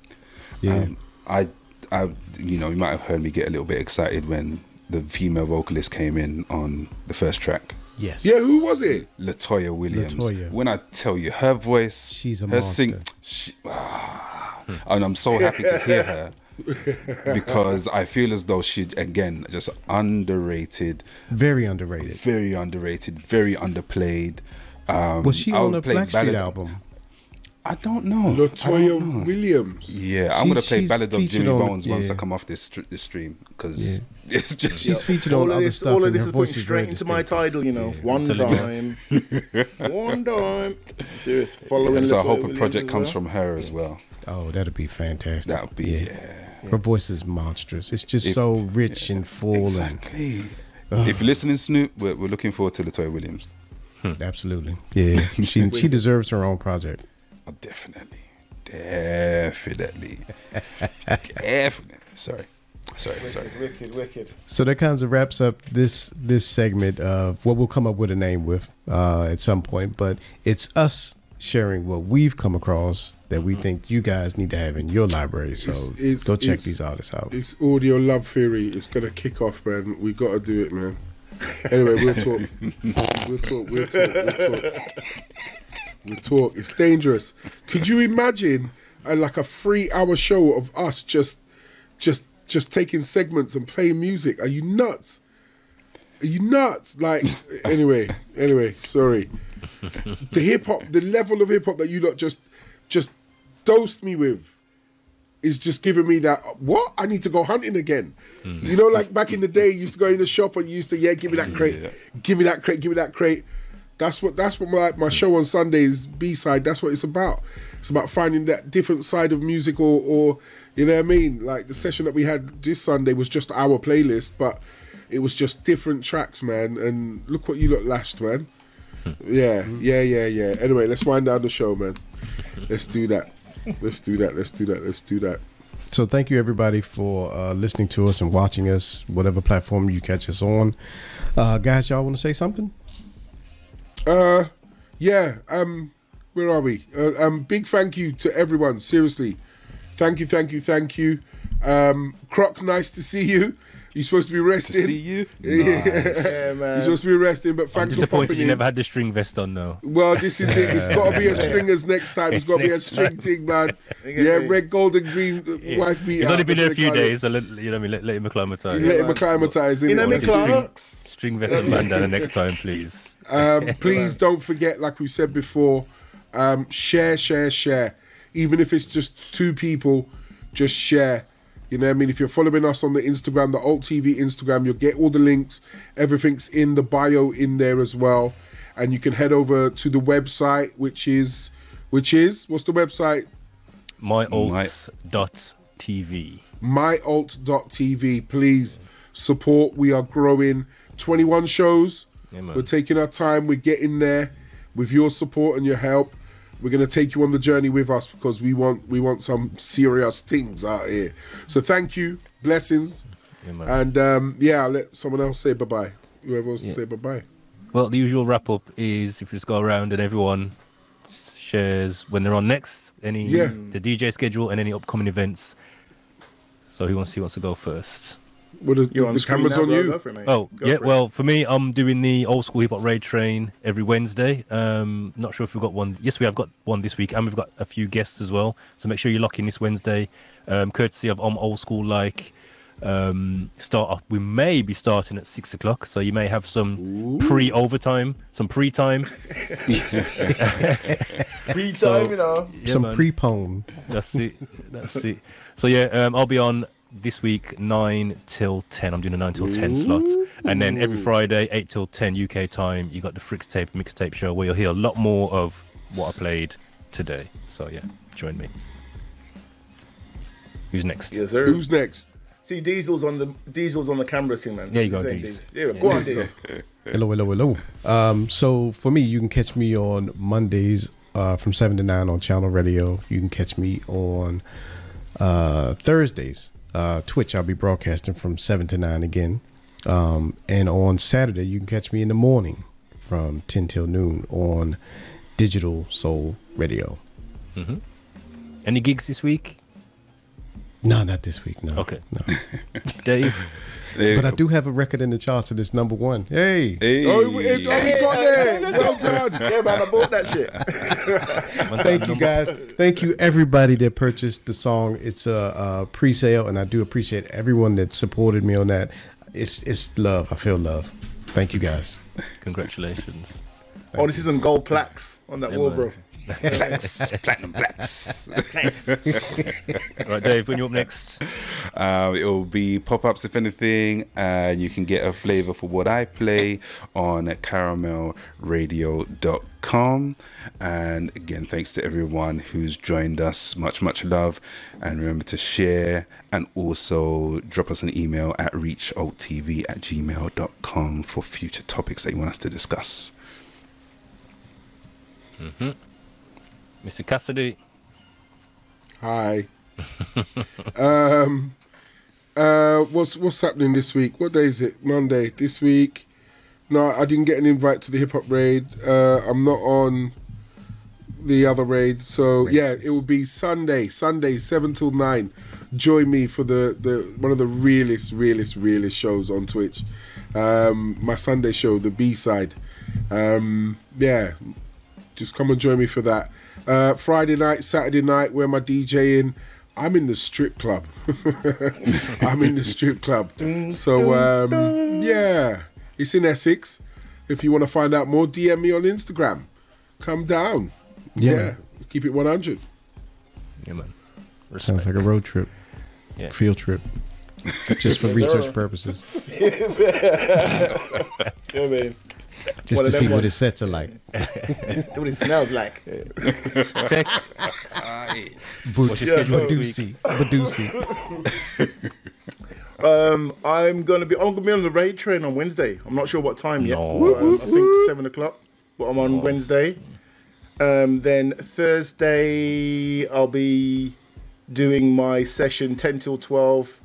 S3: Yeah.
S2: Um, I, I, you know, you might have heard me get a little bit excited when the female vocalist came in on the first track.
S3: Yes.
S4: Yeah, who was it?
S2: Latoya Williams.
S3: Latoya.
S2: When I tell you her voice,
S3: She's a
S2: her sing, she, ah, and I'm so happy to hear her because I feel as though she again just underrated,
S3: Very underrated.
S2: very underrated, very underplayed. Um,
S3: Was she
S2: I
S3: on
S2: would
S3: the
S2: play
S3: Blackstreet
S2: Ballad-
S3: album?
S2: I don't know.
S4: Latoya Williams.
S2: Yeah, I'm
S3: She's-
S2: gonna play Ballad of Jimmy
S3: on-
S2: Bones once. I come off this this stream because
S3: Yeah.
S2: It's just
S3: She's featured
S1: all
S3: on
S1: of
S3: other
S1: this,
S3: stuff,
S1: all of this
S3: her
S1: is
S3: voice
S1: putting straight
S3: very
S1: into my title, you know. One
S2: telling
S1: time. One time. Serious. Following
S2: so I
S1: Latoya
S2: hope a project comes
S1: well.
S2: from her as well.
S3: Oh, that'd be fantastic.
S2: That would be yeah.
S3: Her voice is monstrous. It's just
S2: If-
S3: so rich and full.
S2: Exactly.
S3: And,
S2: if you're listening, Snoop, we're, we're looking forward to Latoya Williams. Hmm.
S3: absolutely. Yeah, she she deserves her own project.
S2: Oh, definitely, definitely, definitely. Sorry, sorry, sorry.
S1: Wicked, wicked.
S3: So that kind of wraps up this this segment of what we'll come up with a name with uh, at some point. But it's us sharing what we've come across that we think you guys need to have in your library. So
S4: It's- it's-
S3: go check
S4: it's-
S3: these artists out.
S4: It's audio love theory. It's gonna kick off, man. We gotta do it, man. Anyway, we'll talk. We'll talk. We'll talk. We'll talk. We'll talk. It's dangerous. Could you imagine a, like a three-hour show of us just, just, just taking segments and playing music? Are you nuts? Are you nuts? Like, anyway, anyway. Sorry. The hip hop, the level of hip hop that you lot just, just dosed me with is just giving me that what I need to go hunting again. Hmm. You know, like back in the day, you used to go in the shop and you used to yeah, give me that crate, give me that crate, give me that crate. That's what that's what my my show on Sundays B side. That's what it's about. It's about finding that different side of music, or or you know what I mean. Like the session that we had this Sunday was just our playlist, but it was just different tracks, man. And look what you look lashed, man. Yeah, yeah, yeah, yeah. Anyway, let's wind down the show, man. Let's do that. Let's do that. Let's do that. Let's do that.
S3: So thank you everybody for uh, listening to us and watching us, whatever platform you catch us on. Uh, guys, y'all want to say something?
S4: Uh, yeah. Um, where are we? Uh, um, big thank you to everyone. Seriously, thank you, thank you, thank you. Um, Croc, nice to see you. You're supposed to be resting.
S2: To see you?
S4: Yeah,
S1: Yeah, man.
S4: You're supposed to be resting, but
S5: I'm
S4: thanks for
S5: disappointed
S4: popping
S5: you
S4: in.
S5: never had the string vest on though.
S4: Well, this is it. It's got to be a stringers next time. It's got to be a string thing, man. Yeah, red, gold, and green. uh,
S5: Yeah.
S4: Wife beat.
S5: He's
S4: out,
S5: only been a few
S4: what they call it.
S5: days, so let, you know what I mean. Let, let him acclimatise.
S4: You let him acclimatise.
S1: You know me,
S4: innit?
S1: Clarks.
S5: String vest and bandana next time, please.
S4: Um, please don't forget, like we said before, um, share, share, share. Even if it's just two people, just share. You know what I mean? If you're following us on the Instagram, the Alt TV Instagram, you'll get all the links. Everything's in the bio in there as well. And you can head over to the website, which is, which is, what's the website?
S5: myalts.tv.
S4: myalt.tv. Please support. We are growing 21 shows.
S5: Yeah.
S4: We're taking our time. We're getting there. With your support and your help, we're going to take you on the journey with us because we want we want some serious things out here. So thank you, blessings,
S5: Yeah,
S4: and um, yeah, I'll let someone else say bye bye. Whoever wants
S5: Yeah.
S4: to say bye bye.
S5: Well, the usual wrap up is if you just go around and everyone shares when they're on next, any
S4: Yeah.
S5: the DJ schedule and any upcoming events. So who wants who wants to go first?
S4: Well, the,
S1: You're on
S4: the
S1: screen
S4: camera's
S1: now,
S4: on
S1: bro.
S4: you.
S1: Go for it, mate.
S5: Oh
S1: Go
S5: yeah,
S1: for it.
S5: well for me, I'm doing the old school hip hop raid train every Wednesday. Um, not sure if we've got one. Yes, we have got one this week, and we've got a few guests as well. So make sure you lock in this Wednesday, um, courtesy of I'm old school like. Um, start off. We may be starting at six o'clock, so you may have some pre overtime, some pre time.
S1: Free
S5: So-
S1: time, you know.
S5: Yeah,
S3: Some
S5: man.
S3: pre-pone.
S5: That's it. That's it. So yeah, um, I'll be on this week nine till ten. I'm doing a nine till ten slot, and then every Friday eight till ten UK time. You got the Fricks Tape mixtape show where you'll hear a lot more of what I played today. So yeah, join me. Who's next?
S1: Yes, sir.
S4: Who's next?
S1: See, Diesel's on the Diesel's on the camera thing, man.
S5: There you go,
S1: Saying
S5: Deez.
S1: Yeah, go on, Deez.
S3: Hello, hello, hello. Um, so for me, you can catch me on Mondays uh, from seven to nine on Channel Radio. You can catch me on uh, Thursdays, uh, Twitch. I'll be broadcasting from seven to nine again, um, and on Saturday you can catch me in the morning from ten till noon on Digital Soul Radio.
S5: hmm Any gigs this week?
S3: No, not this week. No.
S5: Okay.
S3: No.
S5: Dave.
S3: But I do have a record in the charts and it's number one. Hey.
S2: Hey.
S4: Oh, we, oh, we got there. Well done.
S1: Yeah, man, I bought that shit.
S3: Thank you guys. Thank you everybody that purchased the song. It's a, a pre-sale, and I do appreciate everyone that supported me on that. It's it's love. I feel love. Thank you guys.
S5: Congratulations.
S1: Oh, this isn't gold plaques on that
S5: Yeah,
S1: wall,
S5: man.
S1: bro.
S2: Plaques, platinum plaques.
S5: right, Dave. When you're up next?
S2: Um, it will be pop ups, if anything, and you can get a flavor for what I play on caramelradio.com. And again, thanks to everyone who's joined us. Much, much love. And remember to share and also drop us an email at reachalttv at gmail.com for future topics that you want us to discuss.
S5: hmm Mr. Cassidy.
S4: Hi. um, uh, what's what's happening this week? What day is it? Monday. This week. No, I didn't get an invite to the hip hop raid. Uh, I'm not on the other raid, so yeah, it will be Sunday. Sunday, seven till nine. Join me for the, the one of the realest, realest, realest shows on Twitch. Um, my Sunday show, the B side. Um, yeah, just come and join me for that. Uh, Friday night, Saturday night, where my DJing. I'm in the strip club. I'm in the strip club. So um, yeah, it's in Essex. If you want to find out more, DM me on Instagram. Come down.
S3: Yeah.
S4: Yeah, keep it 100.
S5: Yeah, man.
S3: Sounds like a road trip.
S5: Yeah.
S3: Field trip. Just for
S1: Yes,
S3: research
S1: sir.
S3: purposes.
S1: yeah, man.
S3: Just
S1: One
S3: to see
S1: them
S3: what
S1: ones.
S3: his sets are like.
S1: what it smells like.
S5: Tech.
S3: Bu-
S5: What's your schedule this
S3: Badusi. Badusi.
S1: Um, I'm gonna be. I'm gonna be on the raid train on Wednesday. I'm not sure what time yet.
S5: No.
S1: but, um, I think seven o'clock. But I'm on Wednesday. Um, then Thursday I'll be doing my session ten till twelve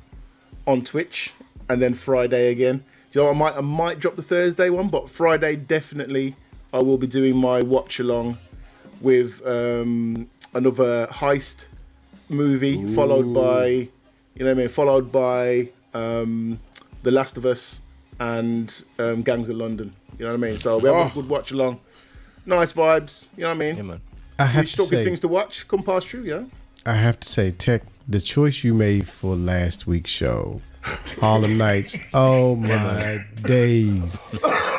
S1: on Twitch, and then Friday again. Do you know, I might I might drop the Thursday one, but Friday definitely I will be doing my watch along with um, another heist movie, followed by you know what I mean, followed by um, The Last of Us and um, Gangs of London. You know what I mean? So we have
S4: Oh.
S1: a good watch along. Nice vibes. You know what I mean?
S5: Yeah, man.
S3: I have
S1: you
S3: to
S1: still good
S3: say,
S1: things to watch. Come past through, yeah.
S3: I have to say, Tech, the choice you made for last week's show, Harlem Nights. Oh my days!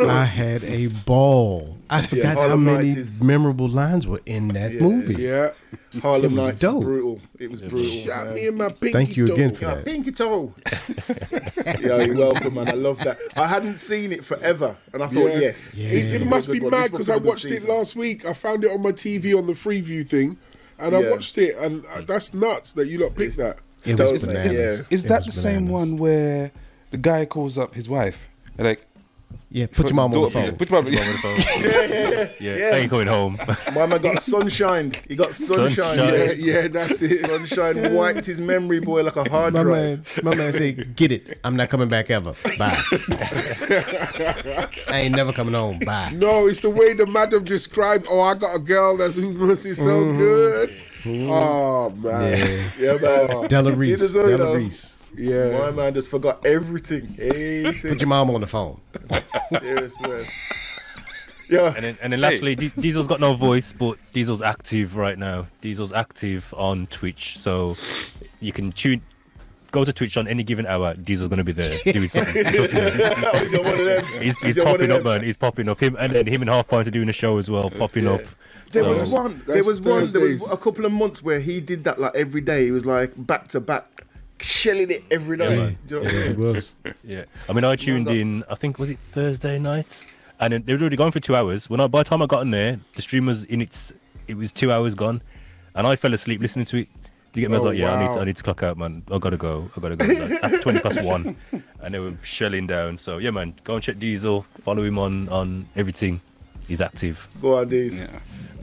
S3: I had a ball. I forgot how
S1: Harlem
S3: many
S1: Nights is-
S3: memorable lines were in that
S1: Yeah.
S3: movie.
S4: Yeah.
S1: Harlem
S3: It was
S1: Nights
S3: dope.
S1: is brutal. It was brutal.
S4: Shot
S1: man.
S4: me in my pinky
S3: Thank you again for
S1: Yeah,
S3: that.
S1: pinky toe. yeah, you're welcome, man. I love that. I hadn't seen it forever, and I thought,
S4: Yeah.
S1: yes,
S4: It, it
S1: will a
S4: must
S1: good
S4: be
S1: one.
S4: mad
S1: This
S4: because
S1: be
S4: I
S1: a good
S4: watched it
S1: season.
S4: last week. I found it on my TV on the Freeview thing, and I
S1: Yeah.
S4: watched it, and uh, that's nuts that you lot picked that.
S3: It
S1: Dope,
S3: was
S1: man.
S3: bananas.
S1: Yeah.
S2: Is
S3: It
S2: that the
S3: was
S2: same
S3: bananas.
S2: one where the guy calls up his wife? and Like,
S3: Yeah, put your mom on the
S2: daughter-
S3: phone.
S2: Put your mom
S5: Mom on the phone. yeah, I ain't going home.
S1: My man got sunshine. He got sunshine.
S5: Sunshine.
S4: Yeah, yeah, that's it.
S1: Sunshine wiped his memory boy like a hard
S3: My
S1: drive.
S3: man, my man said, "Get it. I'm not coming back ever. Bye. I ain't never coming home. Bye."
S4: No, it's the way the madam described. Oh, I got a girl that's who must be so mm-hmm. good. Mm-hmm. Oh man,
S1: Yeah, man.
S3: Della
S1: You
S3: Reese.
S1: deserve it,
S3: Della. Reese.
S4: yeah.
S1: My man just forgot everything. Everything.
S3: Put your mom on the phone.
S1: Serious, man. Yeah.
S5: And then, and then lastly, Di- Diesel's got no voice, but Diesel's active right now. Diesel's active on Twitch, so you can tune. Go to Twitch on any given hour. Diesel's gonna be there doing something. Trust me.
S1: He's on one of them.
S5: He's, he's popping up, man. He's popping up. Him and then him and Half Pint are doing a show as well, popping
S1: Yeah.
S5: up.
S1: There
S5: So-
S1: was one. There was one. There was a couple of months where he did that like every day. He was like back to back, shelling it every night.
S5: man.
S1: Do you know what I mean?
S3: It was.
S5: Yeah, I mean, I tuned in. I think was it Thursday night, and then they were already gone for two hours. When I by the time I got in there, the stream was in its. It was two hours gone, and I fell asleep listening to it. Do you get me? I was
S4: Oh,
S5: like, yeah, I need to. I need to clock out, man. I gotta go. I gotta go. Like, at twenty past one, and they were shelling down. So yeah, man, go and check Diesel. Follow him on on everything. He's active.
S1: Go on, these.
S2: Yeah.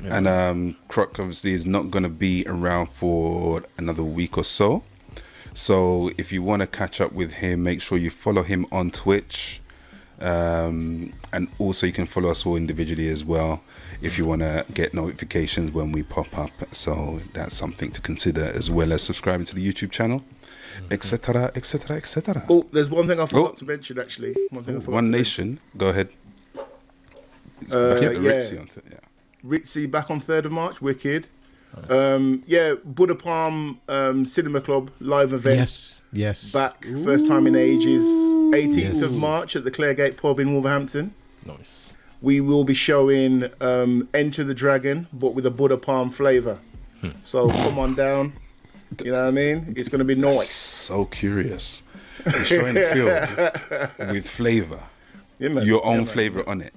S2: And um, Croc obviously is not going to be around for another week or so. So if you want to catch up with him, make sure you follow him on Twitch. Um, and also, you can follow us all individually as well if you want to get notifications when we pop up. So that's something to consider as well as subscribing to the YouTube channel, etc., etc., etc.
S1: Oh, there's one thing I forgot
S2: Oh.
S1: to mention actually. One thing I forgot
S2: One
S1: to
S2: Nation, go ahead. It's
S1: Uh,
S2: the
S1: yeah.
S2: On yeah.
S1: Ritzy back on 3rd of March, wicked. Um, yeah, Buddha Palm um, Cinema Club live event.
S3: Yes. Yes.
S1: Back, first time in ages. 18th
S3: Yes.
S1: of March at the Claregate Pub in Wolverhampton.
S5: Nice.
S1: We will be showing um, Enter the Dragon, but with a Buddha Palm flavour. So come on down. You know what I mean? It's going to be nice.
S2: So curious. You're showing the film with flavour.
S1: Yeah.
S2: Your own
S1: man.
S2: flavour on it.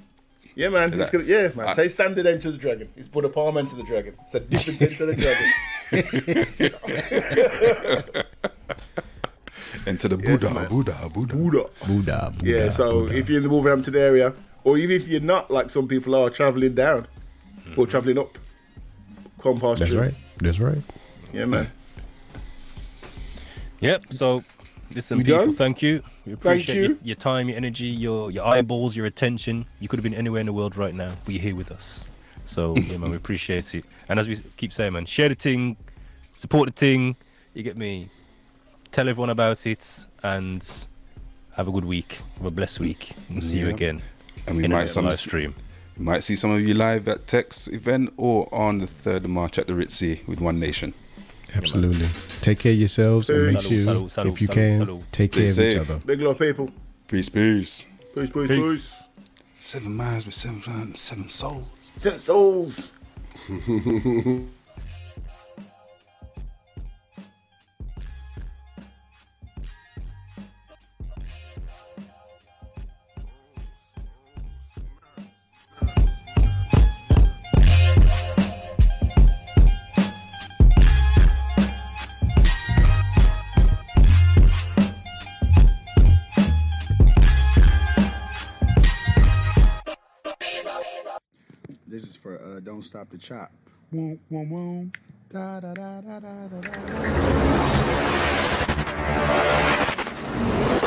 S1: Yeah, man. It's
S2: That-
S1: gonna, yeah, man.
S2: I-
S1: Taste standard Enter the Dragon. It's Buddha Palm Enter the Dragon. It's a different Enter the Dragon.
S2: Into the
S1: Yes,
S2: Buddha,
S1: man.
S2: Buddha, Buddha,
S1: Buddha.
S3: Buddha.
S1: Yeah, so
S3: Buddha.
S1: if you're in the Wolverhampton area, or even if you're not, like some people are, travelling down or mm-hmm. travelling up, come past
S3: That's
S1: through.
S3: right. That's right.
S1: Yeah, man.
S5: Yep. So, listen,
S4: We
S5: people,
S4: done?
S5: thank you. We
S4: Thank
S5: appreciate
S4: you.
S5: Your, your time, your energy, your your eyeballs, your attention. You could have been anywhere in the world right now, but you're here with us. So, yeah, man, we appreciate it. And as we keep saying, man, share the thing, support the thing. You get me. Tell everyone about it, and have a good week. Have a blessed week. We'll see you again
S2: And we
S5: in
S2: might some,
S5: live stream.
S2: we might see some of you live at Tech's event or on the 3rd of March at the Ritzy with One Nation.
S3: Absolutely. Take care of yourselves and make
S1: Peace.
S3: sure,
S5: Salud, salud,
S3: if you
S5: salud,
S3: can,
S5: salud.
S3: take
S2: Stay
S3: care
S2: safe.
S3: of each other.
S1: Big love, people.
S2: Peace, peace.
S1: Peace, peace,
S5: Peace.
S1: peace.
S2: Seven minds with seven, seven souls.
S1: Seven souls.
S6: Don't Stop the Chop. Womp, womp, womp. Da, da, da, da, da, da, da.